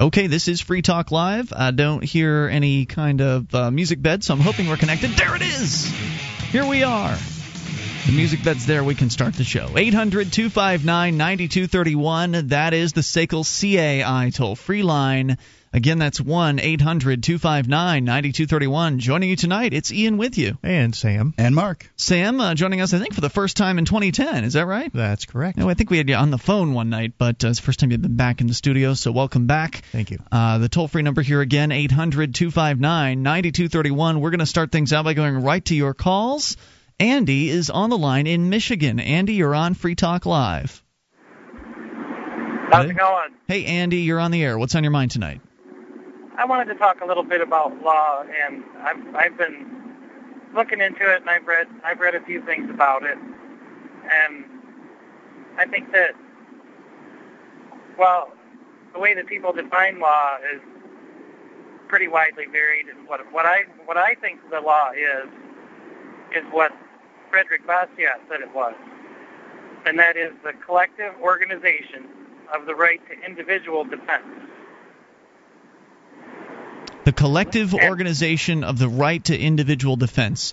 Okay, this is Free Talk Live. I don't hear any kind of uh, music bed, so I'm hoping we're connected. There it is! Here we are. The music bed's there. We can start the show. 800 259 9231. That is the SACL CAI toll free line. Again, that's 1 800 259 9231. Joining you tonight, it's Ian with you. And Sam. And Mark. Sam uh, joining us, I think, for the first time in 2010. Is that right? That's correct. No, I think we had you on the phone one night, but uh, it's the first time you've been back in the studio, so welcome back. Thank you. Uh, the toll free number here again, 800 259 9231. We're going to start things out by going right to your calls. Andy is on the line in Michigan. Andy, you're on Free Talk Live. How's it going? Hey, Andy, you're on the air. What's on your mind tonight? I wanted to talk a little bit about law, and I've I've been looking into it, and I've read I've read a few things about it, and I think that well, the way that people define law is pretty widely varied, and what what I what I think the law is is what Frederick Bastiat said it was, and that is the collective organization of the right to individual defense. The collective organization of the right to individual defense.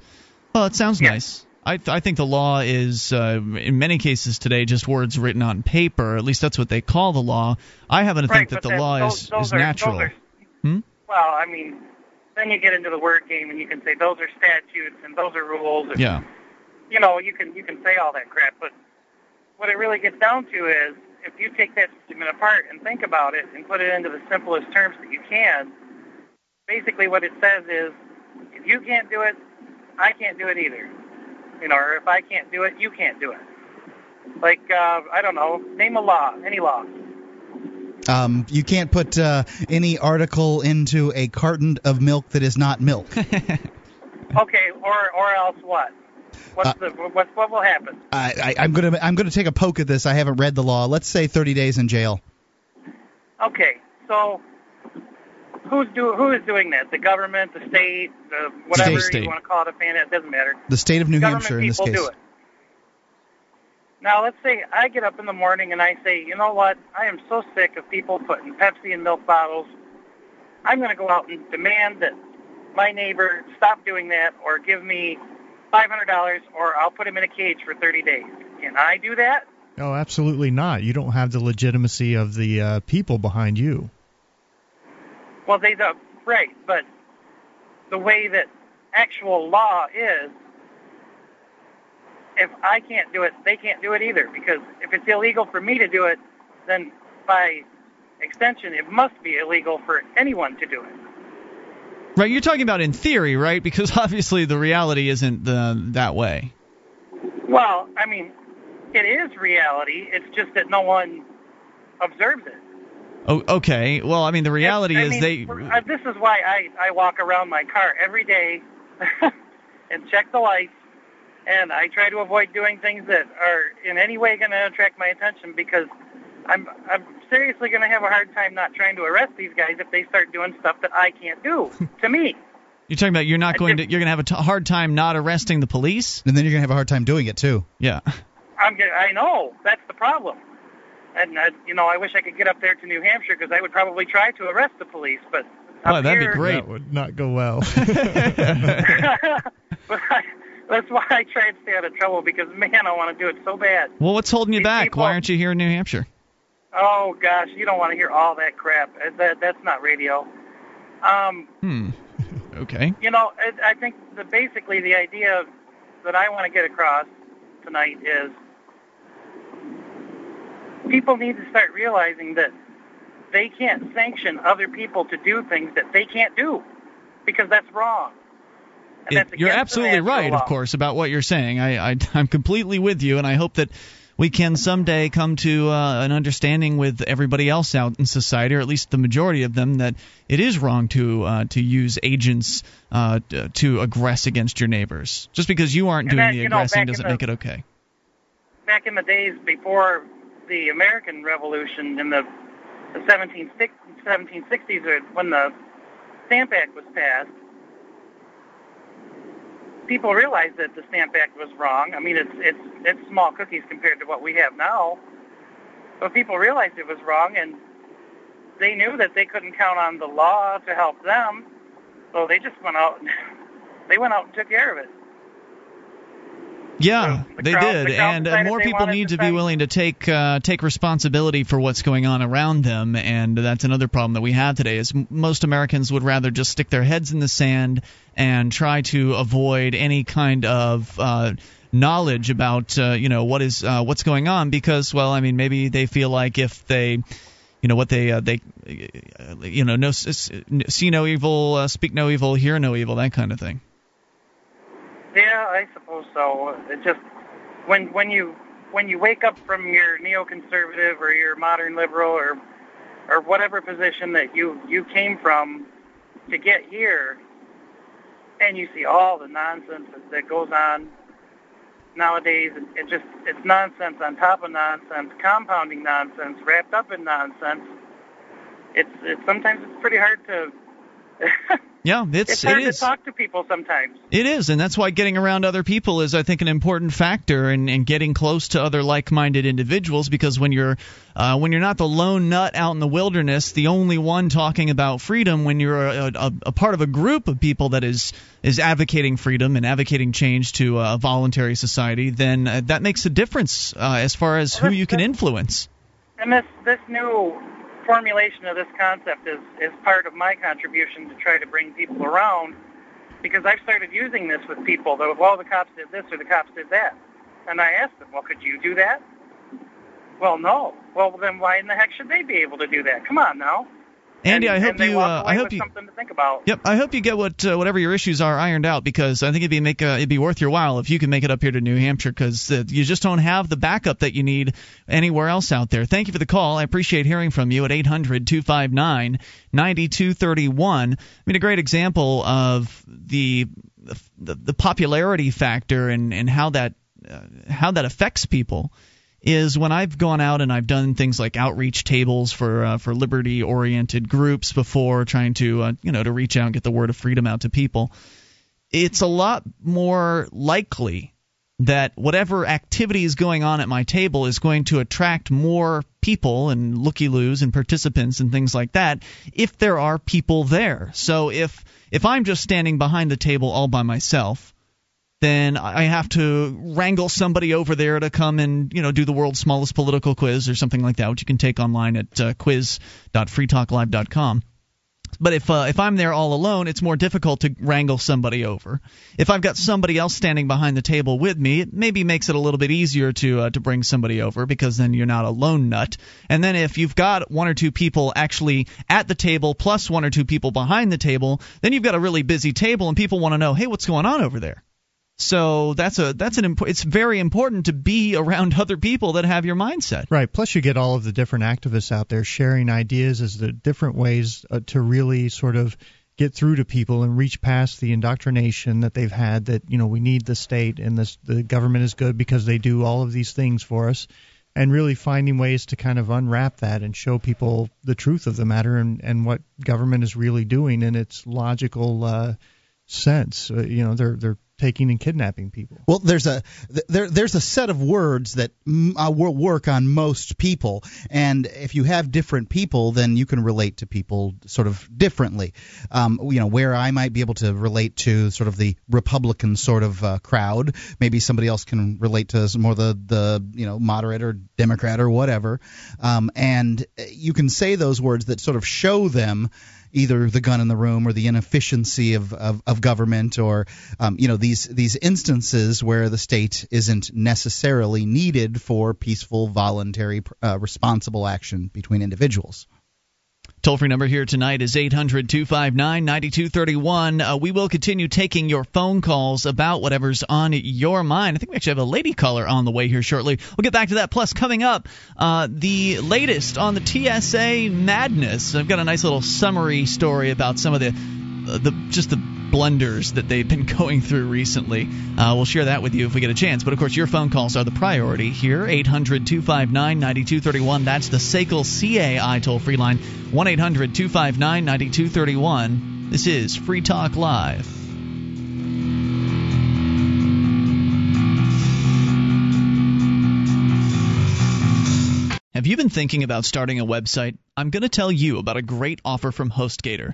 Well, it sounds Yeah. nice. I, th- I think the law is, uh, in many cases today, just words written on paper. At least that's what they call the law. I happen to right, think that the law those, is, those is are, natural. Are, Hmm? Well, I mean, then you get into the word game, and you can say those are statutes and those are rules. And, Yeah. You know, you can you can say all that crap, but what it really gets down to is if you take that statement apart and think about it and put it into the simplest terms that you can. Basically, what it says is, if you can't do it, I can't do it either. You know, or if I can't do it, you can't do it. Like uh, I don't know, name a law, any law. Um, you can't put uh, any article into a carton of milk that is not milk. Okay, or or else what? What's Uh, the what what will happen? I, I, I'm gonna I'm gonna take a poke at this. I haven't read the law. Let's say 30 days in jail. Okay, so who's do who is doing that? The government, the state, the whatever State. you want to call it, a fan, it doesn't matter. The state of New government Hampshire in this case. do it. Now let's say I get up in the morning and I say, you know what? I am so sick of people putting Pepsi in milk bottles. I'm going to go out and demand that my neighbor stop doing that, or give me $500, or I'll put him in a cage for 30 days. Can I do that? Oh, absolutely not. You don't have the legitimacy of the uh, people behind you. Well, they don't. Right, but the way that actual law is, if I can't do it, they can't do it either. Because if it's illegal for me to do it, then by extension, it must be illegal for anyone to do it. Right, you're talking about in theory, right? Because obviously the reality isn't uh, that way. Well, I mean, it is reality. It's just that no one observes it. Oh, okay. Well, I mean, the reality I is mean, they. uh, This is why I I walk around my car every day and check the lights, and I try to avoid doing things that are in any way going to attract my attention because I'm I'm seriously going to have a hard time not trying to arrest these guys if they start doing stuff that I can't do to me. You're talking about you're not going to you're going to have a t- hard time not arresting the police. And then you're gonna have a hard time doing it too. Yeah. I'm get- I know that's the problem. And uh, you know, I wish I could get up there to New Hampshire because I would probably try to arrest the police, but Oh, that'd be great. That would not go well. but I, that's why I try and stay out of trouble because man, I want to do it so bad. Well, what's holding you These back? people- Why aren't you here in New Hampshire? Oh gosh, you don't want to hear all that crap. Uh, That that's not radio. Um, Hmm. Okay. you know, I, I think the basically the idea that I want to get across tonight is people need to start realizing that they can't sanction other people to do things that they can't do because that's wrong. That's It- you're absolutely right, law. of course, about what you're saying. I, I I'm completely with you, and I hope that we can someday come to uh, an understanding with everybody else out in society, or at least the majority of them, that it is wrong to uh, to use agents uh, to aggress against your neighbors. Just because you aren't And doing that, the you know, aggressing doesn't the- make it okay. back in the days before the American Revolution in the, the 1760s, or when the Stamp Act was passed, people realized that the Stamp Act was wrong. I mean, it's it's it's small cookies compared to what we have now, but people realized it was wrong, and they knew that they couldn't count on the law to help them, so they just went out. they went out and took care of it. Yeah, So the they crowd- did, the and uh, more people need to to be willing to take uh, take responsibility for what's going on around them, and that's another problem that we have today. Is most Americans would rather just stick their heads in the sand and try to avoid any kind of uh, knowledge about uh, you know what is uh, what's going on because, well, I mean, maybe they feel like if they you know what they uh, they uh, you know no see no evil, uh, speak no evil, hear no evil, that kind of thing. Yeah, I suppose so. It just when when you when you wake up from your neoconservative or your modern liberal or or whatever position that you you came from to get here, and you see all the nonsense that, goes on nowadays, it just it's nonsense on top of nonsense, compounding nonsense, wrapped up in nonsense. It's it's sometimes it's pretty hard to. Yeah, it's, it's hard it to talk to people sometimes. It is, and that's why getting around other people is, I think, an important factor in, in getting close to other like-minded individuals. Because when you're uh, when you're not the lone nut out in the wilderness, the only one talking about freedom, when you're a, a, a part of a group of people that is is advocating freedom and advocating change to a voluntary society, then uh, that makes a difference uh, as far as who you can influence. And this this new formulation of this concept is is part of my contribution to try to bring people around because I've started using this with people that well the cops did this or the cops did that. And I asked them, Well could you do that? Well no. Well then why in the heck should they be able to do that? Come on now. Andy, and, I hope you. Uh, I hope you. something to think about. Yep, I hope you get what uh, whatever your issues are ironed out because I think it'd be make uh, it'd be worth your while if you can make it up here to New Hampshire because uh, you just don't have the backup that you need anywhere else out there. Thank you for the call. I appreciate hearing from you at 800-259-9231. I mean, a great example of the the, the popularity factor and and how that uh, how that affects people is when I've gone out and I've done things like outreach tables for uh, for liberty oriented groups before, trying to uh, you know to reach out and get the word of freedom out to people. It's a lot more likely that whatever activity is going on at my table is going to attract more people and looky loos and participants and things like that if there are people there. So if if I'm just standing behind the table all by myself, then I have to wrangle somebody over there to come and you know do the world's smallest political quiz or something like that, which you can take online at uh, quiz.freetalklive.com. But if uh, if I'm there all alone, it's more difficult to wrangle somebody over. If I've got somebody else standing behind the table with me, it maybe makes it a little bit easier to uh, to bring somebody over because then you're not a lone nut. And then if you've got one or two people actually at the table plus one or two people behind the table, then you've got a really busy table and people want to know, hey, what's going on over there? So that's a that's an imp- it's very important to be around other people that have your mindset. Right. Plus, you get all of the different activists out there sharing ideas as the different ways uh, to really sort of get through to people and reach past the indoctrination that they've had that you know we need the state and this, the government is good because they do all of these things for us and really finding ways to kind of unwrap that and show people the truth of the matter and, and what government is really doing in its logical uh, sense. Uh, you know, they're they're taking and kidnapping people. Well, there's a th- there there's a set of words that uh, will work on most people, and if you have different people, then you can relate to people sort of differently. Um, you know, where I might be able to relate to sort of the Republican sort of uh, crowd, maybe somebody else can relate to more the the you know moderate or Democrat or whatever, um, and you can say those words that sort of show them either the gun in the room or the inefficiency of, of, of government or um, you know these these instances where the state isn't necessarily needed for peaceful voluntary uh, responsible action between individuals Toll free number here tonight is 800 259 9231. Uh, we will continue taking your phone calls about whatever's on your mind. I think we actually have a lady caller on the way here shortly. We'll get back to that. Plus, coming up, uh, the latest on the TSA madness. I've got a nice little summary story about some of the, uh, the just the blunders that they've been going through recently. Uh, we'll share that with you if we get a chance. But of course, your phone calls are the priority here. 800 259 9231. That's the SACL CAI toll free line. 1 800 259 9231. This is Free Talk Live. Have Have you been thinking about starting a website? I'm going to tell you about a great offer from HostGator.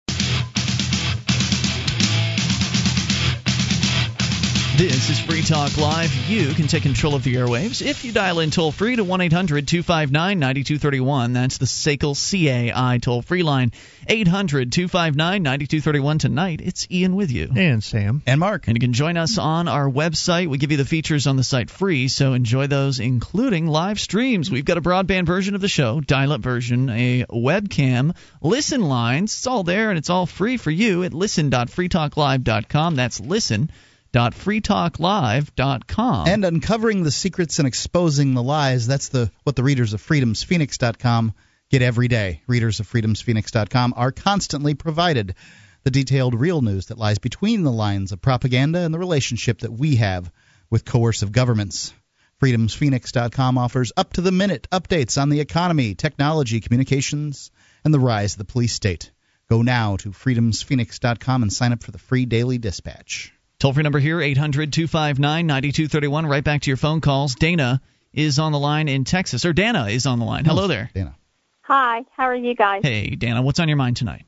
This is Free Talk Live. You can take control of the airwaves if you dial in toll free to 1 800 259 9231. That's the SACL CAI toll free line. 800 259 9231. Tonight, it's Ian with you. And Sam. And Mark. And you can join us on our website. We give you the features on the site free, so enjoy those, including live streams. We've got a broadband version of the show, dial up version, a webcam, listen lines. It's all there and it's all free for you at listen.freetalklive.com. That's listen www.freetalklive.com. And uncovering the secrets and exposing the lies, that's the what the readers of freedomsphoenix.com get every day. Readers of freedomsphoenix.com are constantly provided the detailed real news that lies between the lines of propaganda and the relationship that we have with coercive governments. FreedomsPhoenix.com offers up to the minute updates on the economy, technology, communications, and the rise of the police state. Go now to freedomsphoenix.com and sign up for the free daily dispatch. Toll free number here, 800 259 9231. Right back to your phone calls. Dana is on the line in Texas, or Dana is on the line. Hello there. Dana. Hi, how are you guys? Hey, Dana, what's on your mind tonight?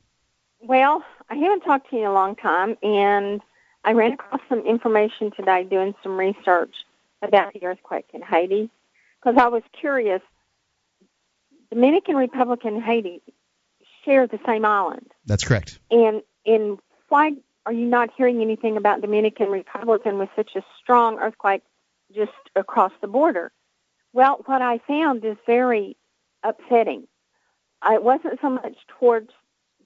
Well, I haven't talked to you in a long time, and I ran across some information today doing some research about the earthquake in Haiti because I was curious. Dominican Republic and Haiti share the same island. That's correct. And in why are you not hearing anything about Dominican Republic and with such a strong earthquake just across the border? Well, what I found is very upsetting. Uh, it wasn't so much towards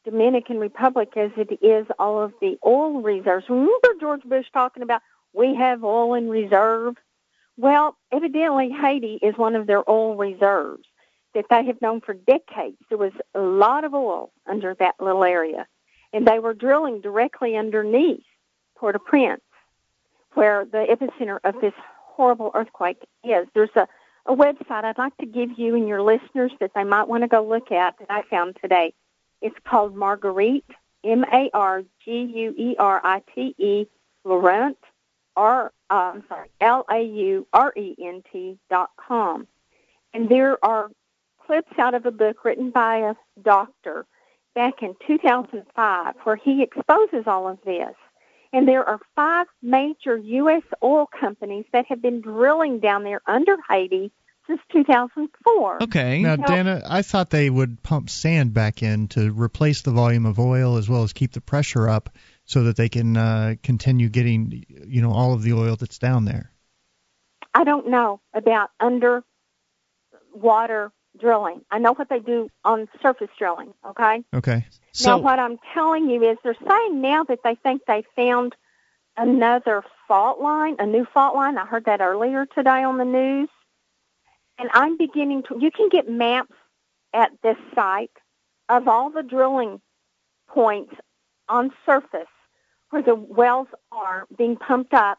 Dominican Republic as it is all of the oil reserves. Remember George Bush talking about we have oil in reserve? Well, evidently Haiti is one of their oil reserves that they have known for decades. There was a lot of oil under that little area and they were drilling directly underneath Port-au-Prince, where the epicenter of this horrible earthquake is. There's a, a website I'd like to give you and your listeners that they might want to go look at that I found today. It's called Marguerite, M-A-R-G-U-E-R-I-T-E, Laurent, R, uh, I'm sorry, L-A-U-R-E-N-T dot com. And there are clips out of a book written by a doctor back in 2005 where he exposes all of this. And there are five major U.S. oil companies that have been drilling down there under Haiti since 2004. Okay. Now, Dana, I thought they would pump sand back in to replace the volume of oil as well as keep the pressure up so that they can uh, continue getting, you know, all of the oil that's down there. I don't know about underwater drilling. I know what they do on surface drilling, okay? Okay. So, now, what I'm telling you is they're saying now that they think they found another fault line, a new fault line. I heard that earlier today on the news. And I'm beginning to, you can get maps at this site of all the drilling points on surface where the wells are being pumped up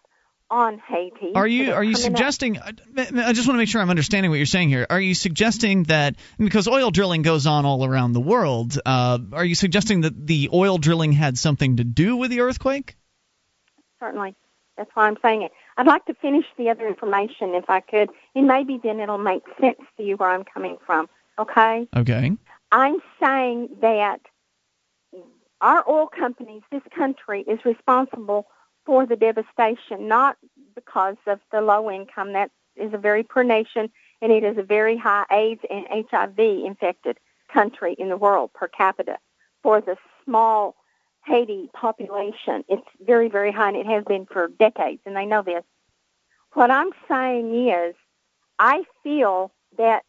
on Haiti. Are you are you suggesting? Up. I just want to make sure I'm understanding what you're saying here. Are you suggesting that because oil drilling goes on all around the world, uh, are you suggesting that the oil drilling had something to do with the earthquake? Certainly, that's why I'm saying it. I'd like to finish the other information if I could, and maybe then it'll make sense to you where I'm coming from. Okay. Okay. I'm saying that our oil companies, this country, is responsible for the devastation, not because of the low income. That is a very poor nation, and it is a very high AIDS and HIV infected country in the world per capita. For the small Haiti population, it's very, very high, and it has been for decades, and they know this. What I'm saying is, I feel that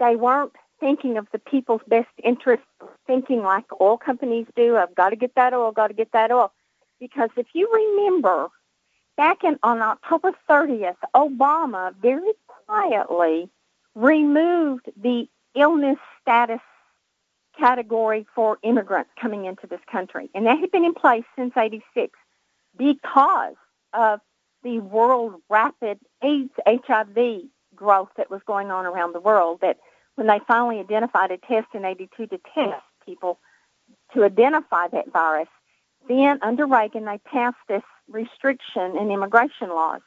they weren't thinking of the people's best interest, thinking like oil companies do. I've got to get that oil, got to get that oil because if you remember, back in on October 30th, Obama very quietly removed the illness status category for immigrants coming into this country. And that had been in place since 86 because of the world rapid AIDS HIV growth that was going on around the world that when they finally identified a test in 82 to test people to identify that virus, then under Reagan they passed this restriction in immigration laws.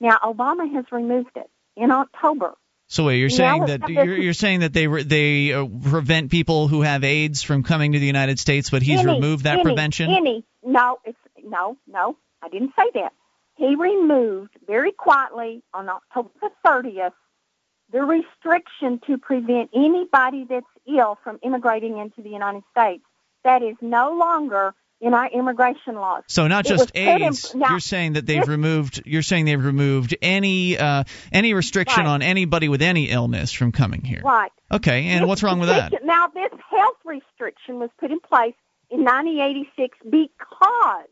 Now Obama has removed it in October. So wait, you're Now saying that you're, you're saying that they re- they uh, prevent people who have AIDS from coming to the United States, but he's any, removed that any, prevention. Any, no, it's no, no. I didn't say that. He removed very quietly on October the 30th the restriction to prevent anybody that's ill from immigrating into the United States. That is no longer in our immigration laws. So not just put in- AIDS. now, you're saying that they've this- removed. You're saying they've removed any uh, any restriction Right. on anybody with any illness from coming here. Right. Okay, and This what's wrong with that? Now, this health restriction was put in place in 1986 because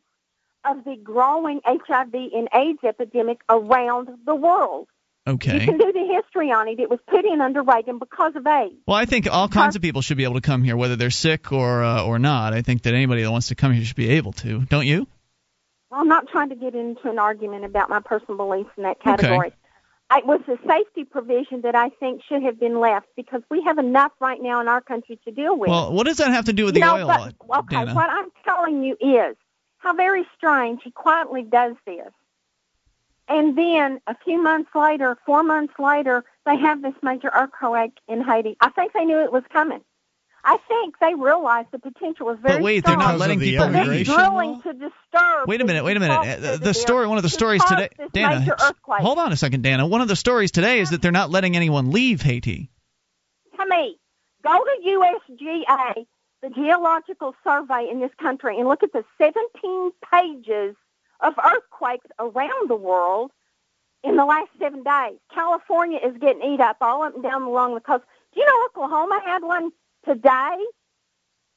of the growing HIV and AIDS epidemic around the world. You can do the history on it. It was put in under Reagan because of AIDS. Well, I think all kinds of people should be able to come here, whether they're sick or uh, or not. I think that anybody that wants to come here should be able to. Don't you? Well, I'm not trying to get into an argument about my personal beliefs in that category. Okay. It was a safety provision that I think should have been left because we have enough right now in our country to deal with. Well, what does that have to do with the no, oil, but, okay, Dana? what I'm telling you is how very strange he quietly does this. And then a few months later, four months later, they have this major earthquake in Haiti. I think they knew it was coming. I think they realized the potential was very But wait, they're not letting the people for this leave. drilling law? to disturb. Wait a minute, wait a minute. The The, the story, one of the stories today, Dana. Hold on a second, Dana. One of the stories today is that they're not letting anyone leave Haiti. to me, go to USGA, the Geological Survey in this country, and look at the 17 pages of earthquakes around the world in the last seven days. California is getting eat up all up and down along the coast. Do you know Oklahoma had one today,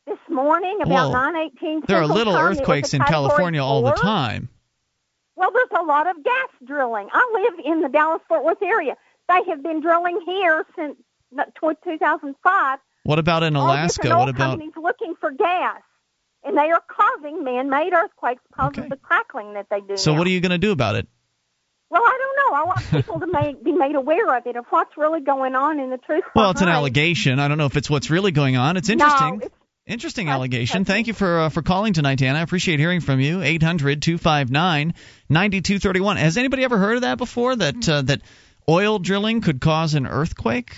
this morning, about Well, 9:18 There are little Time? Earthquakes in California all the time. Well, there's a lot of gas drilling. I live in the Dallas Fort Worth area. They have been drilling here since tw- 2005. What about in Alaska? oil What about companies looking for gas, and they are causing man-made earthquakes because Okay. of the crackling that they do. So now. what are you going to do about it? Well, I don't know. I want people to make, be made aware of it, of what's really going on in the truth. Well, it's an allegation. I don't know if it's what's really going on. It's interesting. No, it's, Interesting That's- allegation. that's- Thank you for uh, for calling tonight, Dana. I appreciate hearing from you. 800-259-9231. Has anybody ever heard of that before? That uh, that oil drilling could cause an earthquake?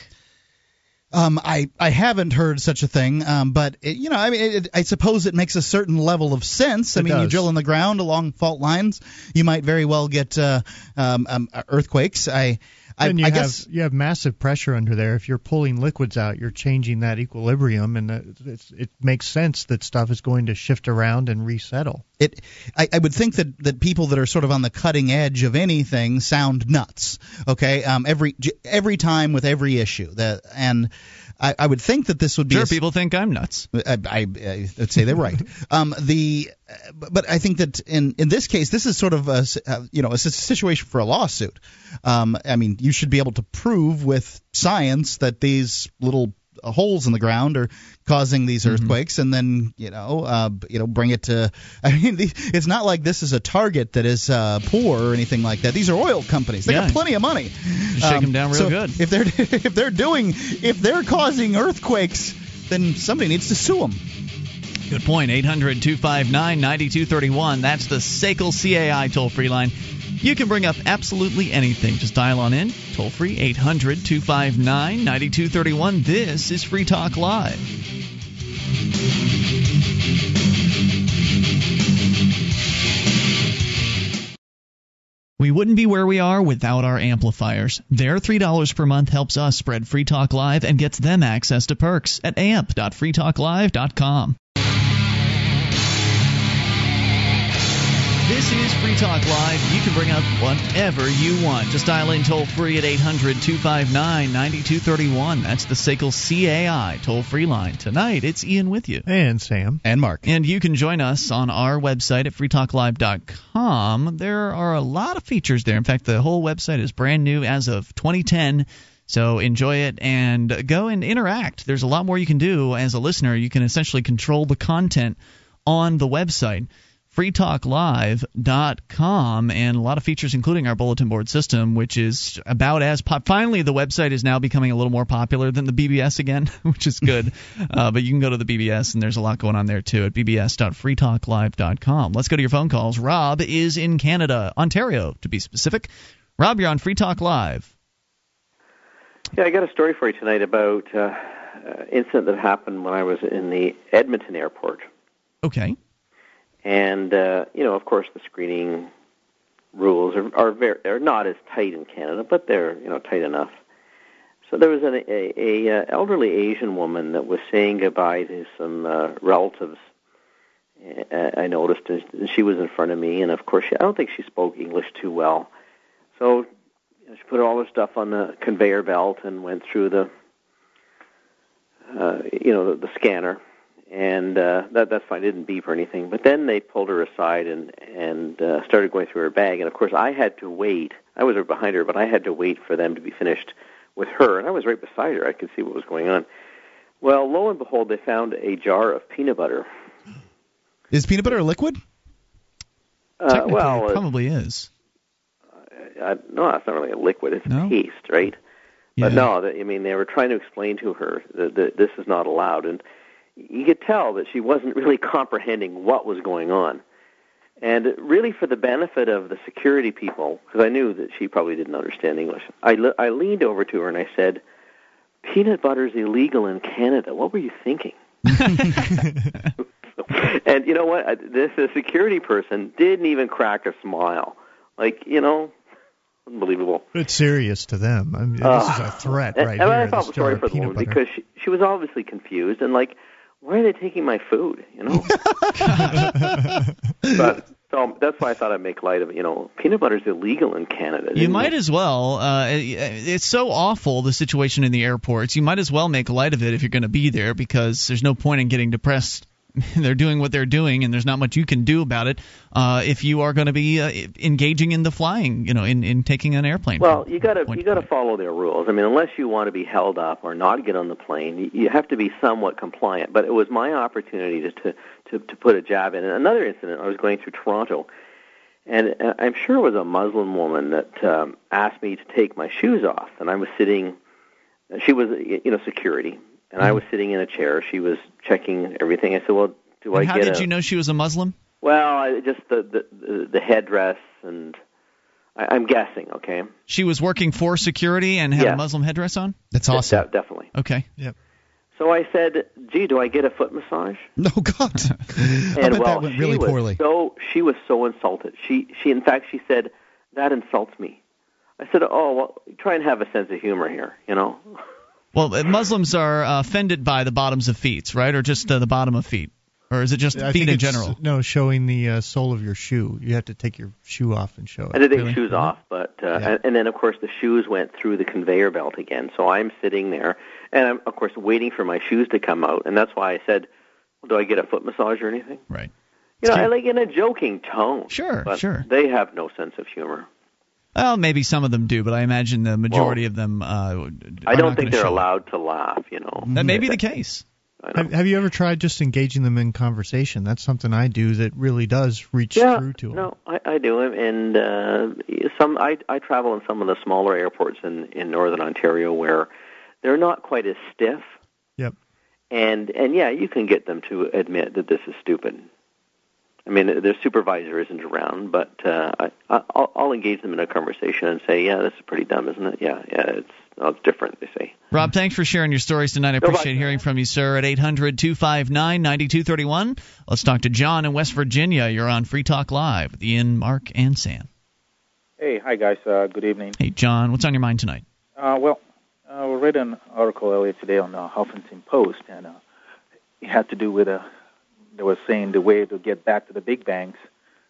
Um, I I haven't heard such a thing, um, but it, you know, I mean, it, I suppose it makes a certain level of sense. I It mean, you drill in the ground along fault lines, you might very well get uh, um, um, earthquakes. I I, and you I have guess you have massive pressure under there. If you're pulling liquids out, you're changing that equilibrium, and uh, it's, it makes sense that stuff is going to shift around and resettle. it I, I would think that that people that are sort of on the cutting edge of anything sound nuts okay um every every time with every issue that and I, I would think that this would be Sure, a people think I'm nuts. I, I, I would say they're right. Um, the, but I think that in in this case, this is sort of a uh, you know a situation for a lawsuit. Um, I mean, you should be able to prove with science that these little holes in the ground are causing these earthquakes, and then you know uh, you know bring it to. I mean, the, it's not like this is a target that is uh, poor or anything like that. These are oil companies. They Yeah. got plenty of money. shake 'em down real so good. If they're if they're doing if they're causing earthquakes, then somebody needs to sue them. Good point. 800 259 9231. That's the SACL CAI toll free line. You can bring up absolutely anything. Just dial on in. Toll free 800 259 9231. This is Free Talk Live. We wouldn't be where we are without our amplifiers. Their $3 per month helps us spread Free Talk Live and gets them access to perks at amp.freetalklive.com. This is Free Talk Live. You can bring up whatever you want. Just dial in toll free at 800 259 9231. That's the SACL CAI toll free line. Tonight, it's Ian with you. And Sam, And Mark. And you can join us on our website at freetalklive.com. There are a lot of features there. In fact, the whole website is brand new as of 2010. So enjoy it and go and interact. There's a lot more you can do as a listener. You can essentially control the content on the website freetalklive.com and a lot of features including our bulletin board system which is about as pop finally the website is now becoming a little more popular than the bbs again which is good. Uh, but you can go to the bbs and there's a lot going on there too at bbs.freetalklive.com let's go to your phone calls. Rob is in canada ontario to be specific. Rob you're on free talk live. Yeah i got a story for you tonight about uh, uh, incident that happened when i was in the edmonton airport. Okay and uh, you know, of course, the screening rules are are very are not as tight in Canada, but they're you know tight enough. So there was an, a, a uh, elderly Asian woman that was saying goodbye to some uh, relatives. I noticed, and she was in front of me, and of course, she, I don't think she spoke English too well. So she put all her stuff on the conveyor belt and went through the, uh, you know, the, the scanner and uh, that that's fine. It didn't beep or anything. But then they pulled her aside and and uh, started going through her bag. And of course, I had to wait. I was right behind her, but I had to wait for them to be finished with her. And I was right beside her. I could see what was going on. Well, lo and behold, they found a jar of peanut butter. Is peanut butter a liquid? Uh, well, it probably is. Uh, no, it's not really a liquid. It's no? paste, right? Yeah. But no, I mean they were trying to explain to her that, that this is not allowed, and you could tell that she wasn't really comprehending what was going on. And really, for the benefit of the security people, because I knew that she probably didn't understand English, I, le- I leaned over to her and I said, Peanut butter is illegal in Canada. What were you thinking? and you know what? This the security person didn't even crack a smile. Like you know, unbelievable. It's serious to them. I mean, Uh, this is a threat and, right and here. I felt sorry for the woman butter. because she she was obviously confused and like, why are they taking my food? You know. but so that's why I thought I'd make light of it. You know, peanut butter is illegal in Canada. You might as well. Uh, it's so awful the situation in the airports. You might as well make light of it if you're going to be there because there's no point in getting depressed. they're doing what they're doing, and there's not much you can do about it uh, if you are going to be uh, engaging in the flying. You know, in, in taking an airplane. Well, you got to you got to follow their rules. I mean, unless you want to be held up or not get on the plane, you, you have to be somewhat compliant. But it was my opportunity to, to to to put a jab in. And another incident, I was going through Toronto, and uh, I'm sure it was a Muslim woman that um, asked me to take my shoes off, and I was sitting. She was, you know, security, and I was sitting in a chair. She was checking everything. I said, "Well, do I how get did a?" you know she was a Muslim? Well, I, just the, the the the headdress, and I, I'm guessing. Okay, She was working for security and had Yeah. a Muslim headdress on. That's awesome. De- definitely. Okay. Yep. So I said, "Gee, do I get a foot massage?" No, God. I And bet well, that went she really was poorly. so she was so insulted. She she in fact she said that insults me. I said, "Oh, well, try and have a sense of humor here, you know." Well, uh, Muslims are uh, offended by the bottoms of feet, right, or just uh, the bottom of feet, or is it just I feet think in general? No, showing the uh, sole of your shoe. You have to take your shoe off and show it. I did take Really? shoes off, but uh, Yeah. and, and then of course the shoes went through the conveyor belt again. So I'm sitting there, and I'm of course waiting for my shoes to come out, and that's why I said, well, "Do I get a foot massage or anything?" Right. You know, It's I like in a joking tone. Sure, but sure. They have no sense of humor. Well, maybe some of them do, but I imagine the majority of them. Uh, I don't not think they're show it. allowed to laugh. You know. That may be the case. Have, have you ever tried just engaging them in conversation? That's something I do that really does reach yeah, through to them. no, I, I do, and uh, some I I travel in some of the smaller airports in in northern Ontario where they're not quite as stiff. Yep. And and yeah, you can get them to admit that this is stupid. I mean, their supervisor isn't around, but uh, I, I'll, I'll engage them in a conversation and say, "Yeah, this is pretty dumb, isn't it? Yeah, yeah, it's oh, it's different." They say. Rob, thanks for sharing your stories tonight. I appreciate problem. hearing from you, sir. At 800 259 9231. Let's talk to John in West Virginia. You're on Free Talk Live with Ian, Mark, and Sam. Hey, hi guys. Uh, good evening. Hey, John, what's on your mind tonight? Uh, well, uh, we read an article earlier today on the Huffington Post, and uh, it had to do with uh, they were saying the way to get back to the big banks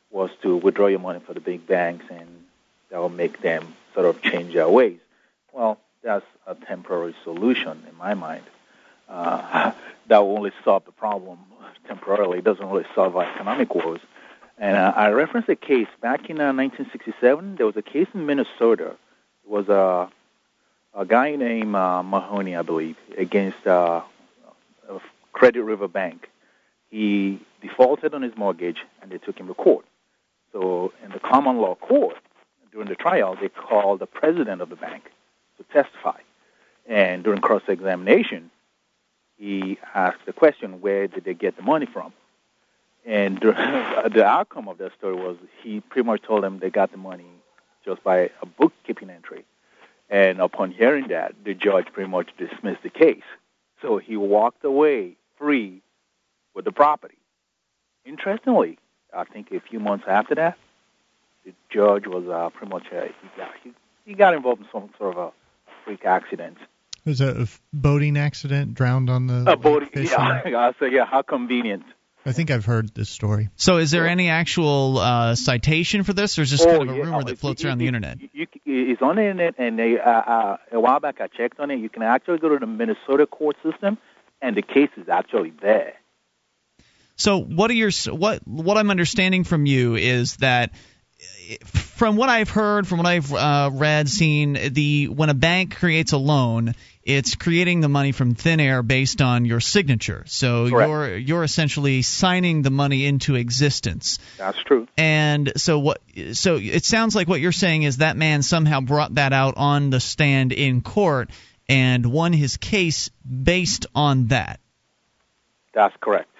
was to withdraw your money for the big banks, and that will make them sort of change their ways. Well, that's a temporary solution in my mind. Uh, that will only solve the problem temporarily. It doesn't really solve our economic woes. And uh, I referenced a case back in uh, 1967. There was a case in Minnesota. It was a a guy named uh, Mahoney, I believe, against uh, Credit River Bank. He defaulted on his mortgage, and they took him to court. So, in the common law court, during the trial, they called the president of the bank to testify. And during cross examination, he asked the question, where did they get the money from? And the outcome of that story was he pretty much told them they got the money just by a bookkeeping entry. And upon hearing that, the judge pretty much dismissed the case. So he walked away free with the property. Interestingly, I think a few months after that, the judge was uh, pretty much uh, he got he, he got involved in some sort of a freak accident. It was a boating accident, drowned on the. A boating, yeah. I say, yeah, how convenient. I think I've heard this story. So, is there any actual uh, citation for this, or is this oh, kind of a yeah. rumor oh, that floats it, around it, the internet? You, it's on the internet, and they, uh, uh, a while back I checked on it. You can actually go to the Minnesota court system, and the case is actually there. So, what are your what what I'm understanding from you is that from what I've heard, from what I've uh, read, seen, the when a bank creates a loan, it's creating the money from thin air based on your signature. So Correct. you're you're essentially signing the money into existence. That's true. And so what? So it sounds like what you're saying is that man somehow brought that out on the stand in court and won his case based on that. That's correct.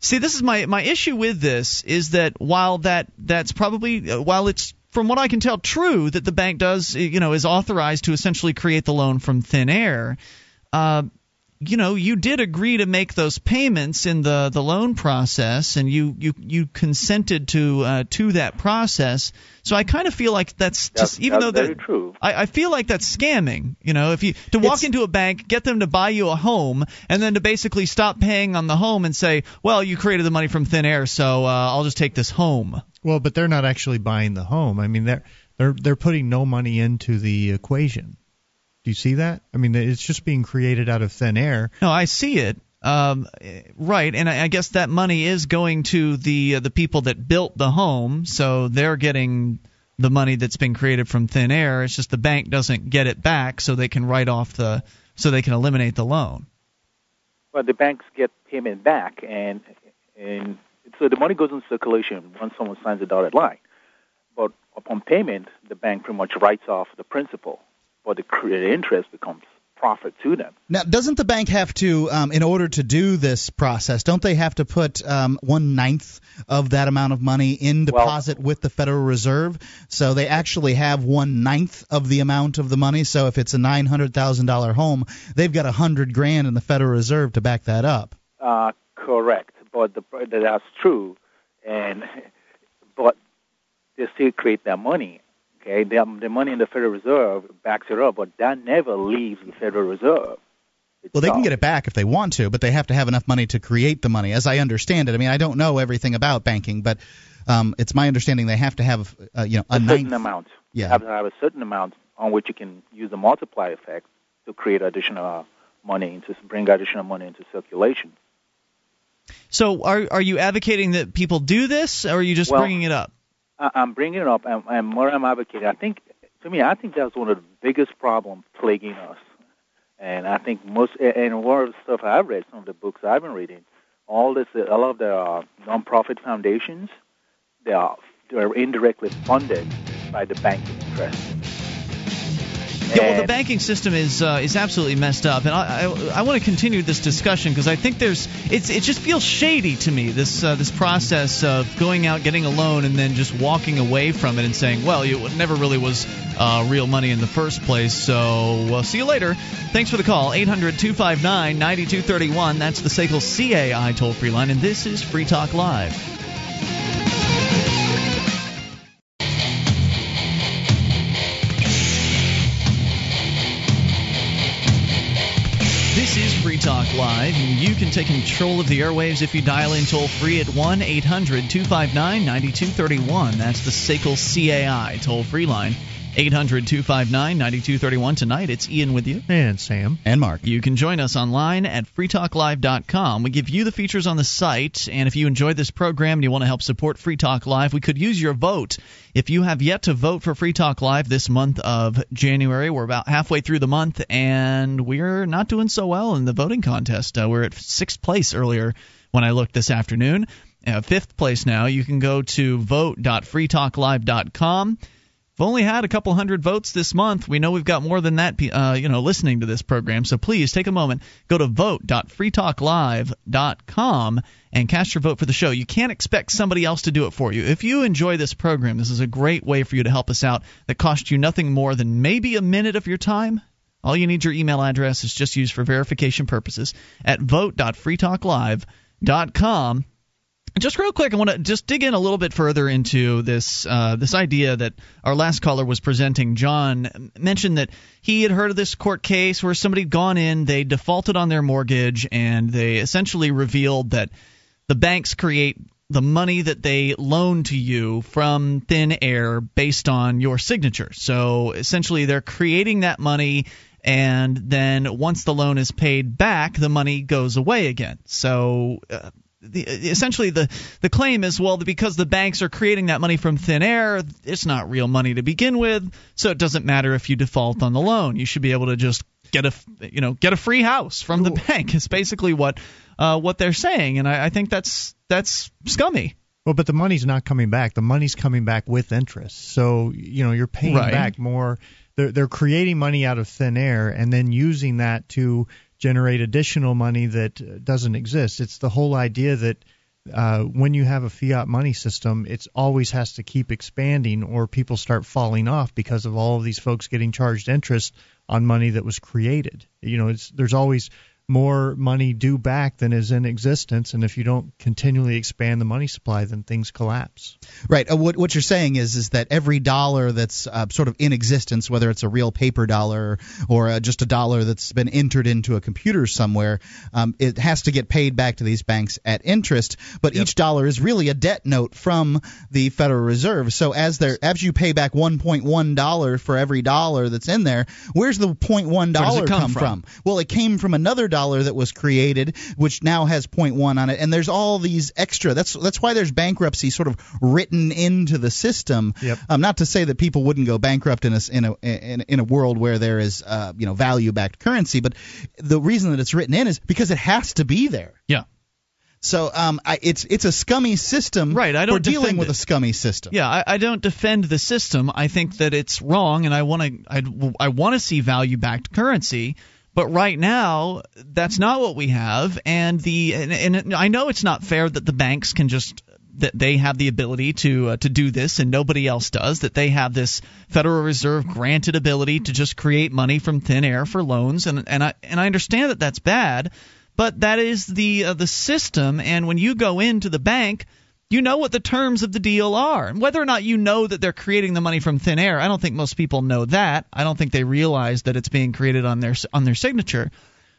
See, this is my my issue with this is that while that that's probably while it's from what I can tell true that the bank does you know is authorized to essentially create the loan from thin air. Uh, you know, you did agree to make those payments in the, the loan process, and you, you, you consented to uh, to that process. So I kind of feel like that's That's, just even that's though very that true. I, I feel like that's scamming. You know, if you to walk It's- into a bank, get them to buy you a home, and then to basically stop paying on the home and say, "Well, you created the money from thin air, so uh, I'll just take this home." Well, but they're not actually buying the home. I mean, they're they're they're putting no money into the equation. Do you see that? I mean, it's just being created out of thin air. No, I see it. Um, right, and I, I guess that money is going to the uh, the people that built the home, so they're getting the money that's been created from thin air. It's just the bank doesn't get it back, so they can write off the so they can eliminate the loan. Well, the banks get payment back, and and so the money goes in circulation once someone signs a dotted line. But upon payment, the bank pretty much writes off the principal, but the, interest becomes profit to them. Now, doesn't the bank have to, um, in order to do this process, don't they have to put um, one ninth of that amount of money in Well- deposit with the Federal Reserve? So they actually have one ninth of the amount of the money. So if it's a nine hundred thousand dollar home, they've got a hundred grand in the Federal Reserve to back that up. Uh, correct, but the, that's true, and but they still create that money. Okay, the, the money in the Federal Reserve backs it up, but that never leaves the Federal Reserve. Well, they can get it back if they want to, but they have to have enough money to create the money. As I understand it, I mean, I don't know everything about banking, but um, it's my understanding they have to have, uh, you know, a, a certain ninth. amount. Yeah. You have to have a certain amount on which you can use the multiply effect to create additional money into bring additional money into circulation. So are are you advocating that people do this, or are you just Well- bringing it up? I'm bringing it up, and, and more I'm advocating. I think, to me, I think that's one of the biggest problems plaguing us. And I think most, and one of the stuff I've read, some of the books I've been reading, all this, a lot of the uh, nonprofit foundations, they are they're indirectly funded by the banking interest. Yeah, well, the banking system is uh, is absolutely messed up, and I I, I want to continue this discussion because I think there's it's it just feels shady to me this uh, this process of going out getting a loan and then just walking away from it and saying, well, it never really was uh, real money in the first place, so we'll see you later. Thanks for the call, 800-259-9231. That's the SACL CAI toll free line, and this is Free Talk Live. Talk Live, and you can take control of the airwaves if you dial in toll free at 1 800 259 9231. That's the SACL CAI toll free line. 800 259 9231. Tonight, it's Ian with you. And Sam. And Mark. You can join us online at freetalklive.com. We give you the features on the site, and if you enjoyed this program and you want to help support Free Talk Live, we could use your vote. If you have yet to vote for Free Talk Live this month of January, we're about halfway through the month, and we're not doing so well in the voting contest. Uh, we're at sixth place earlier when I looked this afternoon. Uh, fifth place now. You can go to vote.freetalklive.com. We've only had a couple hundred votes this month. We know we've got more than that, uh, you know, listening to this program. So please take a moment, go to vote.freetalklive.com and cast your vote for the show. You can't expect somebody else to do it for you. If you enjoy this program, this is a great way for you to help us out that costs you nothing more than maybe a minute of your time. All you need your email address is just used for verification purposes at vote.freetalklive.com just real quick, I want to just dig in a little bit further into this uh, this idea that our last caller was presenting. John mentioned that he had heard of this court case where somebody had gone in, they defaulted on their mortgage, and they essentially revealed that the banks create the money that they loan to you from thin air based on your signature. So essentially, they're creating that money and then once the loan is paid back, the money goes away again. So uh, the, essentially the the claim is well because the banks are creating that money from thin air it's not real money to begin with so it doesn't matter if you default on the loan you should be able to just get a you know get a free house from the bank is basically what uh, what they're saying and I, I think that's that's scummy well, but the money's not coming back. The money's coming back with interest. So, you know, you're paying Right. back more. They're, they're creating money out of thin air and then using that to generate additional money that uh, doesn't exist. It's the whole idea that uh, when you have a fiat money system, it always has to keep expanding, or people start falling off because of all of these folks getting charged interest on money that was created. You know, it's, there's always more money due back than is in existence, and if you don't continually expand the money supply, then things collapse. Right. Uh, what what you're saying is is that every dollar that's uh, sort of in existence, whether it's a real paper dollar or uh, just a dollar that's been entered into a computer somewhere, um, it has to get paid back to these banks at interest. But each dollar is really a debt note from the Federal Reserve. So as there as you pay back 1.1 dollar for every dollar that's in there, where's the 0.1 does dollar it come from? from? Well, it came from another dollar that was created, which now has 0.1 on it, and there's all these extra. That's that's why there's bankruptcy sort of written into the system. Yep. Um, not to say that people wouldn't go bankrupt in a in a in, in a world where there is uh, you know value backed currency, but the reason that it's written in is because it has to be there. yeah So um, I, it's it's a scummy system. Right, I don't We're dealing with it. a scummy system. Yeah, I, I don't defend the system. I think that it's wrong, and I want to I, I want to see value-backed currency. But right now, that's not what we have, and the and, and I know it's not fair that the banks can just that they have the ability to uh, to do this and nobody else does. That they have this Federal Reserve granted ability to just create money from thin air for loans, and and I and I understand that that's bad, but that is the uh, the system. And when you go into the bank, you know what the terms of the deal are. And whether or not you know that they're creating the money from thin air, I don't think most people know that. I don't think they realize that it's being created on their on their signature.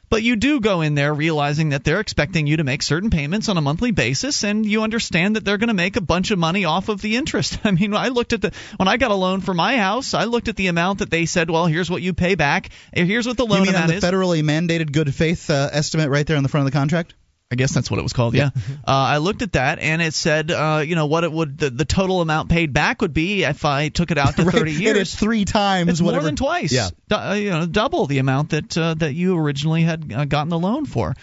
But you do go in there realizing that they're expecting you to make certain payments on a monthly basis, and you understand that they're going to make a bunch of money off of the interest. I mean, I looked at the when I got a loan for my house, I looked at the amount that they said, well, here's what you pay back, here's what the You loan mean on amount the is. federally mandated good faith uh, estimate right there on the front of the contract? I guess that's what it was called. Yeah. Uh, I looked at that and it said, uh, you know, what it would the, the total amount paid back would be if I took it out to Right. 30 It years. is three times It's whatever. more than twice. Yeah. Du- uh, you know, double the amount that uh, that you originally had uh, gotten the loan for.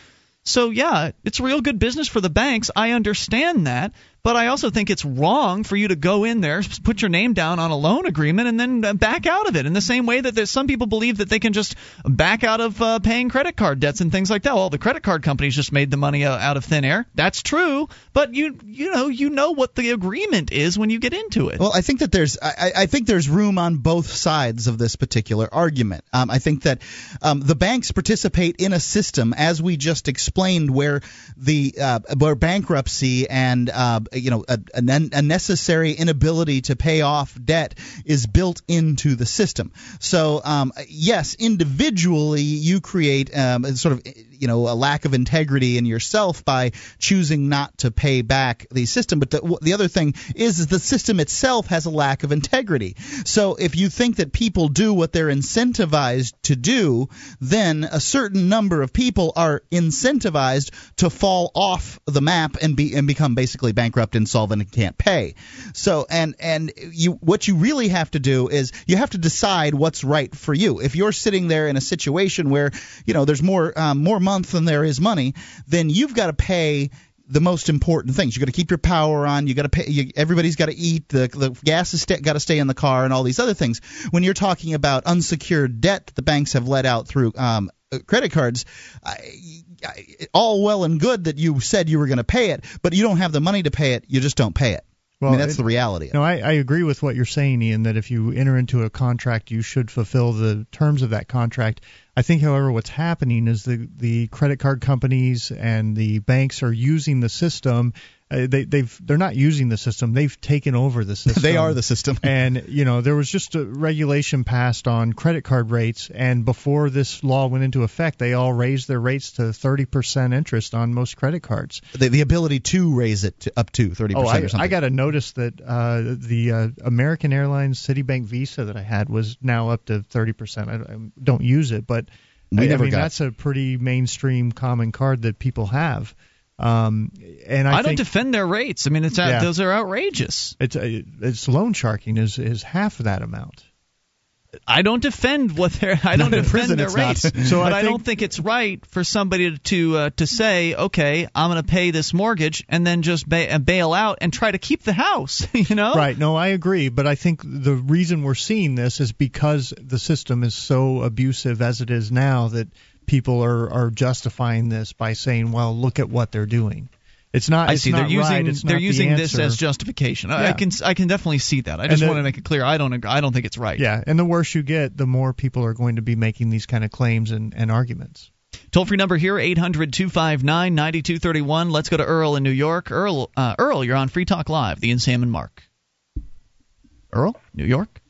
So yeah, it's real good business for the banks. I understand that, but I also think it's wrong for you to go in there, put your name down on a loan agreement, and then uh, back out of it. In the same way that there's some people believe that they can just back out of uh, paying credit card debts and things like that. Well, the credit card companies just made the money uh, out of thin air. That's true, but you you know you know what the agreement is when you get into it. Well, I think that there's I, I think there's room on both sides of this particular argument. Um, I think that um, the banks participate in a system, as we just explained, where the uh, where bankruptcy and uh, you know a, a, necessary inability to pay off debt is built into the system. So um, yes, individually you create um, sort of you know a lack of integrity in yourself by choosing not to pay back the system. But the, the other thing is, is the system itself has a lack of integrity. So if you think that people do what they're incentivized to do, then a certain number of people are incentivized to fall off the map and be and become basically bankrupt, insolvent, and can't pay. So and and you what you really have to do is you have to decide what's right for you. If you're sitting there in a situation where you know there's more um, more month than there is money, then you've got to pay the most important things. You got to keep your power on. You got to pay. You, everybody's got to eat. The the gas has got to stay in the car, and all these other things. When you're talking about unsecured debt that the banks have let out through um, uh, credit cards, I, I, all well and good that you said you were going to pay it, but you don't have the money to pay it. You just don't pay it. Well, I mean, that's it, the reality. No, I, I agree with what you're saying, Ian. That if you enter into a contract, you should fulfill the terms of that contract. I think, however, what's happening is the the credit card companies and the banks are using the system uh, they they've they're not using the system. They've taken over the system they are the system. And you know there was just a regulation passed on credit card rates and before this law went into effect they all raised their rates to 30% interest on most credit cards. The, the ability to raise it to up to 30% oh, I, or something. I got a notice that uh, the uh, American Airlines Citibank Visa that I had was now up to 30% I, I don't use it but we I, never I mean got... that's a pretty mainstream common card that people have um, and I, I don't defend their rates. I mean, it's yeah. those are outrageous. It's uh, it's loan sharking is is half that amount. I don't defend what they're. I don't defend prison, their rates. so but I, I, don't think it's right for somebody to uh, to say, okay, I'm going to pay this mortgage and then just ba- bail out and try to keep the house. you know? Right. No, I agree. But I think the reason we're seeing this is because the system is so abusive as it is now that people are are justifying this by saying, well, look at what they're doing. It's not. I it's see. Not they're using right, they're not using the this as justification. I, Yeah. I can I can definitely see that. I just the- want to make it clear. I don't ag- I don't think it's right. Yeah, and the worse you get, the more people are going to be making these kind of claims and, and arguments. Toll free number here 800-259-9231. Let's go to Earl in New York. Earl uh, Earl, you're on Free Talk Live. The Sam and Mark. Earl, New York.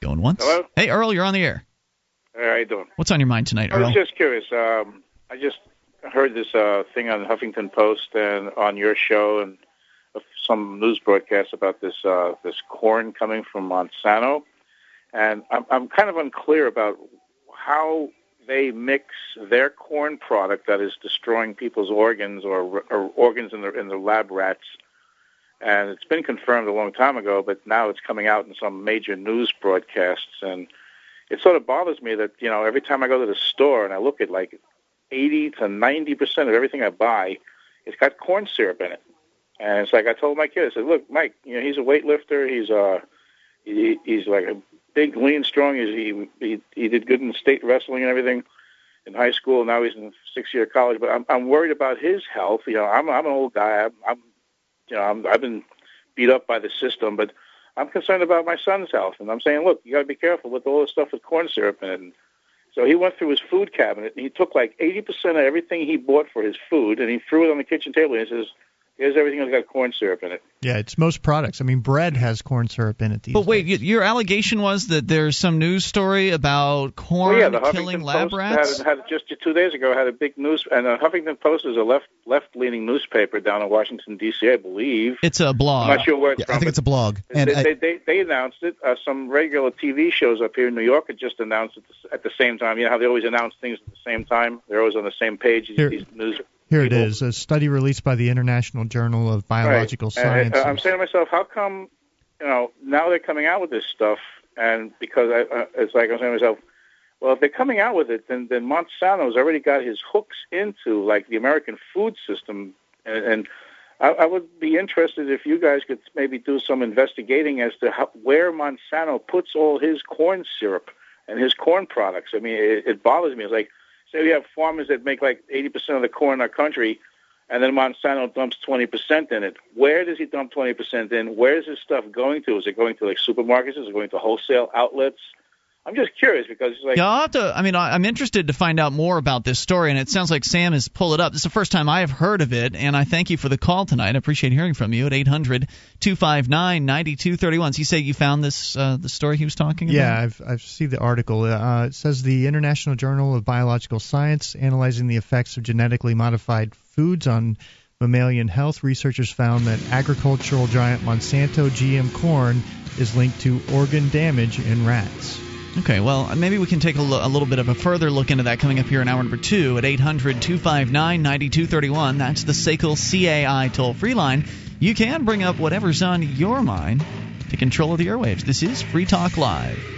Going once. Hello? Hey Earl, you're on the air. How are you doing? What's on your mind tonight, Earl? I was just curious. Um, I just heard this uh, thing on the Huffington Post and on your show and some news broadcasts about this uh, this corn coming from Monsanto, and I'm, I'm kind of unclear about how they mix their corn product that is destroying people's organs or, or organs in the in the lab rats. And it's been confirmed a long time ago, but now it's coming out in some major news broadcasts, and it sort of bothers me that you know every time I go to the store and I look at like 80 to 90 percent of everything I buy, it's got corn syrup in it. And it's like I told my kid, I said, "Look, Mike, you know he's a weightlifter. He's uh he, he's like a big, lean, strong. He's, he he he did good in state wrestling and everything in high school. Now he's in six year college. But I'm I'm worried about his health. You know, I'm I'm an old guy. I'm, I'm you know I'm, I've been beat up by the system, but I'm concerned about my son's health. And I'm saying, look, you got to be careful with all this stuff with corn syrup in it. And so he went through his food cabinet and he took like 80% of everything he bought for his food and he threw it on the kitchen table and he says, here's everything that's got corn syrup in it. Yeah, it's most products. I mean, bread has corn syrup in it. These But wait, days. your allegation was that there's some news story about corn Well, yeah, the killing Huffington lab rats. had, had just two days ago had a big news, and the Huffington Post is a left left leaning newspaper down in Washington D.C. I believe. It's a blog. I'm not sure where it's Yeah, from. I think it's a blog. And they, I, they, they, they announced it. Uh, some regular TV shows up here in New York had just announced it at the same time. You know how they always announce things at the same time? They're always on the same page. Here- These news. Here it people. is, a study released by the International Journal of Biological right. And, Sciences. uh, I'm saying to myself, how come, you know, now they're coming out with this stuff, and because I, uh, it's like I'm saying to myself, well, if they're coming out with it, then then Monsanto's already got his hooks into like the American food system, and, and I, I would be interested if you guys could maybe do some investigating as to how, where Monsanto puts all his corn syrup and his corn products. I mean, it, it bothers me. It's like, say we have farmers that make like 80% of the corn in our country, and then Monsanto dumps 20% in it. Where does he dump 20% in? Where is this stuff going to? Is it going to like supermarkets? Is it going to wholesale outlets? I'm just curious because it's like Yeah, I'll have to. I mean, I- I'm interested to find out more about this story, and it sounds like Sam has pulled it up. This is the first time I have heard of it, and I thank you for the call tonight. I appreciate hearing from you at 800-259-9231. So you say you found this uh, the story he was talking about. Yeah. I've I've seen the article. Uh, it says the International Journal of Biological Science analyzing the effects of genetically modified foods on mammalian health. Researchers found that agricultural giant Monsanto GM corn is linked to organ damage in rats. Okay, well, maybe we can take a, little bit of a further look into that coming up here in hour number two at 800 259 9231. That's the SACL CAI toll free line. You can bring up whatever's on your mind to control the airwaves. This is Free Talk Live.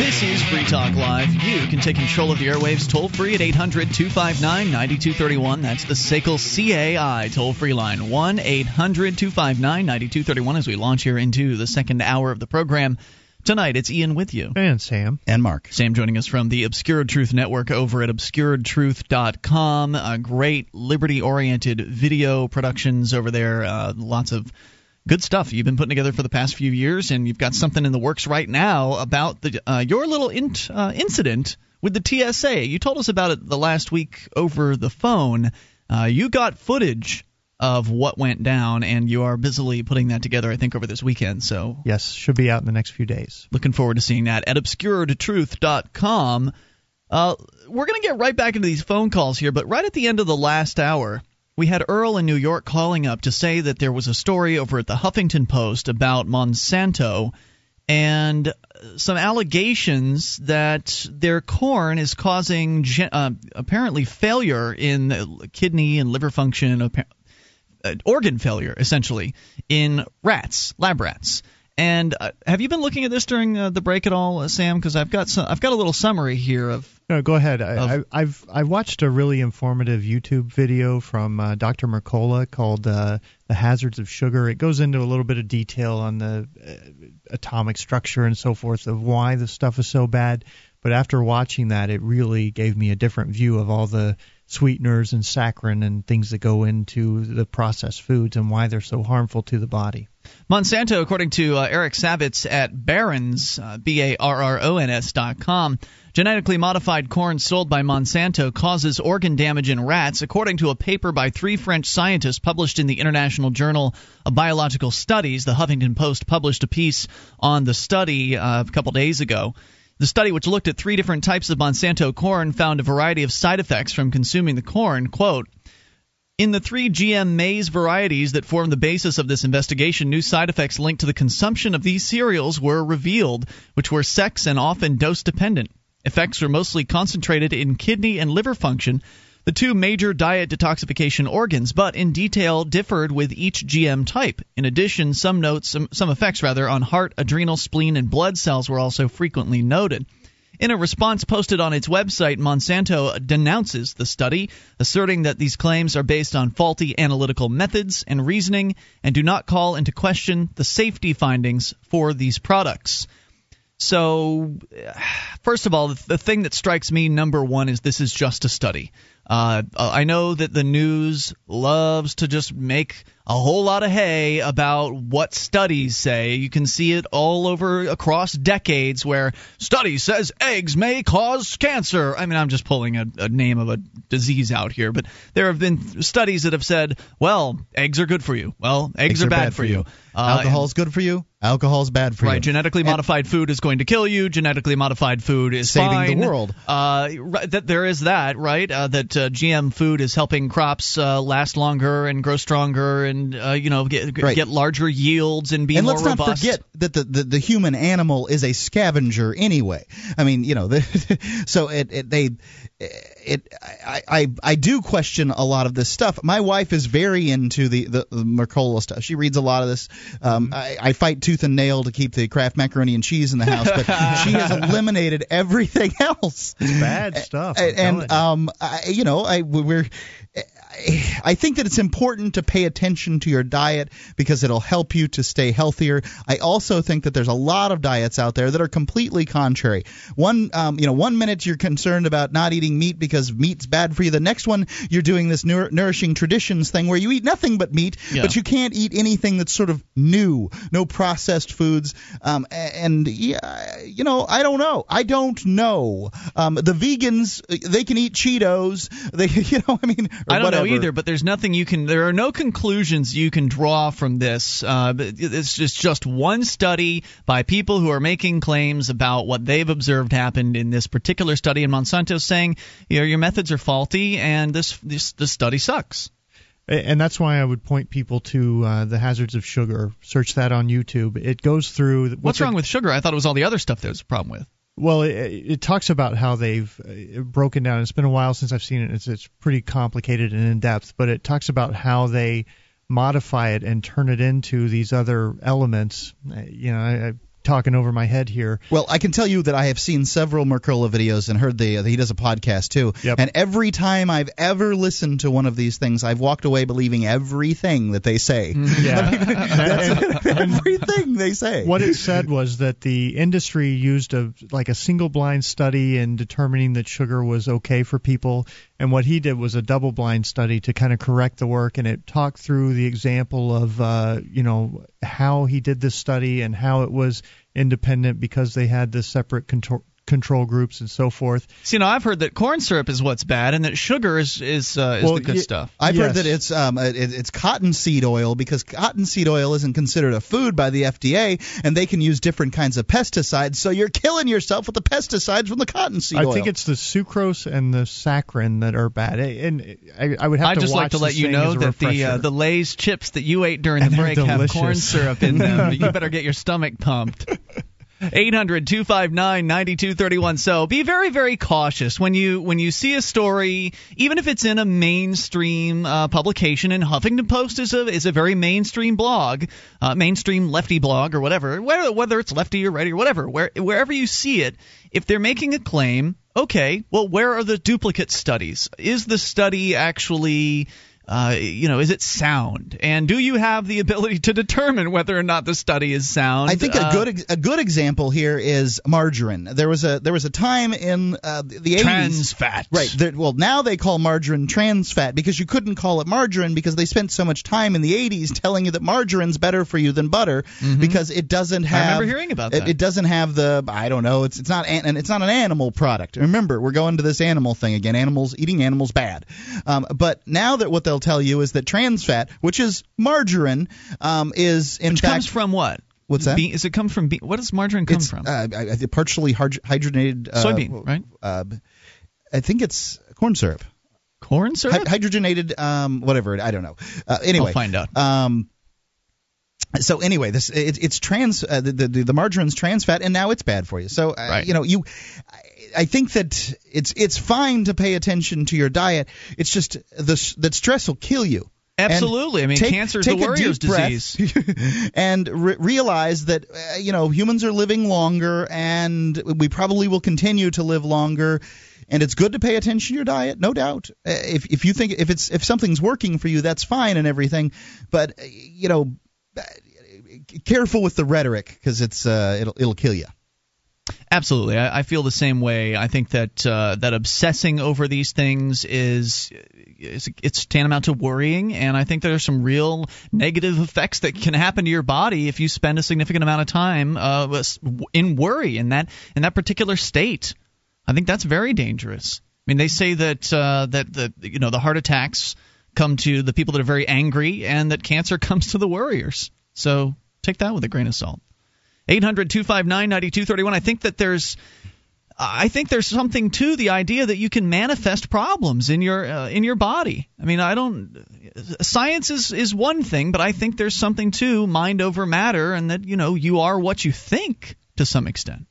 This is Free Talk Live. You can take control of the airwaves toll free at 800 259 9231. That's the SACL CAI toll free line. 1 800 259 9231 as we launch here into the second hour of the program. Tonight, it's Ian with you. And Sam. And Mark. Sam joining us from the Obscured Truth Network over at obscuredtruth.com. Uh, great liberty oriented video productions over there. Uh, lots of good stuff you've been putting together for the past few years, and you've got something in the works right now about the uh, your little in, uh, incident with the TSA. You told us about it the last week over the phone. Uh, you got footage of what went down, and you are busily putting that together, I think, over this weekend. So Yes, should be out in the next few days. looking forward to seeing that at obscuredtruth.com. Uh, we're going to get right back into these phone calls here, but right at the end of the last hour, we had Earl in New York calling up to say that there was a story over at the Huffington Post about Monsanto and some allegations that their corn is causing uh, apparently failure in kidney and liver function, uh, organ failure essentially in rats, lab rats. And uh, have you been looking at this during uh, the break at all, uh, Sam? Because I've got some, I've got a little summary here of No, go ahead. I, I, I've watched a really informative YouTube video from uh, Dr. Mercola called uh, "The Hazards of Sugar." It goes into a little bit of detail on the uh, atomic structure and so forth of why the stuff is so bad. But after watching that, it really gave me a different view of all the sweeteners and saccharin and things that go into the processed foods and why they're so harmful to the body. Monsanto, according to uh, Eric Savitz at Barron's, uh, B-A-R-R-O-N-S dot com, genetically modified corn sold by Monsanto causes organ damage in rats, according to a paper by three French scientists published in the International Journal of Biological Studies. The Huffington Post published a piece on the study uh, a couple days ago. The study, which looked at three different types of Monsanto corn, found a variety of side effects from consuming the corn. Quote, in the three GM maize varieties that form the basis of this investigation, new side effects linked to the consumption of these cereals were revealed, which were sex and often dose dependent. Effects were mostly concentrated in kidney and liver function, the two major diet detoxification organs, but in detail differed with each GM type. In addition, some notes, some, some effects rather, on heart, adrenal, spleen, and blood cells were also frequently noted. In a response posted on its website, Monsanto denounces the study, asserting that these claims are based on faulty analytical methods and reasoning and do not call into question the safety findings for these products. So, uh, first of all, the thing that strikes me, number one, is this is just a study. Uh, I know that the news loves to just make a whole lot of hay about what studies say. You can see it all over across decades where study says eggs may cause cancer. I mean, I'm just pulling a, a name of a disease out here, but there have been studies that have said, well, eggs are good for you. Well, eggs, Eggs are, are bad, bad for you. you. Uh, Alcohol's good for you. Alcohol's bad for Right, you. Right. Genetically modified food is going to kill you. Genetically modified food is Saving the world. Uh, that there is that, right? Uh, that uh, GM food is helping crops uh, last longer and grow stronger, and uh, you know get Right. get larger yields and be and more let's not forget that the, the, the human animal is a scavenger anyway. I mean, you know, the, so it, it they it I, I I do question a lot of this stuff. My wife is very into the the, the Mercola stuff. She reads a lot of this. Um, I, I fight tooth and nail to keep the Kraft macaroni and cheese in the house, but she has eliminated everything else. It's bad stuff. I'm And, and um, I, you know, I we're. I think that it's important to pay attention to your diet because it'll help you to stay healthier. I also think that there's a lot of diets out there that are completely contrary. One, um, you know, one minute you're concerned about not eating meat because meat's bad for you. The next one you're doing this nour- nourishing traditions thing where you eat nothing but meat, Yeah. but you can't eat anything that's sort of new, no processed foods. Um, and yeah, you know, I don't know. I don't know. Um, the vegans they can eat Cheetos. They, you know, I mean, or I don't whatever. know either, but there's nothing you can. There are no conclusions you can draw from this. Uh, it's just just one study by people who are making claims about what they've observed happened in this particular study, and Monsanto saying, you know, your methods are faulty, and this this this study sucks. And that's why I would point people to uh, the hazards of sugar. Search that on YouTube. It goes through. what What's they- wrong with sugar? I thought it was all the other stuff there was a problem with. Well, it, it talks about how they've uh, broken down. It's been a while since I've seen it. It's it's pretty complicated and in depth, but it talks about how they modify it and turn it into these other elements. Uh, You know, I, talking over my head here. Well, I can tell you that I have seen several Mercola videos and heard the he does a podcast too. Yep. And every time I've ever listened to one of these things, I've walked away believing everything that they say. Mm, yeah. everything they say. what it said was that the industry used a like a single blind study in determining that sugar was okay for people and what he did was a double blind study to kind of correct the work and it talked through the example of uh, you know how he did this study and how it was independent because they had the separate control control groups and so forth So, you know, I've heard that corn syrup is what's bad, and that sugar is is uh, is Well, the good y- stuff. I've heard that it's um it, it's cottonseed oil because cottonseed oil isn't considered a food by the FDA and they can use different kinds of pesticides so you're killing yourself with the pesticides from the cottonseed I oil. I think it's the sucrose and the saccharin that are bad. And I, I would have I'd to just watch like to let you know that the uh, the Lay's chips that you ate during the And they're break have corn syrup in them. you better get your stomach pumped. 800 259 9231 so be very very cautious when you when you see a story even if it's in a mainstream uh, publication and Huffington Post is a is a very mainstream blog uh, mainstream lefty blog or whatever whether, whether it's lefty or righty or whatever where, wherever you see it if they're making a claim okay well where are the duplicate studies? Is the study actually uh, you know, is it sound? And do you have the ability to determine whether or not the study is sound? I think a Uh, good a good example here is margarine. There was a there was a time in uh, the the 80s trans fat. Right. There, well, now they call margarine trans fat because you couldn't call it margarine because they spent so much time in the 80s telling you that margarine's better for you than butter because it doesn't have. Mm-hmm. remember hearing about it, that. It doesn't have the I don't know. It's it's not an, and it's not an animal product. Remember, we're going to this animal thing again. Animals eating animals bad. Um, but now that what they'll tell you is that trans fat, which is margarine, um, is in Which fact comes from what? What's that? Be- is it come from? Be- what does margarine come it's from? uh, partially hyd- hydrogenated uh, Soybean, right? Uh, I think it's corn syrup. Corn syrup. Hy- hydrogenated, um, whatever. I don't know. Uh, anyway, I'll find out. Um, so anyway, this it, it's trans uh, the, the the margarine's trans fat, and now it's bad for you. So uh, Right. you know you. I- think that it's it's fine to pay attention to your diet. It's just the that stress will kill you. Absolutely. I mean, take- cancer is the a warrior's disease. and re- realize that uh, you know humans are living longer, and we probably will continue to live longer. And it's good to pay attention to your diet, no doubt. Uh, If if you think if it's if something's working for you, that's fine and everything. But uh, you know, uh, careful with the rhetoric because it's uh, it'll it'll kill you. Absolutely, I, I feel the same way. I think that uh, that obsessing over these things is, is it's tantamount to worrying, and I think there are some real negative effects that can happen to your body if you spend a significant amount of time uh, in worry in that in that particular state. I think that's very dangerous. I mean, they say that uh, that the you know the heart attacks come to the people that are very angry, and that cancer comes to the worriers. So take that with a grain of salt. 800 259 9231. I think that there's. I think there's something to the idea that you can manifest problems in your uh, in your body. I mean, I don't. Science is is one thing, but I think there's something to mind over matter, and that you know you are what you think to some extent.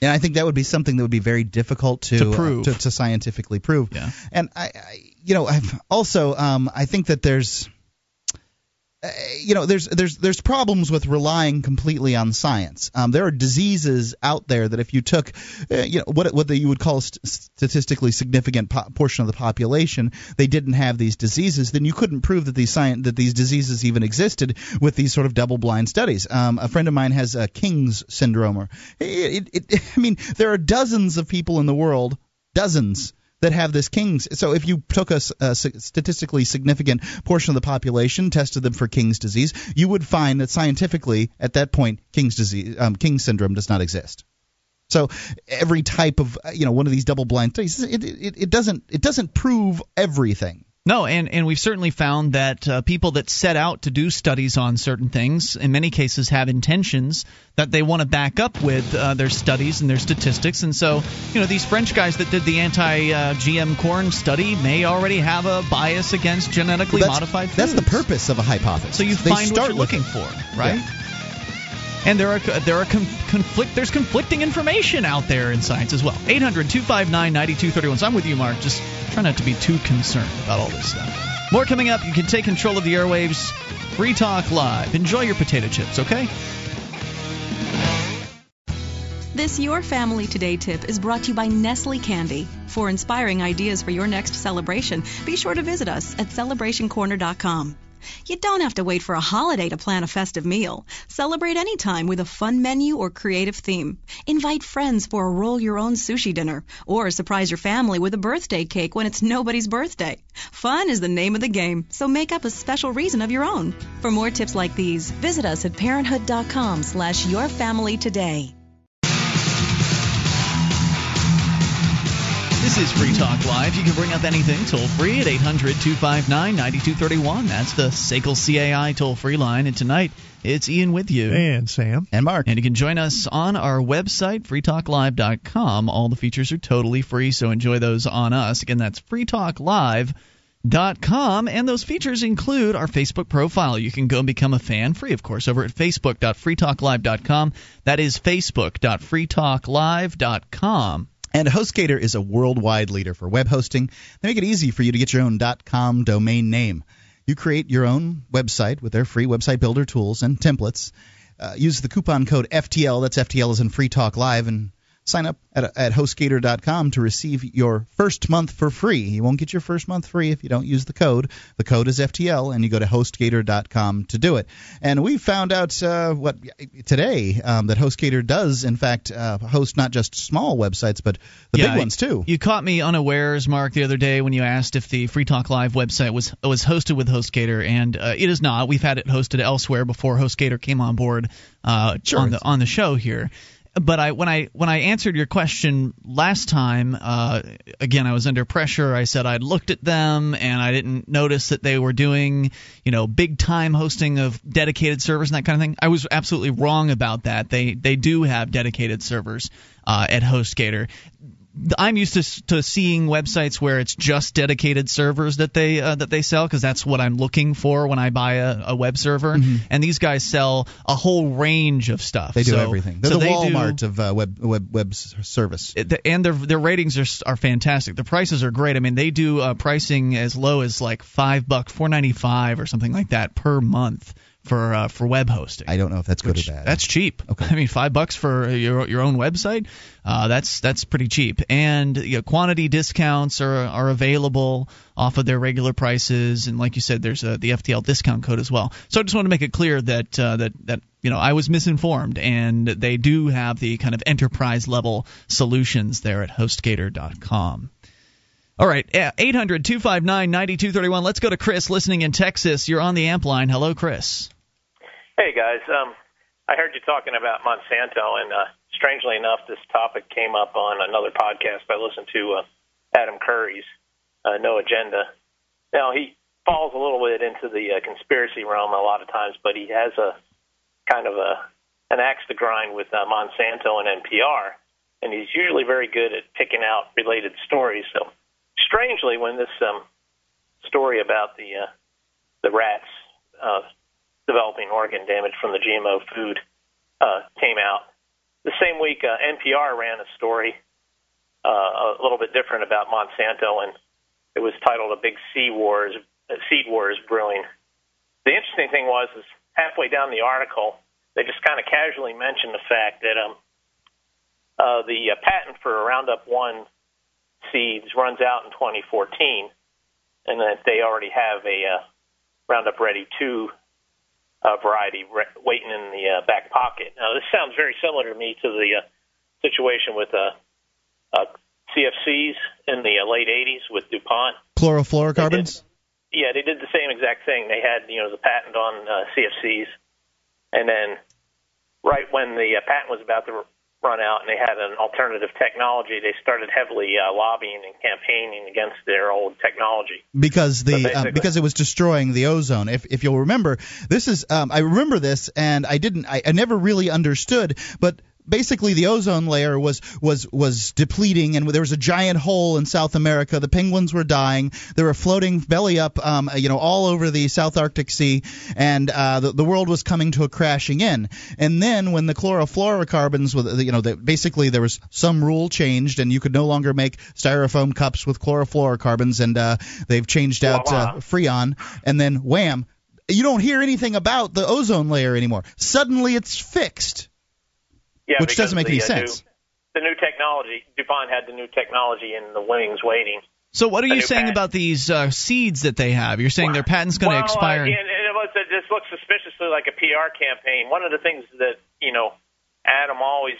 And I think that would be something that would be very difficult to to prove, uh, to, to, scientifically prove. Yeah. And I, I you know, I've also um, I think that there's uh, you know, there's there's there's problems with relying completely on science. Um, there are diseases out there that if you took, uh, you know, what what you would call a st- statistically significant po- portion of the population, they didn't have these diseases, then you couldn't prove that these science that these diseases even existed with these sort of double-blind studies. Um, a friend of mine has a King's syndrome. Or it, it, it, I mean, there are dozens of people in the world, dozens that have this King's. So if you took a, a, statistically significant portion of the population, tested them for King's disease, you would find that scientifically, at that point, King's disease, um, King's syndrome does not exist. So every type of you know one of these double-blind studies, it, it, it doesn't it doesn't prove everything. No, and, and we've certainly found that uh, people that set out to do studies on certain things, in many cases, have intentions that they want to back up with uh, their studies and their statistics. And so, you know, these French guys that did the anti uh, GM corn study may already have a bias against genetically well, modified foods. That's the purpose of a hypothesis. So you they find what you're looking it. for, right? Yeah. And there are there are conflict there's conflicting information out there in science as well. 800-259-9231. So I'm with you, Mark. Just try not to be too concerned about all this stuff. More coming up. You can take control of the airwaves. Free Talk Live. Enjoy your potato chips, okay? This Your Family Today tip is brought to you by Nestle Candy. For inspiring ideas for your next celebration, be sure to visit us at celebrationcorner.com. You don't have to wait for a holiday to plan a festive meal. Celebrate anytime with a fun menu or creative theme. Invite friends for a roll your own sushi dinner or surprise your family with a birthday cake when it's nobody's birthday. Fun is the name of the game, so make up a special reason of your own. For more tips like these, visit us at parenthood.com slash yourfamilytoday. This is Free Talk Live. You can bring up anything toll free at 800 259 9231. That's the SACL CAI toll free line. And tonight, it's Ian with you. And Sam. And Mark. And you can join us on our website, freetalklive.com. All the features are totally free, so enjoy those on us. Again, that's freetalklive.com. And those features include our Facebook profile. You can go and become a fan free, of course, over at facebook.freetalklive.com. That is facebook.freetalklive.com. And HostGator is a worldwide leader for web hosting. They make it easy for you to get your own .com domain name. You create your own website with their free website builder tools and templates. Uh, use the coupon code FTL, that's FTL as in Free Talk Live, and sign up at, at hostgator.com to receive your first month for free. You won't get your first month free if you don't use the code. The code is FTL, and you go to hostgator.com to do it. And we found out uh, what today um, that HostGator does, in fact, uh, host not just small websites, but the Yeah, big ones too. You caught me unawares, Mark, the other day when you asked if the Free Talk Live website was was hosted with HostGator, and uh, it is not. We've had it hosted elsewhere before HostGator came on board uh, Sure. on the on the show here. But I when I when I answered your question last time, uh, again I was under pressure. I said I'd looked at them and I didn't notice that they were doing you know big time hosting of dedicated servers and that kind of thing. I was absolutely wrong about that. They they do have dedicated servers uh, at HostGator. I'm used to to seeing websites where it's just dedicated servers that they uh, that they sell because that's what I'm looking for when I buy a, a web server. And these guys sell a whole range of stuff. Mm-hmm. They do So- everything. They're so the they do- Walmart of uh, web web web service. it- the- and their their ratings are are fantastic. The prices are great. I mean, they do uh, pricing as low as like five buck, four ninety five or something like that per month for uh, for web hosting. I don't know if that's good or bad. That's cheap. Okay. I mean, five bucks for your your own website. Uh, that's that's pretty cheap. And you know, quantity discounts are are available off of their regular prices. And like you said, there's a, the FTL discount code as well. So I just want to make it clear that uh, that that you know I was misinformed, and they do have the kind of enterprise level solutions there at HostGator.com. All right, 800 259 9231. Let's go to Chris listening in Texas. You're on the amp line. Hello, Chris. Hey guys, um, I heard you talking about Monsanto, and uh, strangely enough, this topic came up on another podcast I listened to, uh, Adam Curry's uh, No Agenda. Now he falls a little bit into the uh, conspiracy realm a lot of times, but he has a kind of a an axe to grind with uh, Monsanto and NPR, and he's usually very good at picking out related stories. So, strangely, when this um, story about the uh, the rats uh, developing organ damage from the GMO food uh, came out. The same week, uh, NPR ran a story uh, a little bit different about Monsanto, and it was titled "A Big Seed Wars uh, Seed Wars Brewing." The interesting thing was, is halfway down the article, they just kind of casually mentioned the fact that um, uh, the uh, patent for Roundup One seeds runs out in 2014, and that they already have a uh, Roundup Ready Two uh, variety re- waiting in the uh, back pocket. Now, this sounds very similar to me to the uh, situation with uh, uh, CFCs in the uh, late 80s with DuPont. Chlorofluorocarbons. Yeah, they did the same exact thing. They had, you know, the patent on uh, CFCs, and then right when the uh, patent was about to run out and they had an alternative technology, they started heavily uh, lobbying and campaigning against their old technology. because the um, basically- because it was destroying the ozone. If if you'll remember, this is um, I remember this and I didn't I, I never really understood, but basically the ozone layer was was was depleting and there was a giant hole in South America. The penguins were dying. They were floating belly up, um, you know, all over the South Arctic Sea, and uh, the, the world was coming to a crashing in. And then when the chlorofluorocarbons, with you know, the, basically there was some rule changed, and you could no longer make styrofoam cups with chlorofluorocarbons, and uh, they've changed out uh, Freon, and then wham. You don't hear anything about the ozone layer anymore. Suddenly, it's fixed. Yeah, Which doesn't make the, any uh, sense. New, the new technology, DuPont had the new technology in the wings waiting. So what are you saying patent. about these uh, seeds that they have? You're saying their patent's going to well, expire. Uh, and, and it was, it just looks suspiciously like a PR campaign. One of the things that you know Adam always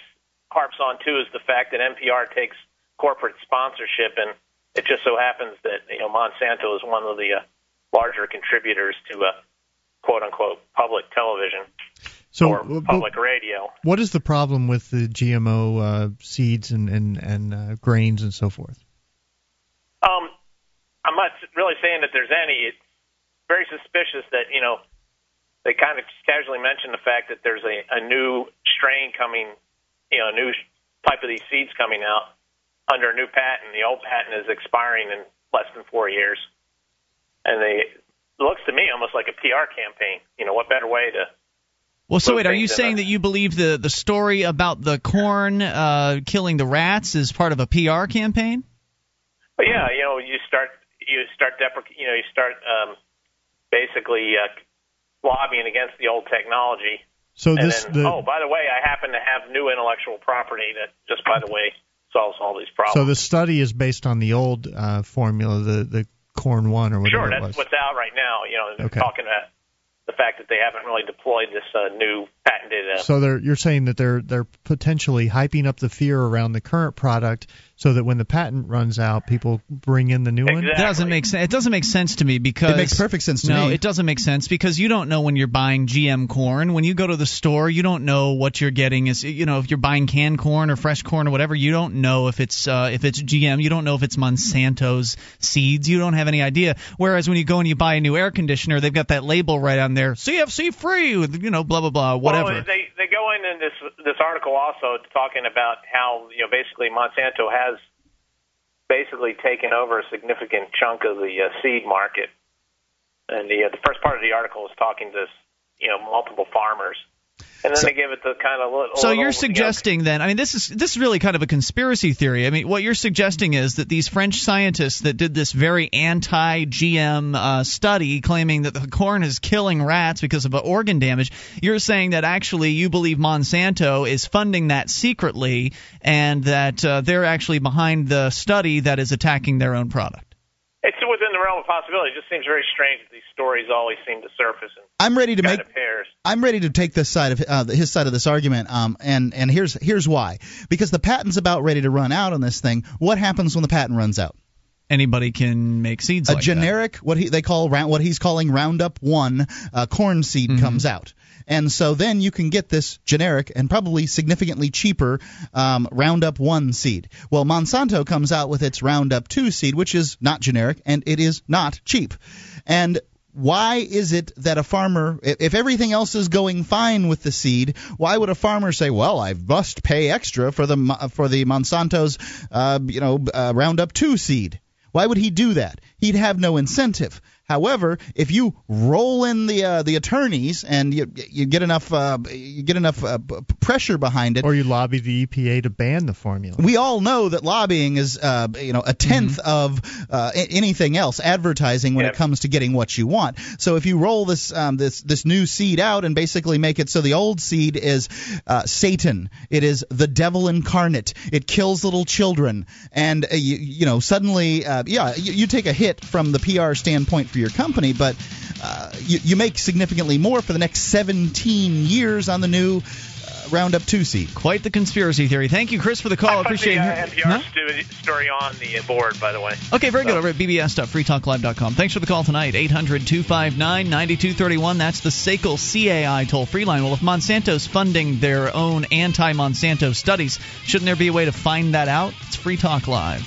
harps on too is the fact that NPR takes corporate sponsorship, and it just so happens that you know Monsanto is one of the uh, larger contributors to uh, quote unquote public television So, or public radio. what is the problem with the GMO uh, seeds and and and uh, grains and so forth? Um, I'm not really saying that there's any. It's very suspicious that you know they kind of casually mention the fact that there's a, a new strain coming, you know, a new type of these seeds coming out under a new patent. The old patent is expiring in less than four years, and they it looks to me almost like a PR campaign. You know, what better way to Well, so wait, are you things that saying that you believe the the story about the corn uh, killing the rats is part of a PR campaign? But yeah, you know, you start you start deprec- you know, you start um, basically uh, lobbying against the old technology. So and this then, the oh, by the way, I happen to have new intellectual property that just by the way solves all these problems. so the study is based on the old uh, formula, the the corn one or whatever sure, it that's was. what's out right now. You know, they're Okay. talking about the fact that they haven't really deployed this uh, new patented. Uh, So they're you're saying that they're they're potentially hyping up the fear around the current product so that when the patent runs out, people bring in the new one. It doesn't make sense. It doesn't make sense to me because It makes perfect sense to no, me. No, it doesn't make sense because you don't know when you're buying GM corn. When you go to the store, you don't know what you're getting. Is you know if you're buying canned corn or fresh corn or whatever, you don't know if it's uh, if it's GM. You don't know if it's Monsanto's seeds. You don't have any idea. Whereas when you go and you buy a new air conditioner, they've got that label right on there, CFC free, you know blah blah blah whatever. Well, they they go in in this this article also talking about how you know basically Monsanto has basically taken over a significant chunk of the uh, seed market, and the uh, the first part of the article is talking to you know multiple farmers. And then So- they give it the kind of little. So you're suggesting then? I mean, this is this is really kind of a conspiracy theory. I mean, what you're suggesting is that these French scientists that did this very anti-GM uh, study, claiming that the corn is killing rats because of organ damage, you're saying that actually you believe Monsanto is funding that secretly, and that uh, they're actually behind the study that is attacking their own product. It's within the realm of possibility. It just seems very strange that these stories always seem to surface in I'm ready to make of pairs. I'm ready to take this side of uh, his side of this argument, um, and and here's here's why. Because the patent's about ready to run out on this thing. What happens when the patent runs out? Anybody can make seeds. a like that. generic what he they call round what he's calling Roundup One uh, corn seed Mm-hmm. comes out. And so then you can get this generic and probably significantly cheaper um, Roundup 1 seed. Well, Monsanto comes out with its Roundup 2 seed, which is not generic and it is not cheap. And why is it that a farmer, if everything else is going fine with the seed, why would a farmer say, "Well, I must pay extra for the for the Monsanto's, uh, you know, uh, Roundup 2 seed"? Why would he do that? He'd have no incentive. However, if you roll in the uh, the attorneys and you you get enough uh, you get enough uh, pressure behind it, Or you lobby the EPA to ban the formula. we all know that lobbying is uh, you know a 10th of uh, a- anything else advertising when it comes to getting what you want. So if you roll this um, this this new seed out and basically make it so the old seed is uh, Satan, it is the devil incarnate, it kills little children, and uh, you, you know suddenly uh, yeah you, you take a hit from the PR standpoint for your company, but uh, you, you make significantly more for the next 17 years on the new uh, Roundup 2 seed. Quite the conspiracy theory. Thank you, Chris, for the call. I put Appreciate the uh, it. NPR Huh? stu- story on the board, by the way. Okay, very good. So- Over at bbs.freetalklive.com. Thanks for the call tonight. 800 259 9231. That's the SACL CAI toll free line. Well, if Monsanto's funding their own anti Monsanto studies, shouldn't there be a way to find that out? It's Free Talk Live.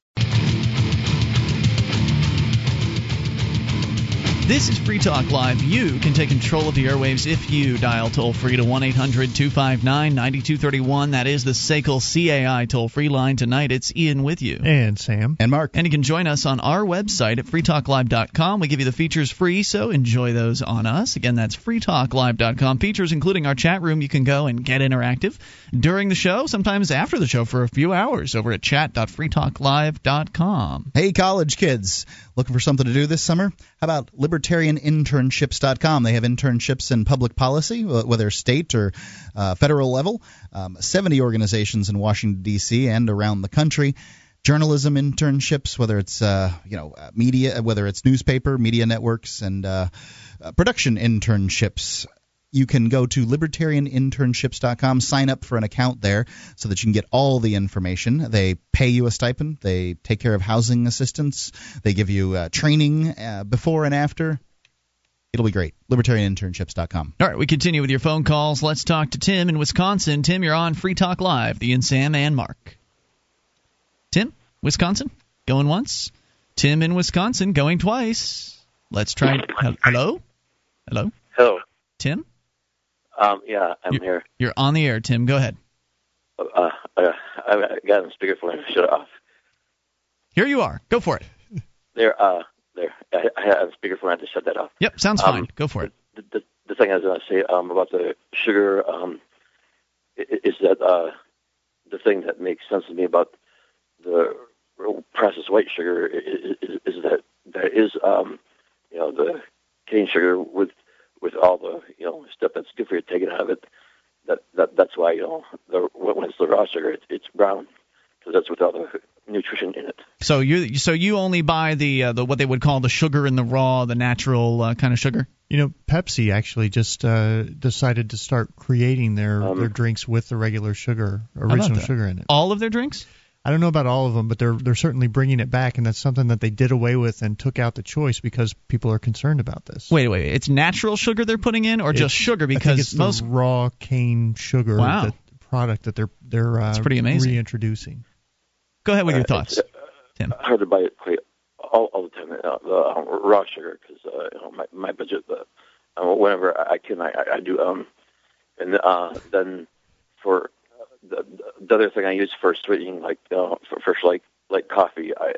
This is Free Talk Live. You can take control of the airwaves if you dial toll free to 1 800 259 9231. That is the SACL CAI toll free line. Tonight, it's Ian with you. And Sam. And Mark. And you can join us on our website at freetalklive.com. We give you the features free, so enjoy those on us. Again, that's freetalklive.com. Features including our chat room. You can go and get interactive during the show, sometimes after the show for a few hours over at chat.freetalklive.com. Hey, college kids, looking for something to do this summer? How about libertarianinternships.com? They have internships in public policy, whether state or uh, federal level. Um, 70 organizations in Washington, D.C. and around the country. Journalism internships, whether it's uh, you know media, whether it's newspaper, media networks, and uh, uh, production internships you can go to libertarianinternships.com, sign up for an account there so that you can get all the information. They pay you a stipend, they take care of housing assistance, they give you uh, training uh, before and after. It'll be great. libertarianinternships.com. All right, we continue with your phone calls. Let's talk to Tim in Wisconsin. Tim, you're on Free Talk Live. The and Sam and Mark. Tim, Wisconsin, going once. Tim in Wisconsin, going twice. Let's try. Hello, hello, Hello. Tim. Um, yeah, I'm here. You're on the air, Tim. Go ahead. Uh, uh, I got on speakerphone shut it off. Here you are. Go for it. There, uh, there. I, I on speakerphone. I had to shut that off. Yep, sounds Um, fine. Go for it. The, the, the thing I was going to say um, about the sugar um, is that uh, the thing that makes sense to me about the processed white sugar is, is, is that there is, um, you know, the cane sugar with with all the you know stuff that's good for you taken out of it. That that that's why you know the when it's the raw sugar, it's, it's brown because that's with all the nutrition in it. So you so you only buy the uh, the what they would call the sugar in the raw, the natural uh, kind of sugar. You know, Pepsi actually just uh, decided to start creating their Um, their drinks with the regular sugar, original sugar in it. All of their drinks. I don't know about all of them, but they're they're certainly bringing it back, and that's something that they did away with and took out the choice because people are concerned about this. Wait, wait, it's natural sugar they're putting in, or just It's- sugar? I think Because it's most the raw cane sugar Wow. that product that they're they're uh, That's pretty amazing. reintroducing. Go ahead with your Uh, thoughts. it's, uh, hard to buy it quite all, all the time. Uh, the uh, raw sugar because uh, you know my my budget. The, uh, whenever I can, I, I, I do. Um, and uh, then for the, the other thing I use for sweetening, like uh, for, for like like coffee, I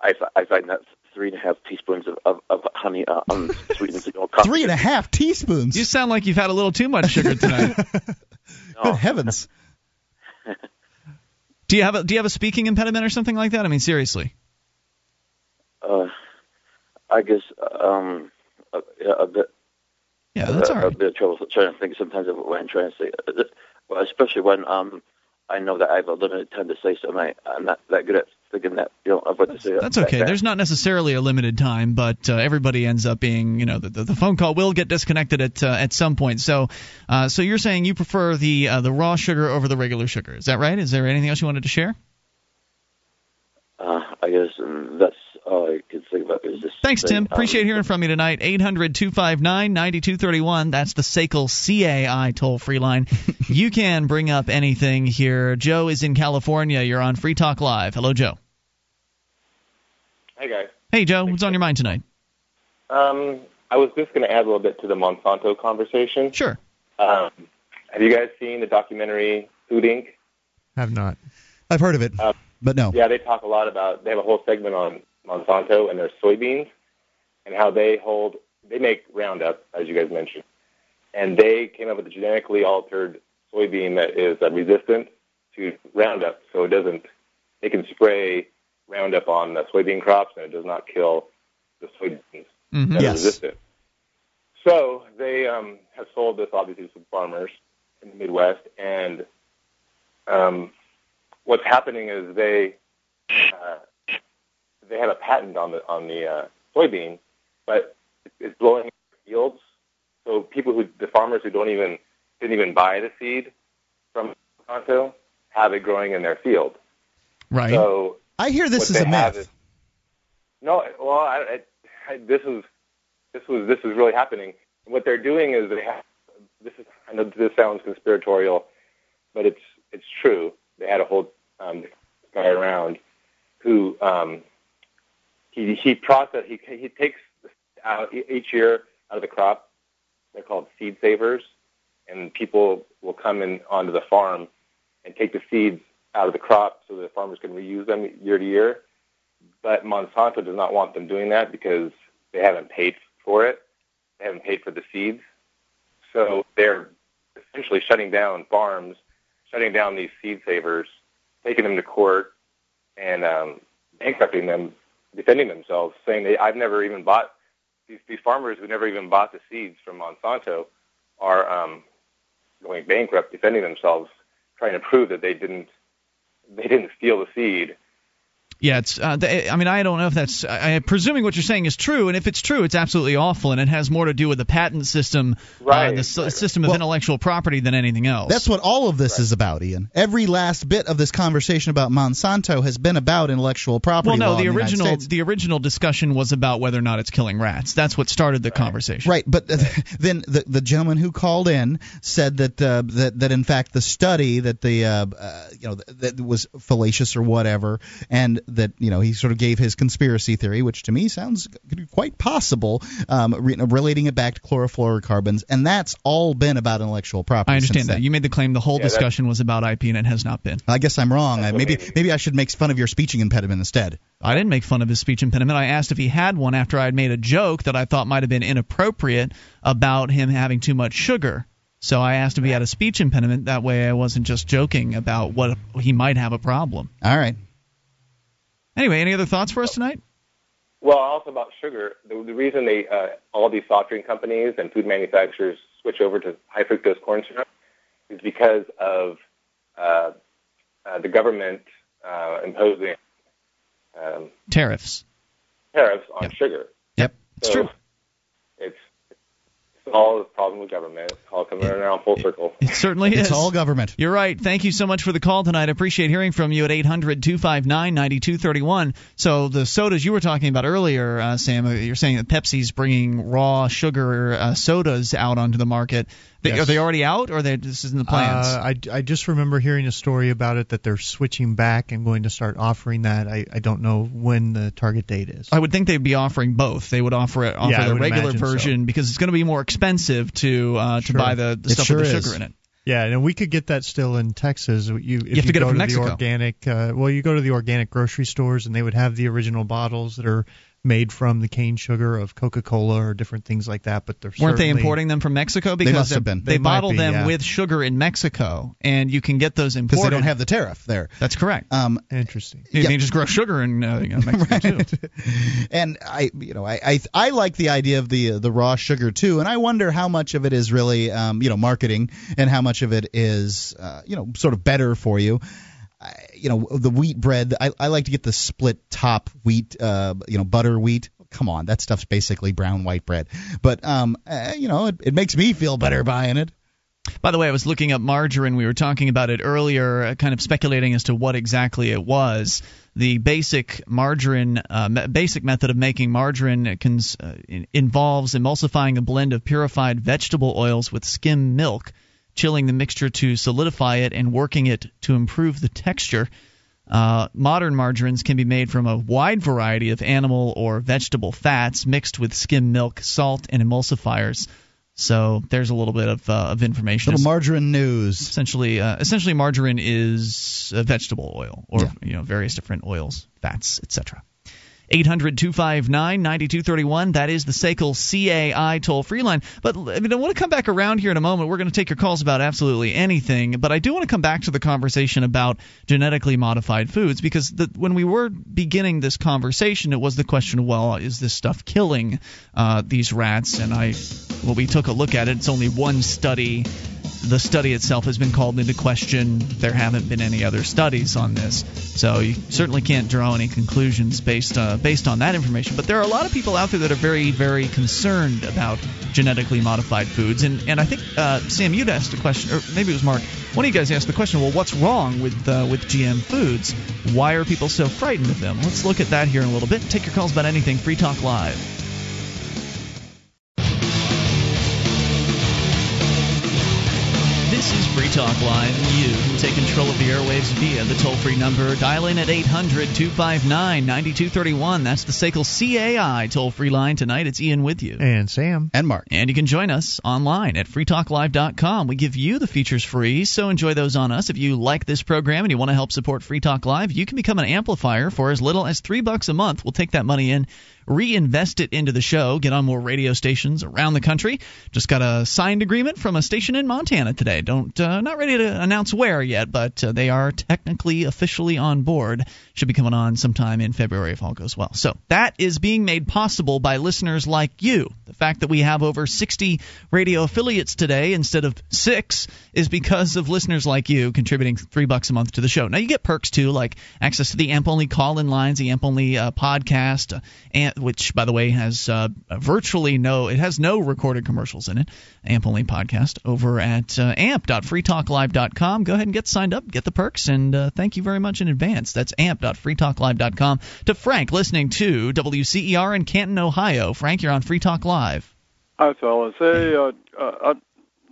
I, I find that three and a half teaspoons of, of, of honey uh, um, sweetens you know, coffee. Three and a half teaspoons. You sound like you've had a little too much sugar tonight. Good heavens. do you have a Do you have a speaking impediment or something like that? I mean, seriously. Uh, I guess um, a, a bit. Yeah, that's a, all right. A bit of trouble trying to think sometimes of what I'm trying to say. Well, especially when um, I know that I have a limited time to say something. I, I'm not that good at thinking that you know of what to say. That's okay. There's not necessarily a limited time, but uh, everybody ends up being, you know, the, the, the phone call will get disconnected at uh, at some point. So, uh, so you're saying you prefer the uh, the raw sugar over the regular sugar? Is that right? Is there anything else you wanted to share? Uh, I guess um, that's all I could think about. Is this Thanks, thing. Tim. Um, Appreciate hearing from you tonight. 800 259 9231. That's the SACL CAI toll free line. you can bring up anything here. Joe is in California. You're on Free Talk Live. Hello, Joe. Hey guys. Hey, Joe. What's on your mind tonight? Um, I was just going to add a little bit to the Monsanto conversation. Sure. Um, have you guys seen the documentary Food Inc? Have not. I've heard of it, Um, but no. Yeah, they talk a lot about. They have a whole segment on Monsanto and their soybeans, and how they hold. They make Roundup, as you guys mentioned, and they came up with a genetically altered soybean that is uh, resistant to Roundup, so it doesn't. They can spray Roundup on the soybean crops, and it does not kill the soybeans Mhm. that are Yes. resistant. So they um, have sold this obviously to some farmers in the Midwest, and um, what's happening is they uh, they have a patent on the on the uh, soybean, but it's blowing yields. So people who the farmers who don't even didn't even buy the seed from Monsanto have it growing in their field. Right. So I hear this is a myth. is- no, well, I, I, I, this is this was this is really happening. What they're doing is they have this is I know this sounds conspiratorial, but it's it's true. They had a whole um, guy around who um, he he process he he takes out each year out of the crop. They're called seed savers, and people will come in onto the farm and take the seeds out of the crop so the farmers can reuse them year to year. But Monsanto does not want them doing that because they haven't paid for it. They haven't paid for the seeds. So they're essentially shutting down farms, shutting down these seed savers, taking them to court, and um, bankrupting them, defending themselves, saying they, I've never even bought these, these farmers who never even bought the seeds from Monsanto are um, going bankrupt, defending themselves, trying to prove that they didn't they didn't steal the seed. Yeah, it's. Uh, th- I mean, I don't know if that's. I, I'm presuming what you're saying is true, and if it's true, it's absolutely awful, and it has more to do with the patent system, Right, uh, the s- right. system of Well- intellectual property than anything else. That's what all of this is about, Ian. Every last bit of this conversation about Monsanto has been about intellectual property well, no, law the in United original States. the original discussion was about whether or not it's killing rats. That's what started the conversation. Right, but then the the gentleman who called in said that uh, that that in fact the study that the uh, uh, you know that was fallacious or whatever, and that you know he sort of gave his conspiracy theory, which to me sounds quite possible, um, re- relating it back to chlorofluorocarbons, and that's all been about intellectual property. I understand that. then. You made the claim the whole Yeah, discussion was about IP, and it has not been. I guess I'm wrong. I, maybe maybe I should make fun of your speech impediment instead. I didn't make fun of his speech impediment. I asked if he had one after I had made a joke that I thought might have been inappropriate about him having too much sugar. So I asked if he had a speech impediment. That way, I wasn't just joking about what he might have a problem. All right. Anyway, any other thoughts for us tonight? Well, also about sugar, the, the reason they uh, all these soft drink companies and food manufacturers switch over to high fructose corn syrup is because of uh, uh, the government uh, imposing um, Tariffs. tariffs on Yep. sugar. Yep, it's so true. It's it's all a problem with government. It's all coming around full circle. It certainly is. It's all government. You're right. Thank you so much for the call tonight. I appreciate hearing from you at 800 259 9231. So, the sodas you were talking about earlier, uh, Sam, uh, you're saying that Pepsi's bringing raw sugar uh, sodas out onto the market. They, Yes. Are they already out, or they this isn't the plans? Uh, I, I just remember hearing a story about it that they're switching back and going to start offering that. I, I don't know when the target date is. I would think they'd be offering both. They would offer it, offer Yeah, the regular imagine so. version because it's going to be more expensive to uh, to Sure. buy the, the It stuff sure with the is. sugar in it. Yeah, and we could get that still in Texas. You, if have to get it go from to Mexico. the organic, uh, well, you go to the organic grocery stores and they would have the original bottles that are made from the cane sugar of Coca-Cola or different things like that. But they're Weren't they importing them from Mexico? Because must they, have been. They, They bottle be, them yeah. with sugar in Mexico, and you can get those imported because they don't have the tariff there. That's correct. Um, Interesting. You yeah. can just grow sugar in uh, you know, Mexico too. and I, you know, I, I, I like the idea of the the raw sugar too, and I wonder how much of it is really, um, you know, marketing, and how much of it is, uh, you know, sort of better for you. You know, the wheat bread. I, I like to get the split top wheat, uh, you know, butter wheat. Come on, that stuff's basically brown white bread. But um, uh, you know, it, it makes me feel better buying it. By the way, I was looking up margarine. We were talking about it earlier, uh, kind of speculating as to what exactly it was. The basic margarine, uh, me- basic method of making margarine cons- uh, in- involves emulsifying a blend of purified vegetable oils with skim milk, chilling the mixture to solidify it, and working it to improve the texture. Uh, modern margarines can be made from a wide variety of animal or vegetable fats mixed with skim milk, salt, and emulsifiers. So there's a little bit of, uh, of information. Little margarine news. essentially, uh, essentially, margarine is uh, vegetable oil or Yeah. you know various different oils, fats, etc. 800 259 9231. That is the SACL CAI toll free line. But I, mean, I want to come back around here in a moment. We're going to take your calls about absolutely anything. But I do want to come back to the conversation about genetically modified foods because the, when we were beginning this conversation, it was the question well, is this stuff killing uh, these rats? And I, well, we took a look at it. It's only one study the study itself has been called into question. There haven't been any other studies on this, so you certainly can't draw any conclusions based uh, based on that information. But there are a lot of people out there that are very, very concerned about genetically modified foods, and and I think uh, Sam, you'd asked a question, or maybe it was Mark. One of you guys asked the question, well, what's wrong with uh, with GM foods? Why are people so frightened of them? Let's look at that here in a little bit. Take your calls about anything. Free Talk Live. Jesus. Talk Live. You can take control of the airwaves via the toll free number. Dial in at 800 259 9231. That's the SACL CAI toll free line tonight. It's Ian with you. And Sam. And Mark. And you can join us online at freetalklive.com. We give you the features free, so enjoy those on us. If you like this program and you want to help support Free Talk Live, you can become an amplifier for as little as three bucks a month. We'll take that money in, reinvest it into the show, get on more radio stations around the country. Just got a signed agreement from a station in Montana today. Don't uh, not ready to announce where yet, but uh, they are technically officially on board. Should be coming on sometime in February if all goes well. So that is being made possible by listeners like you. The fact that we have over 60 radio affiliates today instead of six is because of listeners like you contributing three bucks a month to the show. Now you get perks too, like access to the AMP only call-in lines, the AMP only uh, podcast, uh, and, which by the way has uh, virtually no, it has no recorded commercials in it. AMP only podcast over at uh, amp.freetalklive.com. Go ahead and get signed up, get the perks, and uh, thank you very much in advance. That's amp.freetalklive.com. To Frank listening to WCER in Canton, Ohio. Frank, you're on Free Talk Live. Hi, fellas. Hey, uh, uh, I'd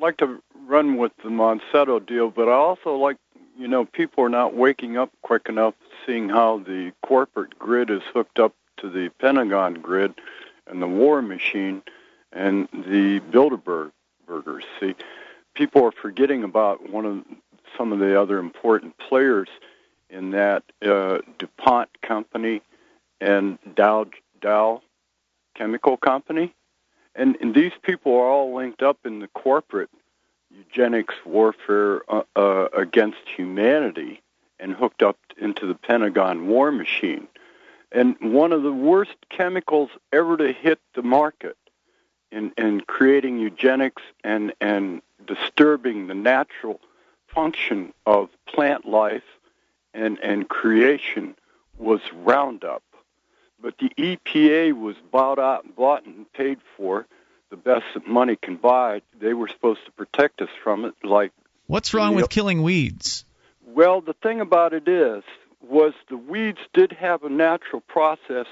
like to run with the Monsanto deal, but I also like, you know, people are not waking up quick enough seeing how the corporate grid is hooked up to the Pentagon grid and the war machine and the Bilderberg burgers. See, people are forgetting about one of some of the other important players in that uh, DuPont company and Dow Dow Chemical Company. And, and these people are all linked up in the corporate eugenics warfare uh, uh, against humanity and hooked up into the Pentagon war machine. And one of the worst chemicals ever to hit the market in, in creating eugenics and, and disturbing the natural function of plant life and, and creation was Roundup. But the EPA was bought out, bought and paid for the best that money can buy. They were supposed to protect us from it. Like, What's wrong with killing weeds? well, the thing about it is, was the weeds did have a natural process,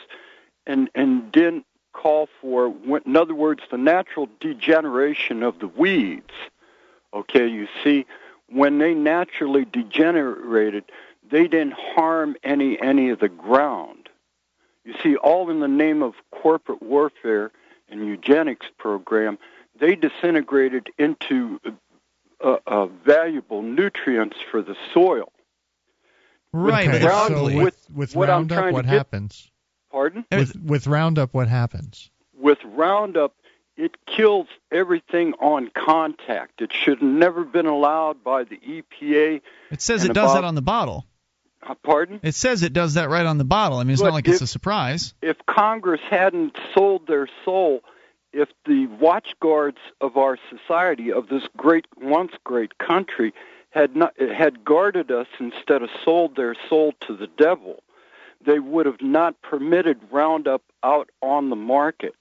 and and didn't call for. In other words, the natural degeneration of the weeds Okay, you see, when they naturally degenerated, they didn't harm any any of the ground. You see, all in the name of corporate warfare and eugenics program, they disintegrated into uh, uh, valuable nutrients for the soil. Right, Okay, but so ugly. with, with what I'm Roundup, trying to what get- happens? Pardon? With, with Roundup, what happens? With Roundup, it kills everything on contact. It should have never been allowed by the EPA. It says it does about- that on the bottle. Uh, Pardon? It says it does that right on the bottle. I mean, it's not But like it's a surprise. if Congress hadn't sold their soul, if the watchguards of our society, of this great once great country, had not had guarded us instead of sold their soul to the devil, they would have not permitted Roundup out on the market.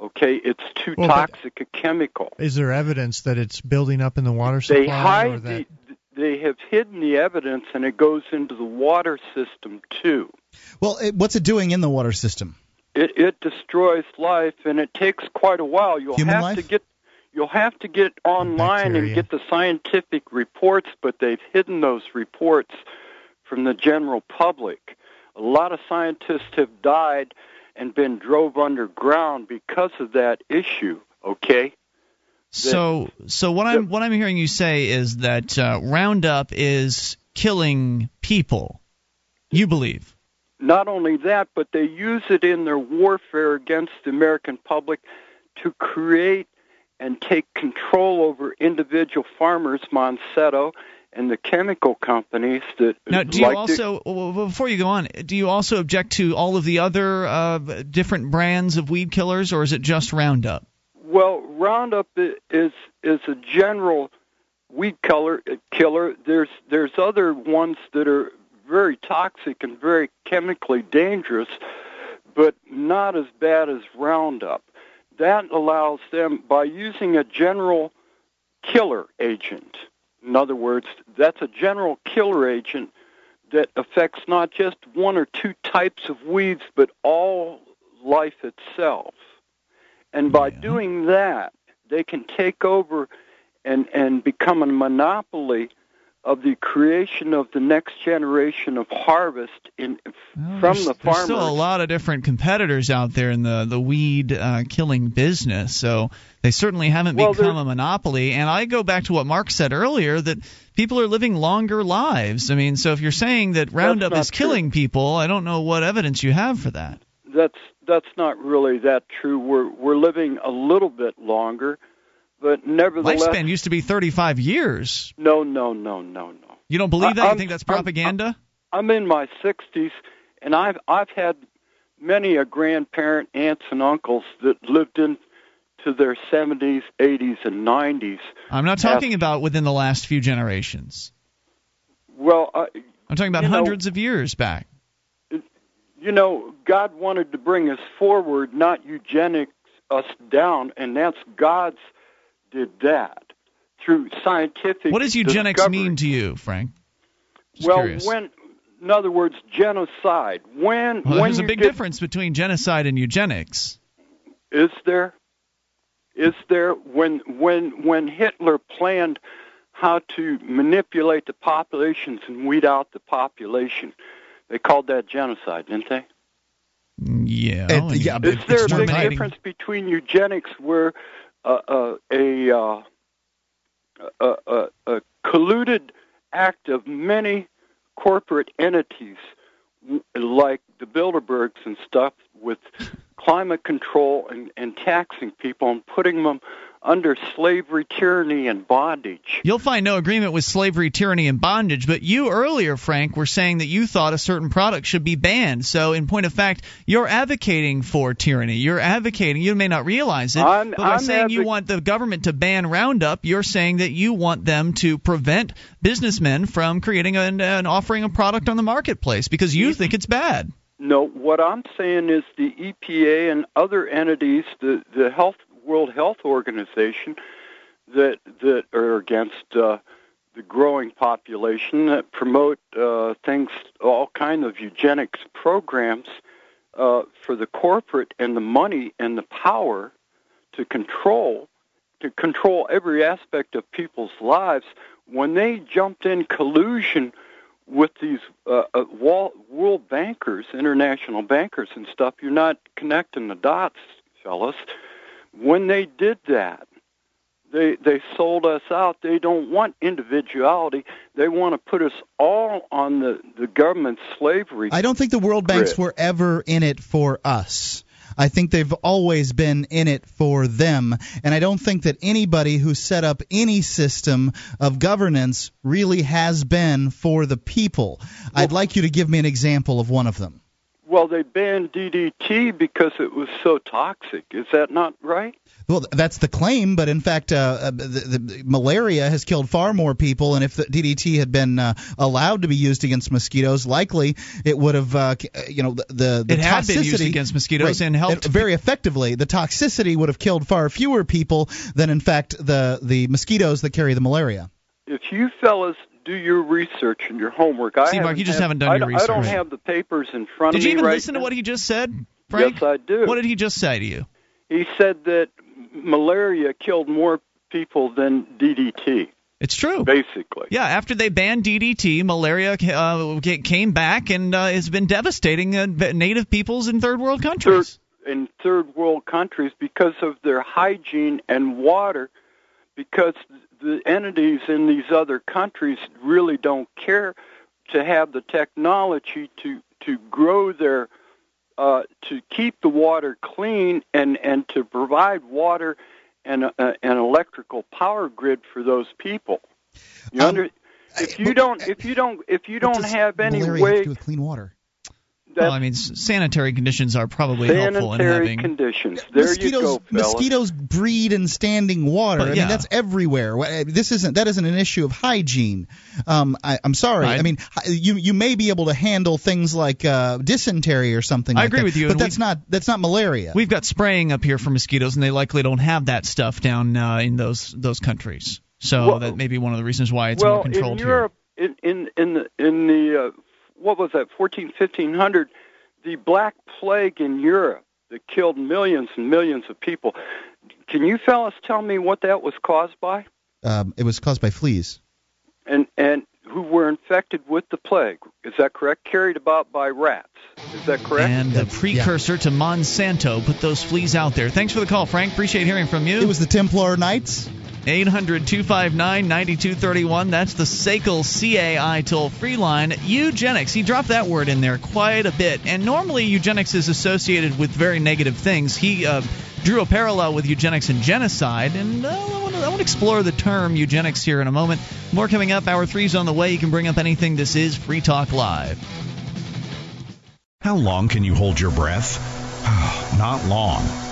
Okay, it's too Well, toxic a chemical. Is there evidence that it's building up in the water supply? They or hide that... the, they have hidden the evidence, and it goes into the water system too. Well, it, what's it doing in the water system? It it destroys life, and it takes quite a while. You'll Human have life? to get you'll have to get online Bacteria. and get the scientific reports, but they've hidden those reports from the general public. A lot of scientists have died and been drove underground because of that issue. Okay. So, so what I'm what I'm hearing you say is that uh, Roundup is killing people. You believe? Not only that, but they use it in their warfare against the American public to create and take control over individual farmers, Monsanto, and the chemical companies that Now, do you also well, before you go on, do you also object to all of the other uh, different brands of weed killers, or is it just Roundup? Well, Roundup is is a general weed killer. Killer. There's there's other ones that are very toxic and very chemically dangerous, but not as bad as Roundup. That allows them by using a general killer agent. In other words, that's a general killer agent that affects not just one or two types of weeds, but all life itself. And by doing that, they can take over and, and become a monopoly of the creation of the next generation of harvest in from there's, the there's still a lot of different competitors out there in the the weed uh, killing business, so they certainly haven't Well, become a monopoly. And I go back to what Mark said earlier that people are living longer lives. I mean, so if you're saying that Roundup is killing people, I don't know what evidence you have for that. that's that's not really that true. We're we're living a little bit longer, but nevertheless, Lifespan used to be 35 years. no, no, no, no, no. You don't believe that? I- You think that's I'm- propaganda? I'm in my 60s, and I've I've had many a grandparent, aunts, and uncles that lived in to their 70s, 80s, and 90s. I'm not talking about within the last few generations. Well, uh, I'm talking about You know- hundreds of years back. you know, God wanted to bring us forward, not eugenics us down, and that's God's did that through scientific. What does eugenics discovery. mean to you, Frank? Just well, curious. when, in other words, genocide. When Well, when there's a big get- difference between genocide and eugenics. Is there? Is there when when when Hitler planned how to manipulate the populations and weed out the population? They called that genocide, didn't they? Yeah. And yeah, Is there a big difference between eugenics, where a, uh, a, a a colluded act of many corporate entities, like the Bilderbergs and stuff, with climate control and, and taxing people and putting them under slavery, tyranny, and bondage? You'll find no agreement with slavery, tyranny, and bondage, but you earlier, Frank, were saying that you thought a certain product should be banned. So, in point of fact, you're advocating for tyranny. You're advocating, you may not realize it, I'm- but by I'm saying you want the government to ban Roundup, you're saying that you want them to prevent businessmen from creating and, and offering a product on the marketplace because you think it's bad. No, what I'm saying is the EPA and other entities, the the Health World Health Organization, that that are against uh, the growing population, that promote uh, things, all kind of eugenics programs uh, for the corporate and the money and the power to control to control every aspect of people's lives, when they jumped in collusion with these uh, uh, wall, world bankers, international bankers and stuff, you're not connecting the dots, fellas. When they did that, they they sold us out. They don't want individuality. They want to put us all on the the government slavery. I don't think the world banks were ever in it for us. I think they've always been in it for them. And I don't think that anybody who set up any system of governance really has been for the people. I'd like you to give me an example of one of them. Well, they banned DDT because it was so toxic. Is that not right? Well, that's the claim, but in fact, uh, the, the, malaria has killed far more people. And if the DDT had been uh, allowed to be used against mosquitoes, likely it would have, uh, you know, the, the it toxicity had been used against mosquitoes right, and helped it, very effectively. The toxicity would have killed far fewer people than, in fact, the the mosquitoes that carry the malaria. If you fellas do your research and your homework, I See, Mark, you just have, haven't done I your research. I don't have the papers in front Did of me. Did you even right listen now. to what he just said, Frank? Yes, I do. What did he just say to you? He said that malaria killed more people than DDT. It's true. Basically. Yeah, after they banned DDT, malaria uh, came back and uh, has been devastating uh, native peoples in third world countries. Third, in third world countries because of their hygiene and water, because the entities in these other countries really don't care to have the technology to to grow their uh, to keep the water clean and and to provide water and uh, an electrical power grid for those people. You Um, under, if you don't if you don't if you don't have any way have to do with clean water? Well, I mean, sanitary conditions are probably helpful in sanitary having. conditions. There mosquitoes, you go, mosquitoes breed in standing water. But I yeah. mean, that's everywhere. Wha- This isn't that isn't an issue of hygiene. Um, I, I'm sorry. Right. I mean, hi- you you may be able to handle things like uh, dysentery or something. I like agree that, with you, but that's not that's not malaria. We've got spraying up here for mosquitoes, and they likely don't have that stuff down uh, in those those countries. So Well- that may be one of the reasons why it's well, more controlled in here. Europe, in in in the, in the uh, what was that, 14, 1500, the Black Plague in Europe that killed millions and millions of people. Can you fellas tell me what that was caused by? Um, it was caused by fleas. And and who were infected with the plague? Is that correct? Carried about by rats. Is that correct? And the precursor to Monsanto put those fleas out there. Thanks for the call, Frank. Appreciate hearing from you. It was the Templar Knights. 800 259 9231. That's the SACL CAI toll free line. Eugenics. He dropped that word in there quite a bit. And normally, eugenics is associated with very negative things. He uh, drew a parallel with eugenics and genocide. And uh, I want to I explore the term eugenics here in a moment. More coming up. Hour three's on the way. You can bring up anything. This is Free Talk Live. How long can you hold your breath? Not long.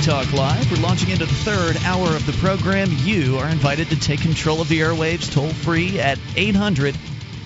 Free Talk Live. We're launching into the third hour of the program. You are invited to take control of the airwaves toll free at 800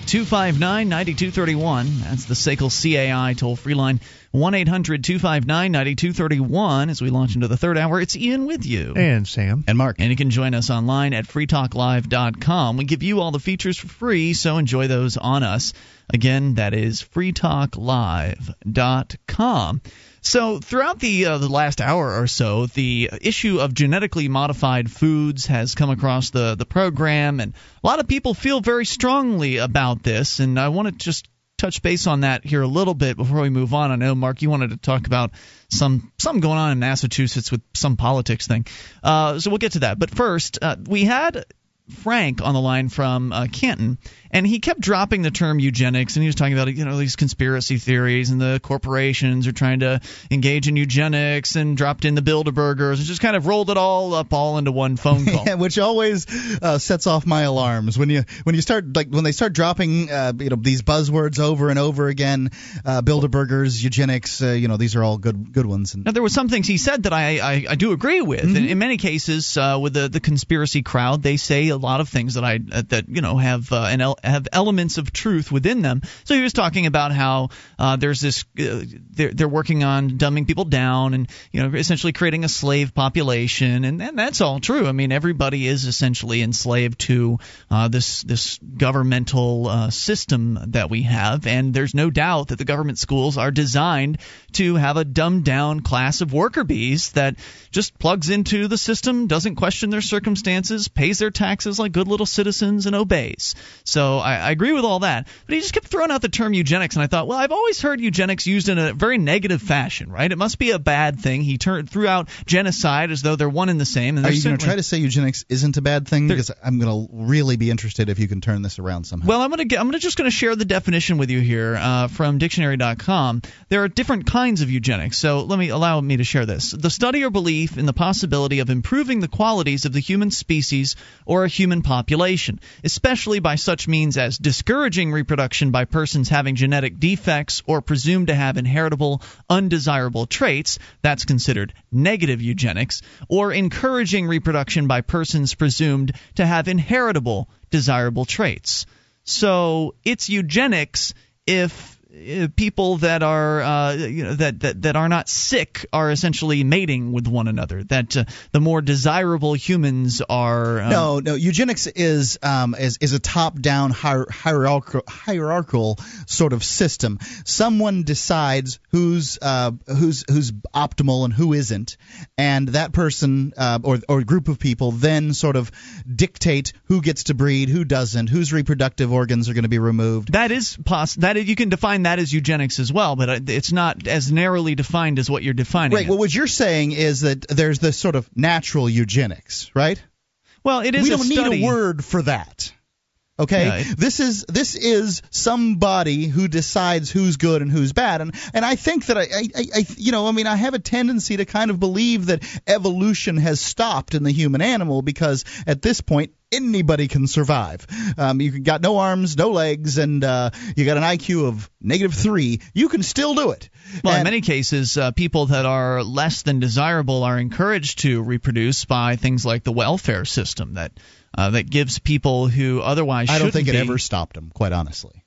259 9231. That's the SACL CAI toll free line. 1 800 259 9231 as we launch into the third hour. It's Ian with you. And Sam. And Mark. And you can join us online at freetalklive.com. We give you all the features for free, so enjoy those on us. Again, that is freetalklive.com. So, throughout the uh, the last hour or so, the issue of genetically modified foods has come across the the program, and a lot of people feel very strongly about this. And I want to just touch base on that here a little bit before we move on. I know, Mark, you wanted to talk about some something going on in Massachusetts with some politics thing. Uh, so we'll get to that. But first, uh, we had Frank on the line from uh, Canton, and he kept dropping the term eugenics, and he was talking about you know these conspiracy theories and the corporations are trying to engage in eugenics, and dropped in the Bilderbergers, and just kind of rolled it all up all into one phone call. yeah, which always uh, sets off my alarms when you when you start like when they start dropping uh, you know these buzzwords over and over again. Uh, Bilderbergers, eugenics, uh, you know these are all good good ones. And Now there were some things he said that I I, I do agree with. Mm-hmm. In, in many cases, uh, with the the conspiracy crowd, they say a lot of things that I uh, that you know have uh, an el- have elements of truth within them. So he was talking about how uh, there's this uh, they're they're working on dumbing people down and you know essentially creating a slave population, and, and that's all true. I mean everybody is essentially enslaved to uh, this this governmental uh, system that we have, and there's no doubt that the government schools are designed to have a dumbed down class of worker bees that just plugs into the system, doesn't question their circumstances, pays their taxes like good little citizens, and obeys. So I, I agree with all that. But he just kept throwing out the term eugenics, and I thought, well, I've always heard eugenics used in a very negative fashion, right? It must be a bad thing. He turned threw out genocide as though they're one and the same. And are you going to try to say eugenics isn't a bad thing? Because I'm going to really be interested if you can turn this around somehow. Well, I'm gonna I'm gonna just gonna share the definition with you here uh, from dictionary.com. There are different kinds of eugenics, so let me allow me to share this. The study or belief in the possibility of improving the qualities of the human species or a human population, especially by such means as discouraging reproduction by persons having genetic defects or presumed to have inheritable undesirable traits. That's considered negative eugenics, or encouraging reproduction by persons presumed to have inheritable desirable traits. So it's eugenics if people that are uh, you know that, that that are not sick are essentially mating with one another. That uh, the more desirable humans are. Um, no, no. Eugenics is um, is is a top-down hier- hierarchical hierarchical sort of system. Someone decides who's uh, who's who's optimal and who isn't, and that person uh, or or group of people then sort of dictate who gets to breed, who doesn't, whose reproductive organs are going to be removed. That is poss- that is, you can define that as eugenics as well, but uh, it's not as narrowly defined as what you're defining. Right. Well, what you're saying is that there's this sort of natural eugenics, right? Well, it is We a don't study- need a word for that. Okay, Yeah, it- this is this is somebody who decides who's good and who's bad, and and I think that I, I I- you know I mean I have a tendency to kind of believe that evolution has stopped in the human animal because at this point anybody can survive. Um, you got no arms, no legs, and uh, you got an IQ of negative three. You can still do it. Well, in many cases, uh, people that are less than desirable are encouraged to reproduce by things like the welfare system that uh, that gives people who otherwise I don't think it be- ever stopped them, quite honestly.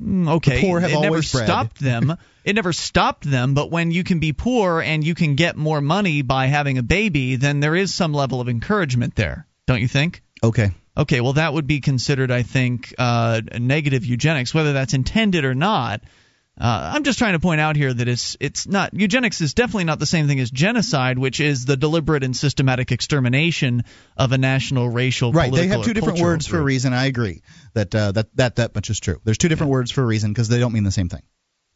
Mm, Okay, The poor have it never always stopped them. it never stopped them. But when you can be poor and you can get more money by having a baby, then there is some level of encouragement there, don't you think? Okay. Okay, well that would be considered, I think, uh, negative eugenics, whether that's intended or not. Uh, I'm just trying to point out here that it's it's not eugenics is definitely not the same thing as genocide, which is the deliberate and systematic extermination of a national, racial, Right, they have two different words for a reason. I agree that uh, that that that much is true. There's two different words for a reason because they don't mean the same thing.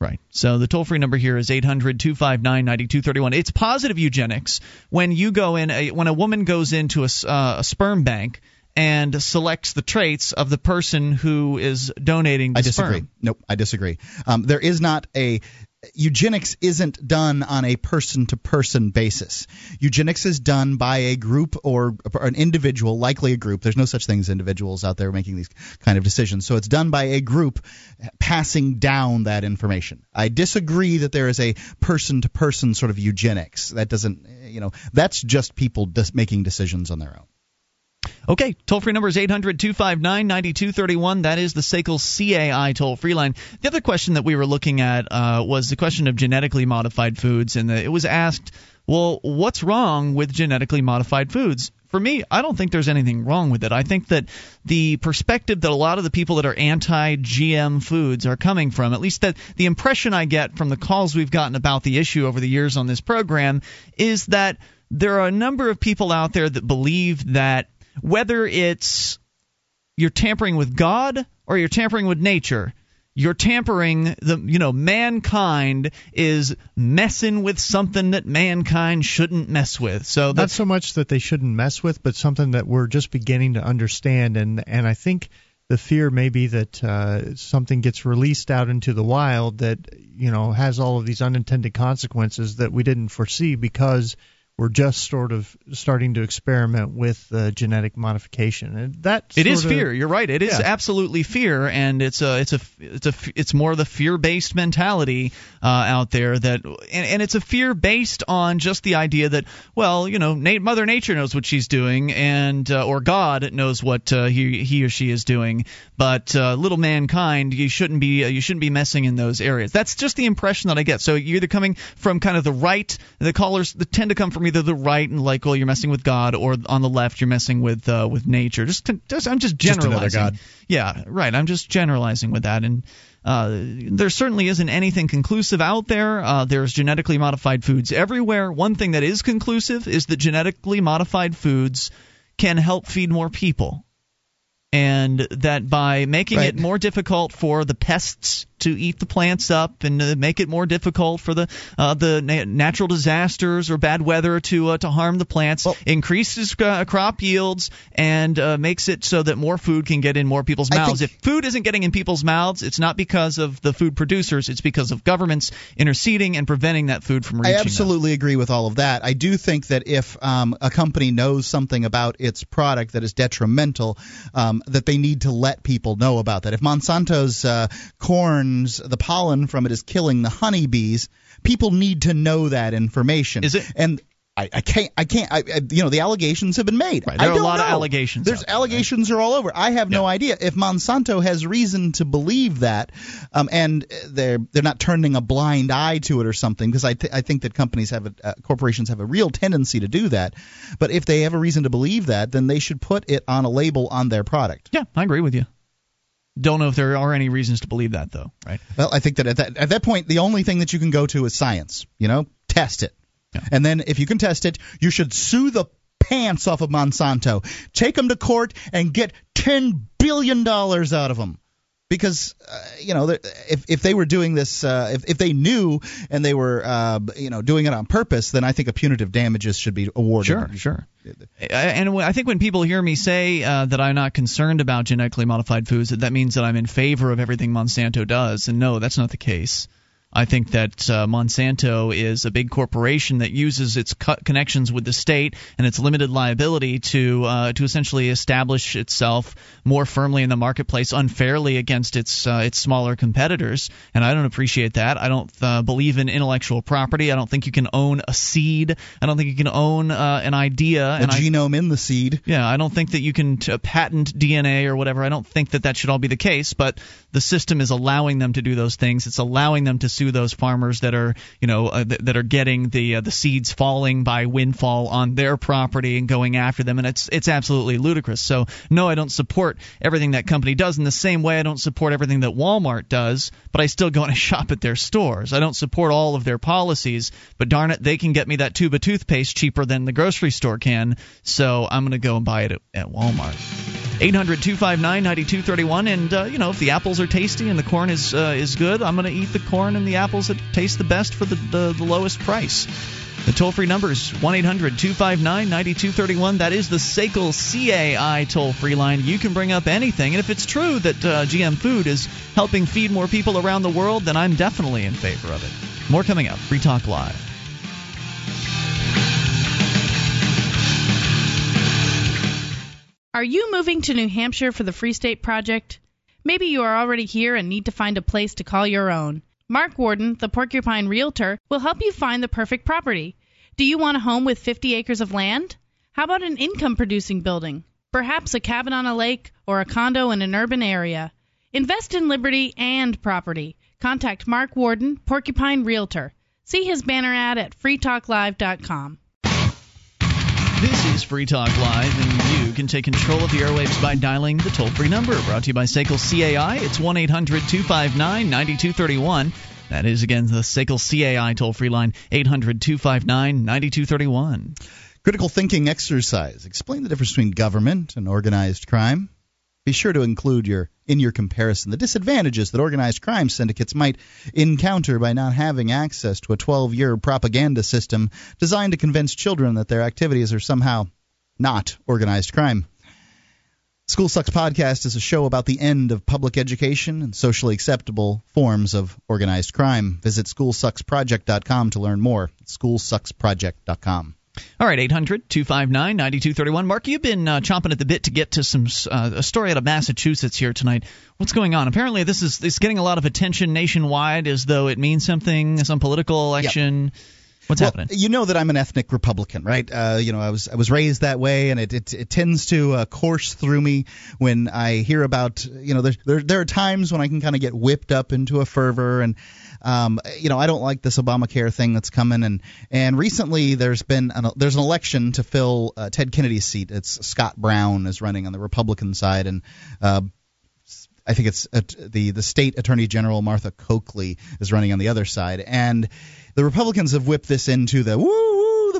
Right. So the toll free number here is 800 259 9231. It's positive eugenics when you go in, a, when a woman goes into a, uh, a sperm bank and selects the traits of the person who is donating the I disagree. sperm. Nope, I disagree. Um, there is not a eugenics isn't done on a person to person basis. Eugenics is done by a group or an individual, likely a group. There's no such thing as individuals out there making these kind of decisions. So it's done by a group passing down that information. I disagree that there is a person to person sort of eugenics. That doesn't, you know, that's just people making decisions on their own. Okay, toll free number is 800 259 9231. That is the SACL CAI toll free line. The other question that we were looking at uh, was the question of genetically modified foods, and the, it was asked, well, what's wrong with genetically modified foods? For me, I don't think there's anything wrong with it. I think that the perspective that a lot of the people that are anti GM foods are coming from, at least that the impression I get from the calls we've gotten about the issue over the years on this program, is that there are a number of people out there that believe that whether it's you're tampering with God or you're tampering with nature, you're tampering the you know mankind is messing with something that mankind shouldn't mess with so Not so much that they shouldn't mess with, but something that we're just beginning to understand. And and I think the fear may be that uh, something gets released out into the wild that you know has all of these unintended consequences that we didn't foresee because we're just sort of starting to experiment with uh, genetic modification. And that It is of- fear. You're right. It is Yeah. absolutely fear, and it's a it's a it's a it's more of the fear based mentality uh, out there that, and, and it's a fear based on just the idea that well, you know, Na- Mother Nature knows what she's doing, and uh, or God knows what uh, he he or she is doing, but uh, little mankind, you shouldn't be uh, you shouldn't be messing in those areas. That's just the impression that I get. So you're either coming from kind of the right, the callers that tend to come from either the right and like, oh, you're messing with God, or on the left, you're messing with uh, with nature. Just, to, just I'm just Just generalizing. God. Yeah, right. I'm just generalizing with that, and uh, there certainly isn't anything conclusive out there. Uh, there's genetically modified foods everywhere. One thing that is conclusive is that genetically modified foods can help feed more people. And that by making Right. it more difficult for the pests to eat the plants up, and uh, make it more difficult for the uh, the na- natural disasters or bad weather to uh, to harm the plants, increases uh, crop yields and uh, makes it so that more food can get in more people's mouths. think- if food isn't getting in people's mouths, it's not because of the food producers; it's because of governments interceding and preventing that food from reaching I them. absolutely agree with all of that. I do think that if um, a company knows something about its product that is detrimental, um, that they need to let people know about that. If Monsanto's uh, the pollen from it is killing the honeybees, people need to know that information. Is it? And I, I can't. I can't. I, I- you know, the allegations have been made. Right, there are a lot of allegations There's there, allegations are all over. I have no idea if Monsanto has reason to believe that, um, and they're they're not turning a blind eye to it or something. Because I th- I think that companies have a, uh, corporations have a real tendency to do that. But if they have a reason to believe that, then they should put it on a label on their product. Yeah, I agree with you. Don't know if there are any reasons to believe that though, right? Well, I think that at that at that point, the only thing that you can go to is science. You know, test it, yeah. and then if you can test it, you should sue the pants off of Monsanto, take them to court, and get ten billion dollars out of them. Because uh, you know, if if they were doing this, uh, if if they knew and they were, uh, you know, doing it on purpose, then I think a punitive damages should be awarded. Sure, sure. And I think when people hear me say uh, that I'm not concerned about genetically modified foods, that means that I'm in favor of everything Monsanto does. And no, that's not the case. I think that uh, Monsanto is a big corporation that uses its co- connections with the state and its limited liability to uh, to essentially establish itself more firmly in the marketplace unfairly against its uh, its smaller competitors. And I don't appreciate that. I don't uh, believe in intellectual property. I don't think you can own a seed. I don't think you can own uh, an idea. The and I, genome in the seed. yeah, I don't think that you can t- patent DNA or whatever. I don't think that that should all be the case, but the system is allowing them to do those things. It's allowing them to sue those farmers that are, you know, uh, th- that are getting the uh, the seeds falling by windfall on their property and going after them, and it's it's absolutely ludicrous. So no, I don't support everything that company does. In the same way, I don't support everything that Walmart does, but I still go and I shop at their stores. I don't support all of their policies, but darn it, they can get me that tube of toothpaste cheaper than the grocery store can. So I'm going to go and buy it at, at Walmart. 800 259 9231. And, uh, you know, if the apples are tasty and the corn is uh, is good, I'm going to eat the corn and the apples that taste the best for the, the, the lowest price. The toll free number is 1 800 259 9231. That is the SACL CAI toll free line. You can bring up anything. And if it's true that uh, GM Food is helping feed more people around the world, then I'm definitely in favor of it. More coming up. Free Talk Live. Are you moving to New Hampshire for the Free State Project? Maybe you are already here and need to find a place to call your own. Mark Warden, the Porcupine Realtor, will help you find the perfect property. Do you want a home with 50 acres of land? How about an income producing building? Perhaps a cabin on a lake or a condo in an urban area. Invest in liberty and property. Contact Mark Warden, Porcupine Realtor. See his banner ad at freetalklive.com. This is Free Talk Live, and you can take control of the airwaves by dialing the toll free number. Brought to you by SACL CAI. It's 1 800 259 9231. That is, again, the SACL CAI toll free line, 800 259 9231. Critical thinking exercise. Explain the difference between government and organized crime. Be sure to include your in your comparison the disadvantages that organized crime syndicates might encounter by not having access to a 12-year propaganda system designed to convince children that their activities are somehow not organized crime. School Sucks Podcast is a show about the end of public education and socially acceptable forms of organized crime. Visit schoolsucksproject.com to learn more. Schoolsucksproject.com. All right, 800 259 9231. Mark, you've been uh, chomping at the bit to get to some uh, a story out of Massachusetts here tonight. What's going on? Apparently, this is it's getting a lot of attention nationwide as though it means something, some political election. Yep. What's well, happening? You know that I'm an ethnic Republican, right? Uh, you know, I was I was raised that way, and it it, it tends to uh, course through me when I hear about you know there there, there are times when I can kind of get whipped up into a fervor and. Um, you know, I don't like this Obamacare thing that's coming, and and recently there's been an, there's an election to fill uh, Ted Kennedy's seat. It's Scott Brown is running on the Republican side, and uh, I think it's uh, the the state attorney general Martha Coakley is running on the other side, and the Republicans have whipped this into the woo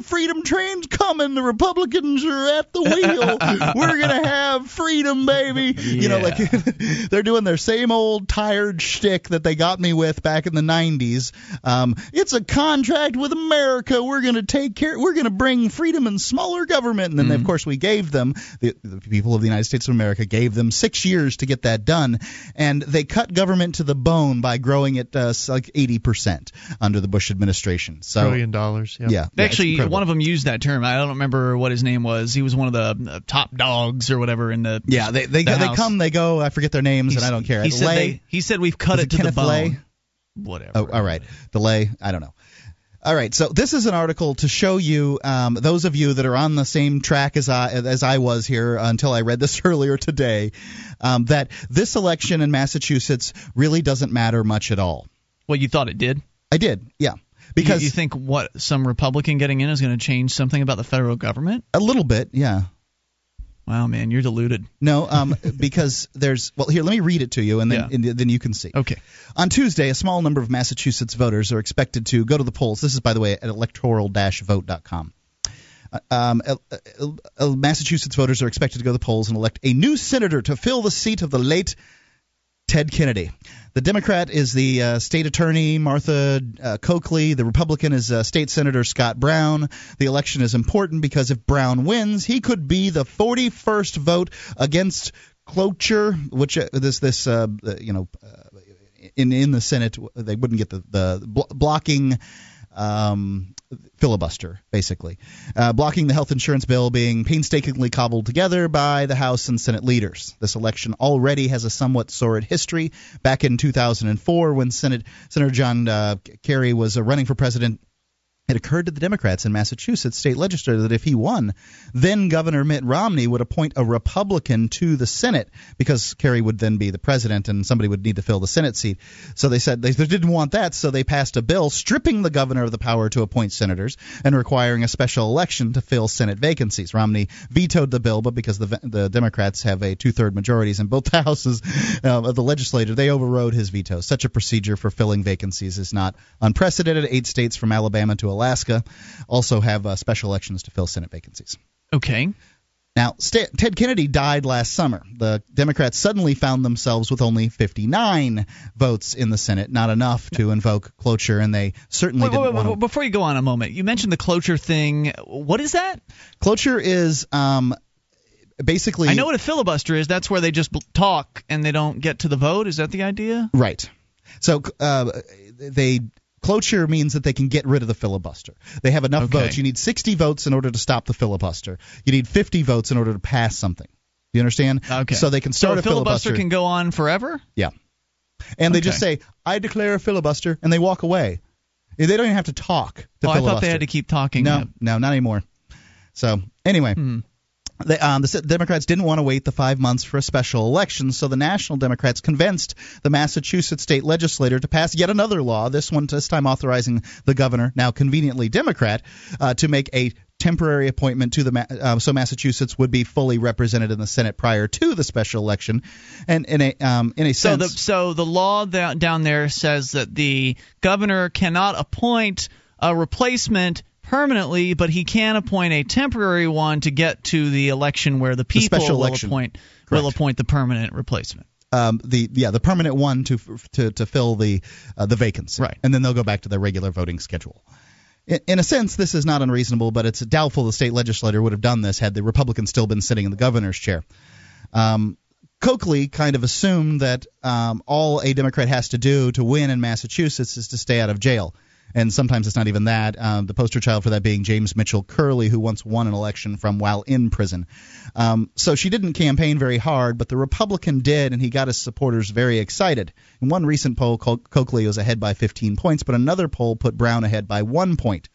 freedom train's coming. The Republicans are at the wheel. We're gonna have freedom, baby. Yeah. You know, like they're doing their same old tired shtick that they got me with back in the '90s. Um, it's a contract with America. We're gonna take care. We're gonna bring freedom and smaller government. And then, mm-hmm. of course, we gave them the, the people of the United States of America gave them six years to get that done, and they cut government to the bone by growing it uh, like 80 percent under the Bush administration. So trillion dollars. Yeah, yeah actually one of them used that term. I don't remember what his name was. He was one of the uh, top dogs or whatever in the yeah. They they, the they come, they go. I forget their names, He's, and I don't care. He said they, he said we've cut it, it, to Kenneth the bone. Lay? Whatever. Oh, all right. DeLay. I don't know. All right, so this is an article to show you um, those of you that are on the same track as I as I was here until I read this earlier today, um, that this election in Massachusetts really doesn't matter much at all. Well, you thought it did. I did, yeah. Because you, you think what some Republican getting in is going to change something about the federal government? A little bit, yeah. Wow, man, you're deluded. No, um, because there's well here. Let me read it to you, and then Yeah. and then you can see. Okay. On Tuesday, a small number of Massachusetts voters are expected to go to the polls. This is, by the way, at electoral-vote.com. Uh, Um, Massachusetts voters are expected to go to the polls and elect a new senator to fill the seat of the late Ted Kennedy. The Democrat is the uh, state attorney Martha uh, Coakley. The Republican is uh, state senator Scott Brown. The election is important because if Brown wins, he could be the 41st vote against cloture, which uh, this this uh, you know uh, in in the Senate they wouldn't get the the blo- blocking. Um, filibuster, basically, uh, blocking the health insurance bill being painstakingly cobbled together by the House and Senate leaders. This election already has a somewhat sordid history. Back in 2004, when Senate Senator John uh, Kerry was uh, running for president, it occurred to the Democrats in Massachusetts state legislature that if he won, then Governor Mitt Romney would appoint a Republican to the Senate because Kerry would then be the president and somebody would need to fill the Senate seat. So they said they, didn't want that, so they passed a bill stripping the governor of the power to appoint senators and requiring a special election to fill Senate vacancies. Romney vetoed the bill, but because the the Democrats have a two-third majorities in both houses uh, of the legislature, they overrode his veto. Such a procedure for filling vacancies is not unprecedented. Eight states from Alabama to Alaska also have uh, special elections to fill Senate vacancies. Okay. Now, St- Ted Kennedy died last summer. The Democrats suddenly found themselves with only 59 votes in the Senate, not enough to invoke cloture, and they certainly Wait, wait, didn't wait, want wait, before you go on a moment, you mentioned the cloture thing. What is that? Cloture is um, basically. I know what a filibuster is. That's where they just talk and they don't get to the vote. Is that the idea? Right. So uh, they cloture means that they can get rid of the filibuster. They have enough Okay. votes. You need 60 votes in order to stop the filibuster. You need 50 votes in order to pass something. You understand? Okay. So they can start so a filibuster. can go on forever. Yeah. And they Okay. just say, "I declare a filibuster," and they walk away. They don't even have to talk. To oh, I thought they had to keep talking. No, no, not anymore. So anyway, Hmm. The, um, the Democrats didn't want to wait the five months for a special election, so the National Democrats convinced the Massachusetts state legislature to pass yet another law. This one, this time, authorizing the governor, now conveniently Democrat, uh, to make a temporary appointment to the uh, so Massachusetts would be fully represented in the Senate prior to the special election, and in a um, in a So sense. the so the law down there says that the governor cannot appoint a replacement permanently, but he can appoint a temporary one to get to the election where the people special will election. appoint will appoint the permanent replacement. um, the yeah the permanent one to to to fill the uh, the vacancy, Right. And then they'll go back to their regular voting schedule. In, in a sense, this is not unreasonable, but it's doubtful the state legislature would have done this had the Republicans still been sitting in the governor's chair. Um, Coakley kind of assumed that um, all a Democrat has to do to win in Massachusetts is to stay out of jail. And sometimes it's not even that. Um, the poster child for that being James Michael Curley, who once won an election from while in prison. Um, so she didn't campaign very hard, but the Republican did, and he got his supporters very excited. In one recent poll, Co- Coakley was ahead by 15 points, but another poll put Brown ahead by one point.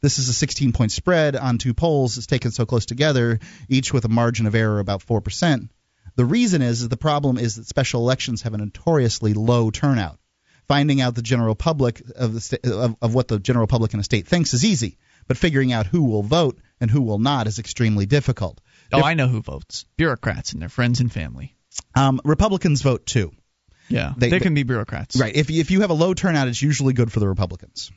This is a 16 point spread on two polls. It's taken so close together, each with a margin of error about 4%. The reason is, is the problem is that special elections have a notoriously low turnout. Finding out the general public of, the sta- of, of what the general public in a state thinks is easy, but figuring out who will vote and who will not is extremely difficult. Oh, I know who votes. Bureaucrats and their friends and family. Um, Republicans vote too. Yeah, They- they, they- can be bureaucrats. Right. If if you have a low turnout, it's usually good for the Republicans.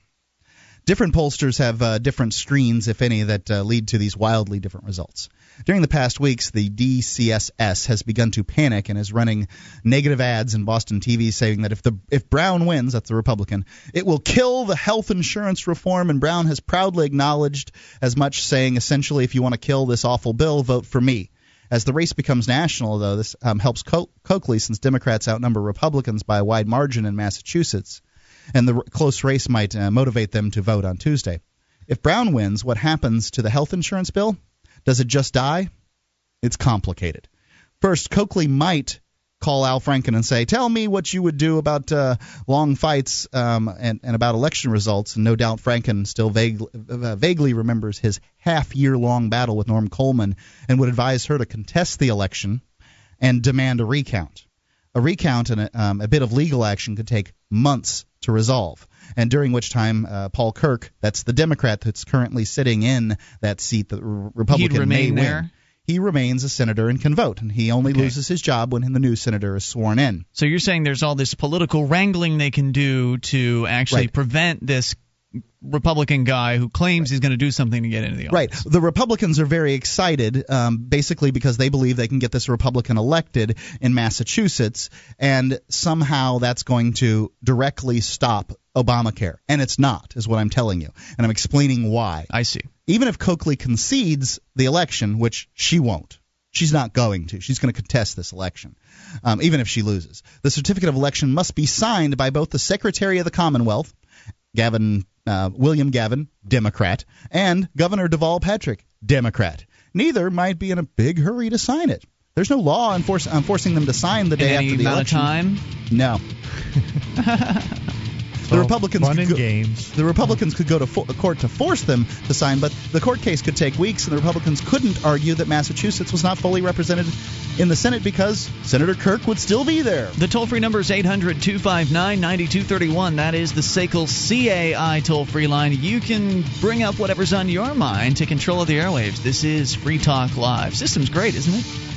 Different pollsters have uh, different screens, if any, that uh, lead to these wildly different results. During the past weeks, the DCSS has begun to panic and is running negative ads in Boston TV saying that if the if Brown wins, that's the Republican, it will kill the health insurance reform. And Brown has proudly acknowledged as much, saying essentially, if you want to kill this awful bill, vote for me. As the race becomes national, though, this um, helps Co- Coakley since Democrats outnumber Republicans by a wide margin in Massachusetts, and the close race might uh, motivate them to vote on Tuesday. If Brown wins, what happens to the health insurance bill? Does it just die? It's complicated. First, Coakley might call Al Franken and say, "Tell me what you would do about uh, long fights um, and, and about election results." And no doubt Franken still vague, uh, vaguely remembers his half-year-long battle with Norm Coleman and would advise her to contest the election and demand a recount. A recount and a, um, a bit of legal action could take months to resolve, and during which time uh, Paul Kirk, that's the Democrat that's currently sitting in that seat, the Republican remain may there? win. He remains a senator and can vote, and he only loses his job when the new senator is sworn in. So you're saying there's all this political wrangling they can do to actually Right. prevent this Republican guy who claims he's going to do something to get into the office. Right. The Republicans are very excited, um, basically because they believe they can get this Republican elected in Massachusetts, and somehow that's going to directly stop Obamacare. And it's not, is what I'm telling you. And I'm explaining why. I see. Even if Coakley concedes the election, which she won't. She's not going to. She's going to contest this election, um, even if she loses. The certificate of election must be signed by both the Secretary of the Commonwealth, Galvin uh, William Galvin, Democrat, and Governor Deval Patrick, Democrat. Neither might be in a big hurry to sign it. There's no law enforce, enforcing them to sign the day after the amount election. of time? No. The Well, Republicans could go, games. The Republicans could go to fo- court to force them to sign, but the court case could take weeks, and the Republicans couldn't argue that Massachusetts was not fully represented in the Senate because Senator Kirk would still be there. The toll free number is 800 259 9231. That is the SACL CAI toll free line. You can bring up whatever's on your mind to control of the airwaves. This is Free Talk Live. System's great, isn't it?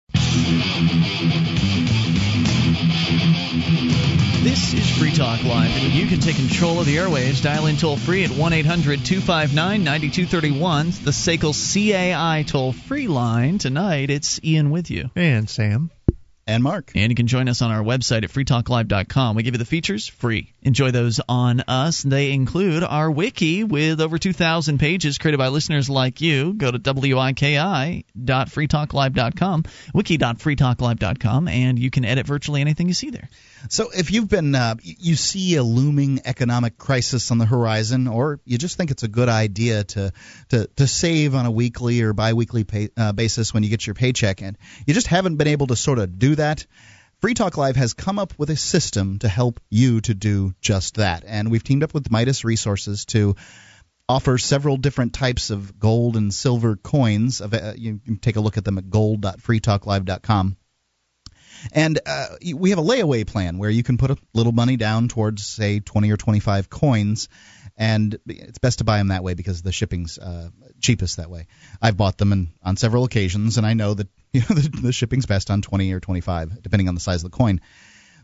This is Free Talk Live, and you can take control of the airwaves. Dial in toll free at 1 800 259 9231. The SACL CAI toll free line. Tonight, it's Ian with you. And Sam. And Mark. And you can join us on our website at freetalklive.com. We give you the features free. Enjoy those on us. They include our wiki with over 2,000 pages created by listeners like you. Go to wiki.freetalklive.com, wiki.freetalklive.com, and you can edit virtually anything you see there. So if you've been, uh, you see a looming economic crisis on the horizon, or you just think it's a good idea to to, to save on a weekly or biweekly pay, uh, basis when you get your paycheck, and you just haven't been able to sort of do that. Free Talk Live has come up with a system to help you to do just that, and we've teamed up with Midas Resources to offer several different types of gold and silver coins. You can take a look at them at gold.freetalklive.com. And uh, we have a layaway plan where you can put a little money down towards, say, 20 or 25 coins. And it's best to buy them that way because the shipping's uh, cheapest that way. I've bought them in, on several occasions, and I know that you know the, the shipping's best on 20 or 25, depending on the size of the coin.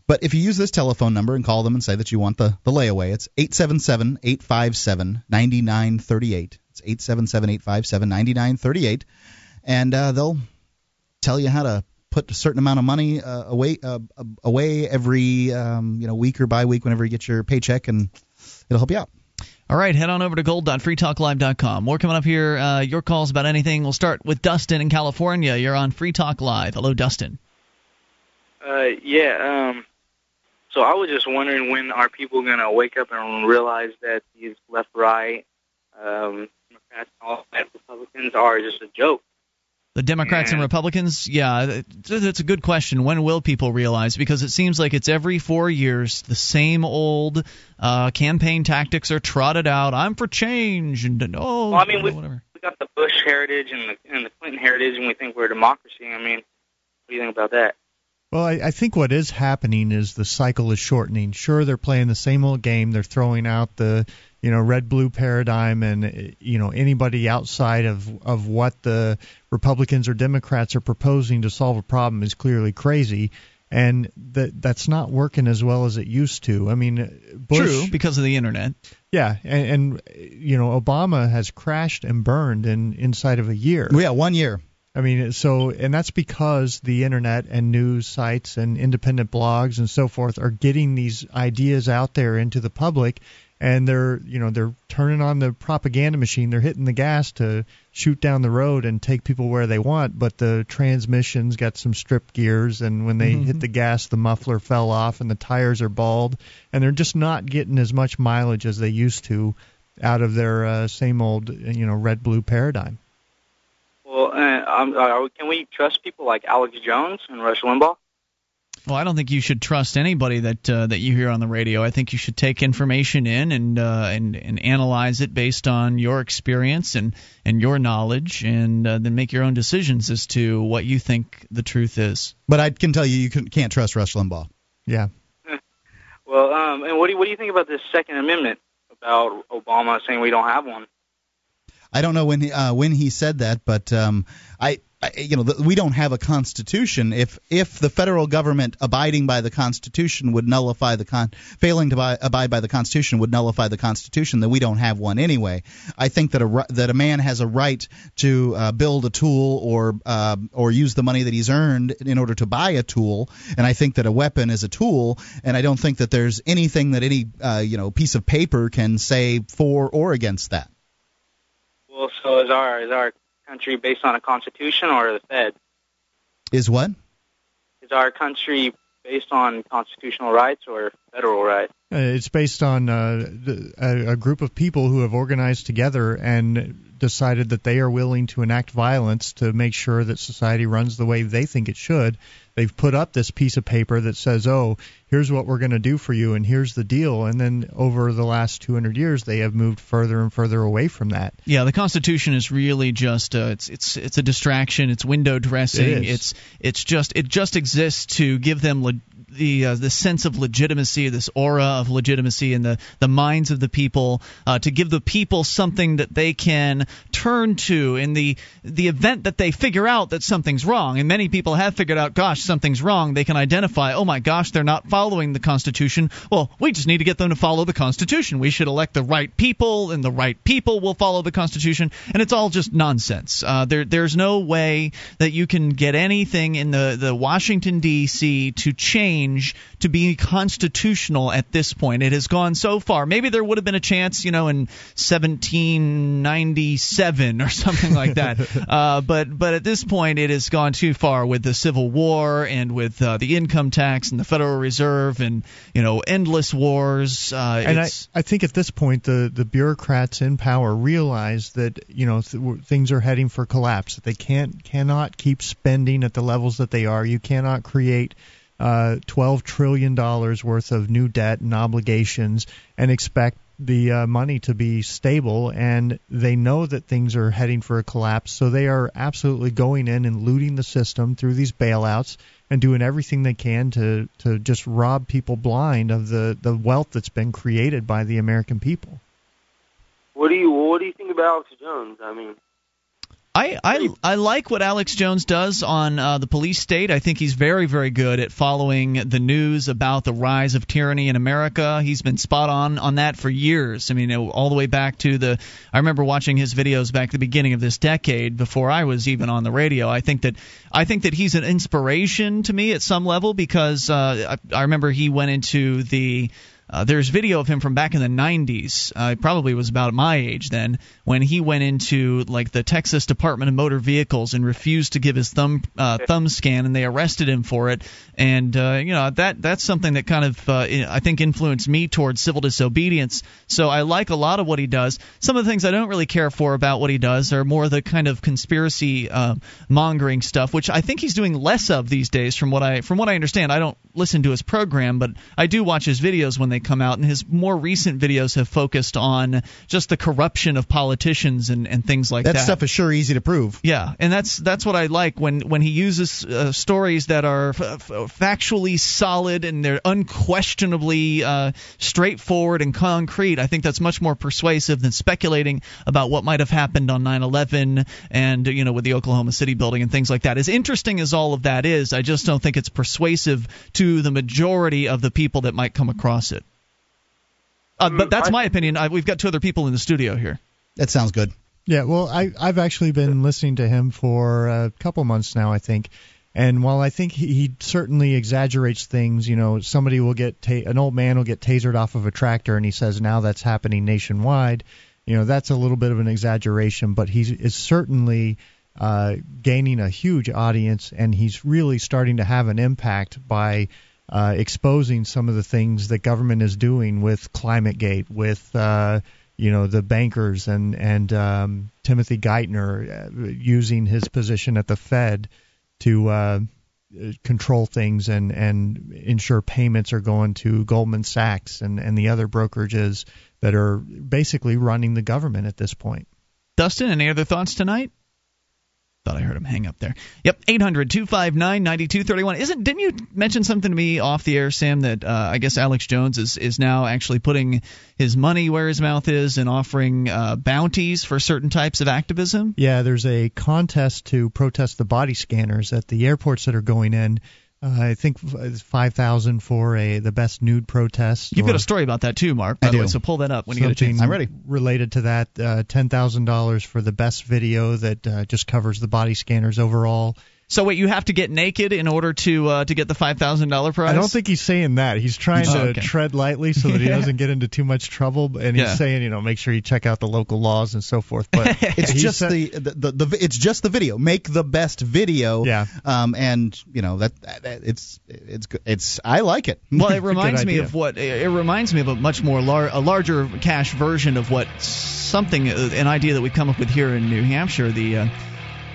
But if you use this telephone number and call them and say that you want the, the layaway, it's 877 857 9938. It's 877 857 9938. And uh, they'll tell you how to put a certain amount of money uh, away uh, away every um, you know week or bi week whenever you get your paycheck, and it'll help you out. All right, head on over to gold.freetalklive.com. More coming up here. Uh, your calls about anything. We'll start with Dustin in California. You're on Free Talk Live. Hello, Dustin. Uh, yeah. Um, so I was just wondering when are people going to wake up and realize that these left-right um, Democrats and all that Republicans are just a joke. The Democrats and Republicans, yeah, that's a good question. When will people realize? Because it seems like it's every four years the same old uh, campaign tactics are trotted out. I'm for change, and oh, well, I mean, we, whatever. we got the Bush heritage and the, and the Clinton heritage, and we think we're a democracy. I mean, what do you think about that? Well, I, I think what is happening is the cycle is shortening. Sure, they're playing the same old game. They're throwing out the you know red blue paradigm and you know anybody outside of of what the Republicans or Democrats are proposing to solve a problem is clearly crazy and that that's not working as well as it used to. I mean, Bush, True, because of the internet. Yeah, and, and you know Obama has crashed and burned in inside of a year. Yeah, one year. I mean, so and that's because the internet and news sites and independent blogs and so forth are getting these ideas out there into the public and they're you know they're turning on the propaganda machine they're hitting the gas to shoot down the road and take people where they want but the transmission's got some stripped gears and when they Mm-hmm. hit the gas the muffler fell off and the tires are bald and they're just not getting as much mileage as they used to out of their uh, same old you know red blue paradigm Well, uh, um, uh, can we trust people like Alex Jones and Rush Limbaugh? Well, I don't think you should trust anybody that uh, that you hear on the radio. I think you should take information in and uh, and and analyze it based on your experience and and your knowledge, and uh, then make your own decisions as to what you think the truth is. But I can tell you, you can, can't trust Rush Limbaugh. Yeah. Well, um, and what do you, what do you think about this Second Amendment about Obama saying we don't have one? I don't know when he, uh, when he said that, but um, I, I you know we don't have a constitution. If if the federal government abiding by the Constitution would nullify the con, failing to buy, abide by the Constitution would nullify the Constitution, then we don't have one anyway. I think that a that a man has a right to uh, build a tool or uh, or use the money that he's earned in order to buy a tool, and I think that a weapon is a tool, and I don't think that there's anything that any uh, you know piece of paper can say for or against that. Well, so is our is our country based on a constitution or the Fed? Is what? Is our country based on constitutional rights or federal rights? Uh, it's based on uh, a, a group of people who have organized together and decided that they are willing to enact violence to make sure that society runs the way they think it should. They've put up this piece of paper that says, "Oh, here's what we're going to do for you, and here's the deal." And then over the last 200 years, they have moved further and further away from that. Yeah, the Constitution is really just uh, it's it's it's a distraction. It's window dressing. It. It's it's just it just exists to give them le- the uh, the sense of legitimacy, this aura of legitimacy in the the minds of the people, uh, to give the people something that they can turn to in the the event that they figure out that something's wrong. And many people have figured out, gosh, something's wrong. They can identify, oh my gosh, they're not following the Constitution. Well, we just need to get them to follow the Constitution. We should elect the right people, and the right people will follow the Constitution. And it's all just nonsense. Uh, there, there's no way that you can get anything in the, the Washington D.C. to change to be constitutional at this point. It has gone so far. Maybe there would have been a chance, you know, in 1797 or something like that. uh, but but at this point, it has gone too far with the Civil War and with uh, the income tax and the Federal Reserve and you know endless wars. Uh, and I, I think at this point the the bureaucrats in power realize that you know th- things are heading for collapse. That they can't cannot keep spending at the levels that they are. You cannot create uh, 12 trillion dollars worth of new debt and obligations and expect the uh, money to be stable, and they know that things are heading for a collapse. So they are absolutely going in and looting the system through these bailouts and doing everything they can to to just rob people blind of the the wealth that's been created by the American people. What do you What do you think about Alex Jones? I mean, I, I I like what Alex Jones does on uh, the police state. I think he's very very good at following the news about the rise of tyranny in America. He's been spot on on that for years. I mean, all the way back to the. I remember watching his videos back at the beginning of this decade before I was even on the radio. I think that I think that he's an inspiration to me at some level because uh, I, I remember he went into the uh, there's video of him from back in the 90s. Uh, probably was about my age then, when he went into like the Texas Department of Motor Vehicles and refused to give his thumb uh, thumb scan, and they arrested him for it. And uh, you know that that's something that kind of uh, I think influenced me towards civil disobedience. So I like a lot of what he does. Some of the things I don't really care for about what he does are more the kind of conspiracy uh, mongering stuff, which I think he's doing less of these days. From what I from what I understand, I don't listen to his program, but I do watch his videos when they come out, and his more recent videos have focused on just the corruption of politicians and, and things like that. That stuff is sure easy to prove. Yeah, and that's that's what I like when when he uses uh, stories that are f- f- factually solid and they're unquestionably uh, straightforward and concrete. I think that's much more persuasive than speculating about what might have happened on 9/11 and you know with the Oklahoma City building and things like that. As interesting as all of that is, I just don't think it's persuasive to the majority of the people that might come across it. Uh, but that's my opinion. I, we've got two other people in the studio here. That sounds good. Yeah, well, I, I've actually been listening to him for a couple months now, I think. And while I think he, he certainly exaggerates things, you know, somebody will get ta- an old man will get tasered off of a tractor, and he says now that's happening nationwide. You know, that's a little bit of an exaggeration, but he is certainly uh, gaining a huge audience, and he's really starting to have an impact by uh, exposing some of the things that government is doing with ClimateGate, with uh, you know the bankers and and um, Timothy Geithner uh, using his position at the Fed to uh, control things and and ensure payments are going to Goldman Sachs and and the other brokerages that are basically running the government at this point. Dustin, any other thoughts tonight? Thought I heard him hang up there. Yep, 800 259 9231. Isn't didn't you mention something to me off the air, Sam? That uh, I guess Alex Jones is is now actually putting his money where his mouth is and offering uh, bounties for certain types of activism. Yeah, there's a contest to protest the body scanners at the airports that are going in. Uh, I think it's five thousand for a the best nude protest. You've got a story about that too, Mark. By I the do. way, so pull that up when you get a chance. I'm ready. Related to that, uh, ten thousand dollars for the best video that uh, just covers the body scanners overall. So wait, you have to get naked in order to uh, to get the five thousand dollar prize. I don't think he's saying that. He's trying Oh, to okay. tread lightly so that he Yeah. doesn't get into too much trouble. And he's Yeah. saying, you know, make sure you check out the local laws and so forth. But It's just said- the, the, the the it's just the video. Make the best video. Yeah. Um, and you know that, that it's it's good. it's I like it. Well, it reminds me idea. of what it reminds me of a much more lar- a larger cash version of what something uh, an idea that we come up with here in New Hampshire the uh,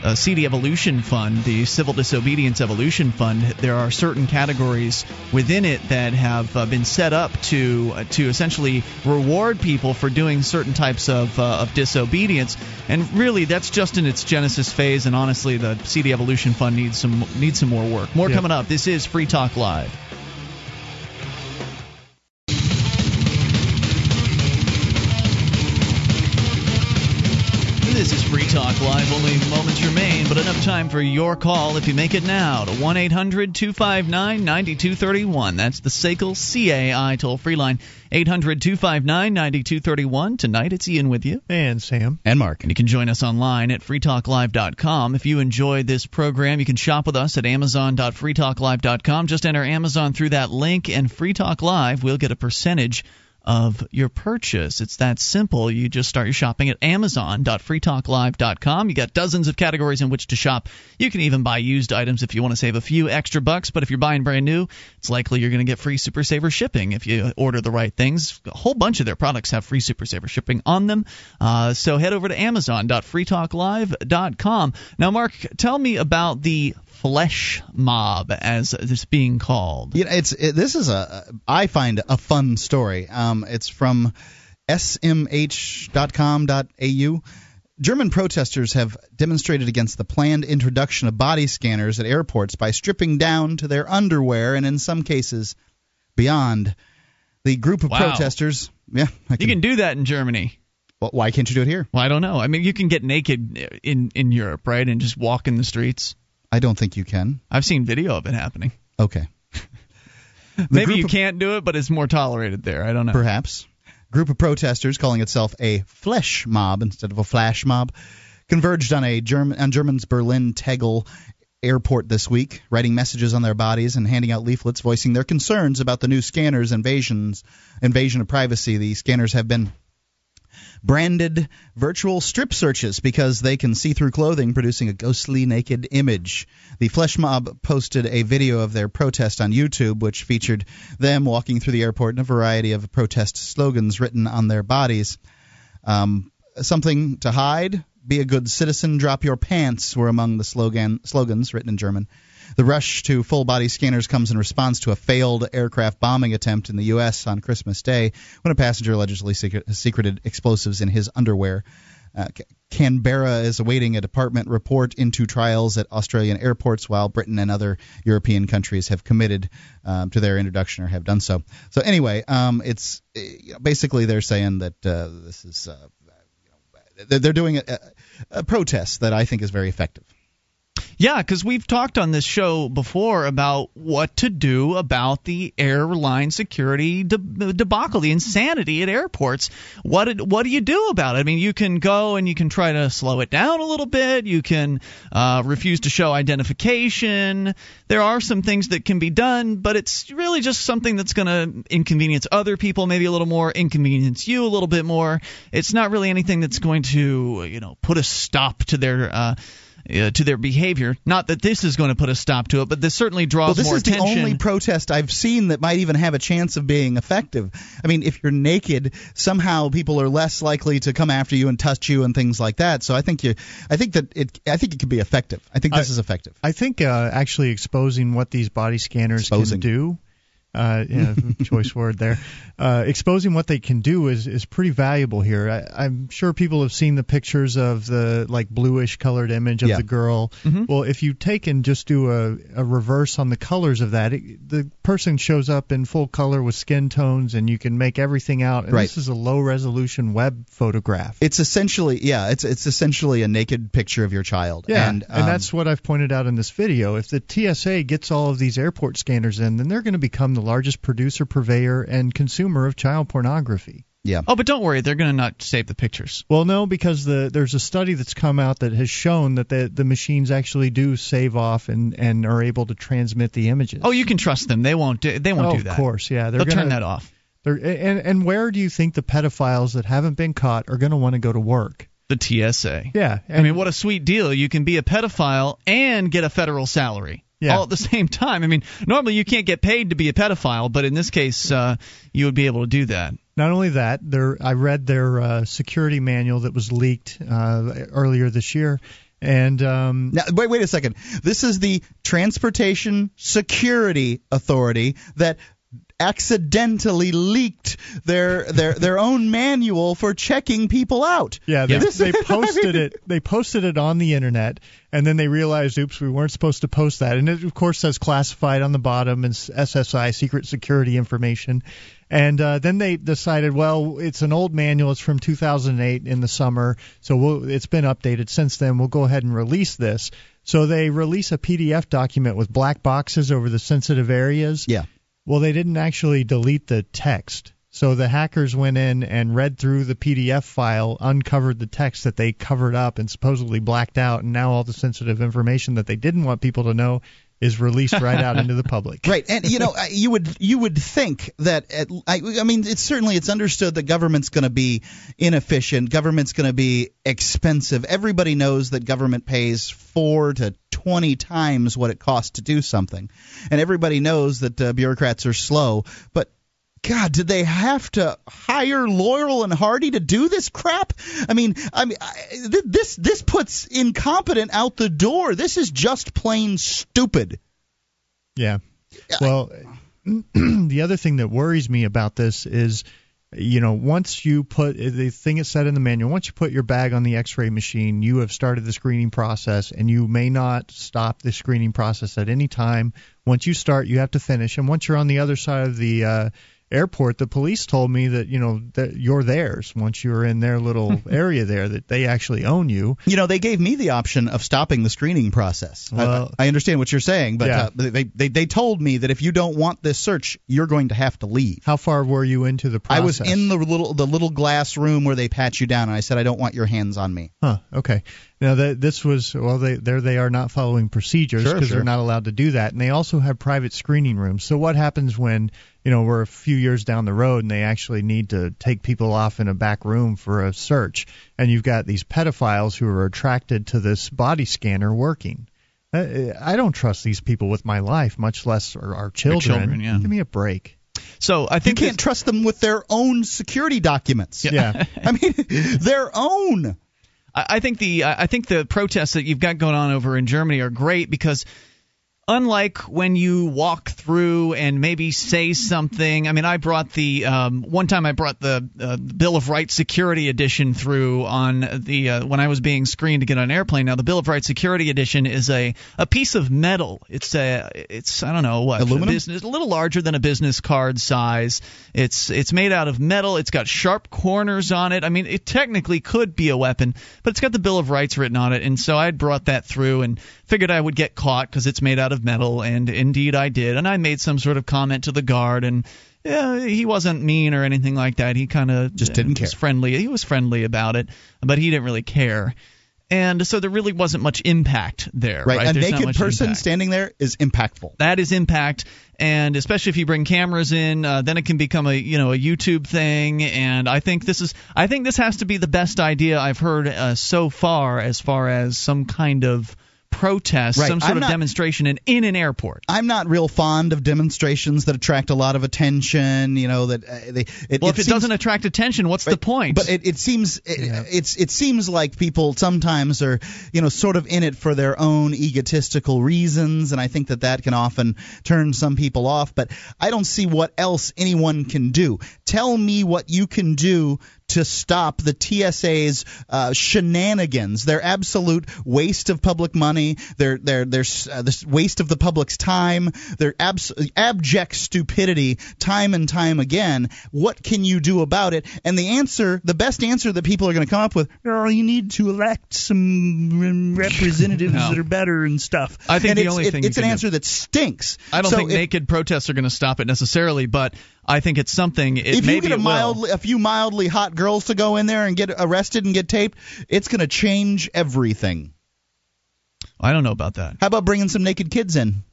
uh, CD Evolution Fund, the Civil Disobedience Evolution Fund. There are certain categories within it that have uh, been set up to uh, to essentially reward people for doing certain types of uh, of disobedience. And really, that's just in its genesis phase. And honestly, the CD Evolution Fund needs some needs some more work. More Yeah. coming up. This is Free Talk Live. This is Free Talk Live. Only moments remain, but enough time for your call if you make it now to 1 800 259 9231. That's the SACL CAI toll free line. 800 259 9231. Tonight it's Ian with you. and Sam. And Mark. And you can join us online at freetalklive.com. If you enjoy this program, you can shop with us at amazon.freetalklive.com. Just enter Amazon through that link, and Free Talk Live will get a percentage of your purchase. It's that simple. You just start your shopping at amazon.freetalklive.com. You got dozens of categories in which to shop. You can even buy used items if you want to save a few extra bucks, but if you're buying brand new, it's likely you're going to get free Super Saver shipping if you order the right things. A whole bunch of their products have free Super Saver shipping on them. Uh, so head over to amazon.freetalklive.com. Now, Mark, tell me about the flesh mob, as it's being called. You know, it's it, this is a I find a fun story. Um, it's from smh.com.au. German protesters have demonstrated against the planned introduction of body scanners at airports by stripping down to their underwear and, in some cases, beyond. The group of Wow. protesters, yeah, I You can do that in Germany. Well, why can't you do it here? Well, I don't know. I mean, you can get naked in in Europe, right, and just walk in the streets. I don't think you can. I've seen video of it happening. Okay. Maybe you of- can't do it, but it's more tolerated there. I don't know. Perhaps. Group of protesters calling itself a flesh mob instead of a flash mob converged on a German on German's Berlin Tegel airport this week, writing messages on their bodies and handing out leaflets voicing their concerns about the new scanners invasions invasion of privacy. The scanners have been branded virtual strip searches because they can see through clothing, producing a ghostly naked image. The Flesh Mob posted a video of their protest on YouTube, which featured them walking through the airport and a variety of protest slogans written on their bodies. Um, something to hide, be a good citizen, drop your pants were among the slogan slogans written in German. The rush to full body scanners comes in response to a failed aircraft bombing attempt in the U.S. on Christmas Day when a passenger allegedly secret, secreted explosives in his underwear. Uh, Canberra is awaiting a department report into trials at Australian airports, while Britain and other European countries have committed um, to their introduction or have done so. So anyway, um, it's uh, you know, basically they're saying that uh, this is uh, you know, they're- doing a, a protest that I think is very effective. Yeah, because we've talked on this show before about what to do about the airline security de- debacle, the insanity at airports. What did, what do you do about it? I mean, you can go and you can try to slow it down a little bit. You can uh, refuse to show identification. There are some things that can be done, but it's really just something that's going to inconvenience other people, maybe a little more, inconvenience you a little bit more. It's not really anything that's going to, you know, put a stop to their. Uh, uh, to their behavior. Not that this is going to put a stop to it, but this certainly draws well, this more attention. This is the only protest I've seen that might even have a chance of being effective. I mean, if you're naked, somehow people are less likely to come after you and touch you and things like that. So I think you, I think that it, I think it could be effective. I think this I- is effective. I think uh, actually exposing what these body scanners Exposing. can do. Uh, yeah, choice word there. Uh, exposing what they can do is, is pretty valuable here. I, I'm sure people have seen the pictures of the like bluish colored image of Yeah. the girl. Mm-hmm. Well, if you take and just do a, a reverse on the colors of that, it, the person shows up in full color with skin tones, and you can make everything out. And Right. this is a low resolution web photograph. It's essentially, yeah, it's it's essentially a naked picture of your child. Yeah, and, and, um, that's what I've pointed out in this video. If the TSA gets all of these airport scanners in, then they're going to become the largest producer, purveyor, and consumer of child pornography. yeah. oh, but don't worry, they're going to not save the pictures. Well, no, because the there's a study that's come out that has shown that the the machines actually do save off and and are able to transmit the images. Oh, you can trust them. They won't. Do, they won't Oh, do that. Of course, yeah. They're They'll gonna, turn that off. They're, and and where do you think the pedophiles that haven't been caught are going to want to go to work? The TSA. Yeah, I mean, what a sweet deal. You can be a pedophile and get a federal salary. Yeah. All at the same time. I mean, normally you can't get paid to be a pedophile, but in this case, uh, you would be able to do that. Not only that, there I read their uh, security manual that was leaked uh, earlier this year, and um, Now, wait, wait a second. This is the Transportation Security Authority that accidentally leaked their their their own manual for checking people out. Yeah, they, they posted it. They posted it on the internet, and then they realized, oops, we weren't supposed to post that. And it, of course, says classified on the bottom and SSI, secret security information. And uh, then they decided, well, it's an old manual. It's from 2008 in the summer, so we'll, it's been updated since then. We'll go ahead and release this. So they release a PDF document with black boxes over the sensitive areas. Yeah. Well, they didn't actually delete the text. So the hackers went in and read through the PDF file, uncovered the text that they covered up and supposedly blacked out, and now all the sensitive information that they didn't want people to know is released right out into the public. Right, and you know, you would you would think that at, I, I mean, it's certainly it's understood that government's going to be inefficient, government's going to be expensive. Everybody knows that government pays four to twenty times what it costs to do something, and everybody knows that uh, bureaucrats are slow. But God, did they have to hire Laurel and Hardy to do this crap? I mean, I mean, I, th- this this puts incompetent out the door. This is just plain stupid. Yeah. Well, the other thing that worries me about this is you know, once you put the thing is said in the manual, once you put your bag on the X-ray machine, you have started the screening process, and you may not stop the screening process at any time. Once you start, you have to finish, and once you're on the other side of the uh, airport, the police told me that you know that you're theirs once you're in their little area there, that they actually own you. You know, they gave me the option of stopping the screening process. Well- I, I understand what you're saying, but Yeah. uh, they, they they told me that if you don't want this search, you're going to have to leave. How far were you into the process? I was in the little the little glass room where they pat you down, and I said, I don't want your hands on me. Huh. Okay. Now that this was well, they there they are not following procedures Sure, because sure. they're not allowed to do that, and they also have private screening rooms. So what happens when you know we're a few years down the road and they actually need to take people off in a back room for a search, and you've got these pedophiles who are attracted to this body scanner working. Uh, I don't trust these people with my life, much less our, our children. children, yeah. Give me a break. So I think You can't trust them with their own security documents. Yeah. I mean, their own. I I think the I think the protests that you've got going on over in Germany are great because unlike when you walk through and maybe say something i mean i brought the um, one time i brought the uh, bill of rights security edition through on the uh, when i was being screened to get on an airplane. Now the bill of rights security edition is a a piece of metal. It's a it's i don't know what Aluminum? a business a little larger than a business card size. It's it's made out of metal. It's got sharp corners on it. I mean it technically could be a weapon but it's got the bill of rights written on it. And so i brought that through and figured i would get caught because it's made out of metal and indeed i did and i made some sort of comment to the guard and yeah, he wasn't mean or anything like that. He kind of Just didn't was care. friendly. He was friendly about it, but he didn't really care. And so there really wasn't much impact there. Right. Right. A There's not naked much person impact. standing there is impactful. That is impact, and especially if you bring cameras in, uh, then it can become a you know a YouTube thing. And I think this is I think this has to be the best idea I've heard uh, so far, as far as some kind of protest, Right. some sort I'm of not- demonstration in in an airport. I'm not real fond of demonstrations that attract a lot of attention. You know that uh, they. It, Well, if it seems- doesn't attract attention, what's the point? But it, it seems it, it's it seems like people sometimes are you know sort of in it for their own egotistical reasons, and I think that that can often turn some people off. But I don't see what else anyone can do. Tell me what you can do to stop the TSA's uh, shenanigans. Their absolute waste of public money. Their their their uh, this waste of the public's time. Their abs- abject stupidity time and time again. What can you do about it? And the answer, the best answer that people are going to come up with, oh, you need to elect some representatives No. that are better and stuff. I think and the it's, only it- thing it's an can do- answer that stinks. I don't So think if- naked protests are going to stop it necessarily, but I think it's something. It, if maybe you get a mildly, a few mildly hot girls to go in there and get arrested and get taped, it's going to change everything. I don't know about that. How about bringing some naked kids in?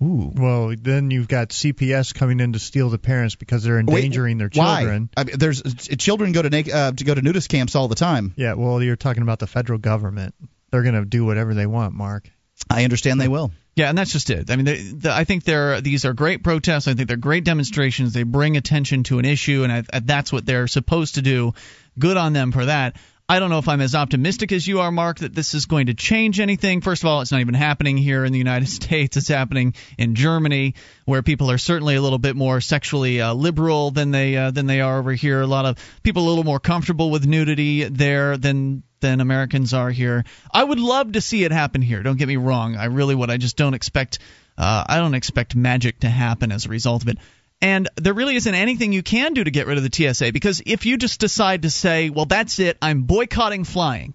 Ooh. Well, then you've got CPS coming in to steal the parents because they're endangering their Why? children. I mean, there's children go to naked, uh, to go to nudist camps all the time. Yeah, well, you're talking about the federal government. They're going to do whatever they want, Mark. I understand they will. Yeah, and that's just it. I mean, they, the, I think they're these are great protests. I think they're great demonstrations. They bring attention to an issue, and I, I, that's what they're supposed to do. Good on them for that. I don't know if I'm as optimistic as you are, Mark, that this is going to change anything. First of all, it's not even happening here in the United States. It's happening in Germany, where people are certainly a little bit more sexually uh, liberal than they uh, than they are over here. A lot of people a little more comfortable with nudity there than than Americans are here. I would love to see it happen here. Don't get me wrong. I really would. I just don't expect. Uh, I don't expect magic to happen as a result of it. And there really isn't anything you can do to get rid of the TSA because if you just decide to say, well, that's it, I'm boycotting flying.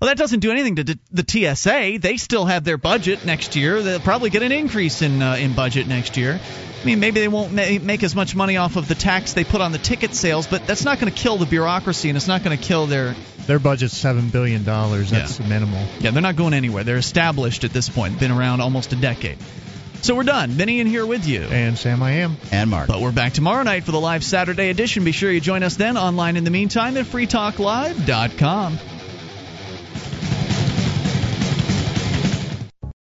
Well, that doesn't do anything to d- the TSA. They still have their budget next year. They'll probably get an increase in uh, in budget next year. I mean, maybe they won't ma- make as much money off of the tax they put on the ticket sales, but that's not going to kill the bureaucracy and it's not going to kill their Their budget's seven billion dollars. That's minimal. yeah, they're not going anywhere. They're established at this point. Been around almost a decade. So we're done. Benny in here with you. And Sam, I am. And Mark. But we're back tomorrow night for the live Saturday edition. Be sure you join us then online in the meantime at freetalklive.com.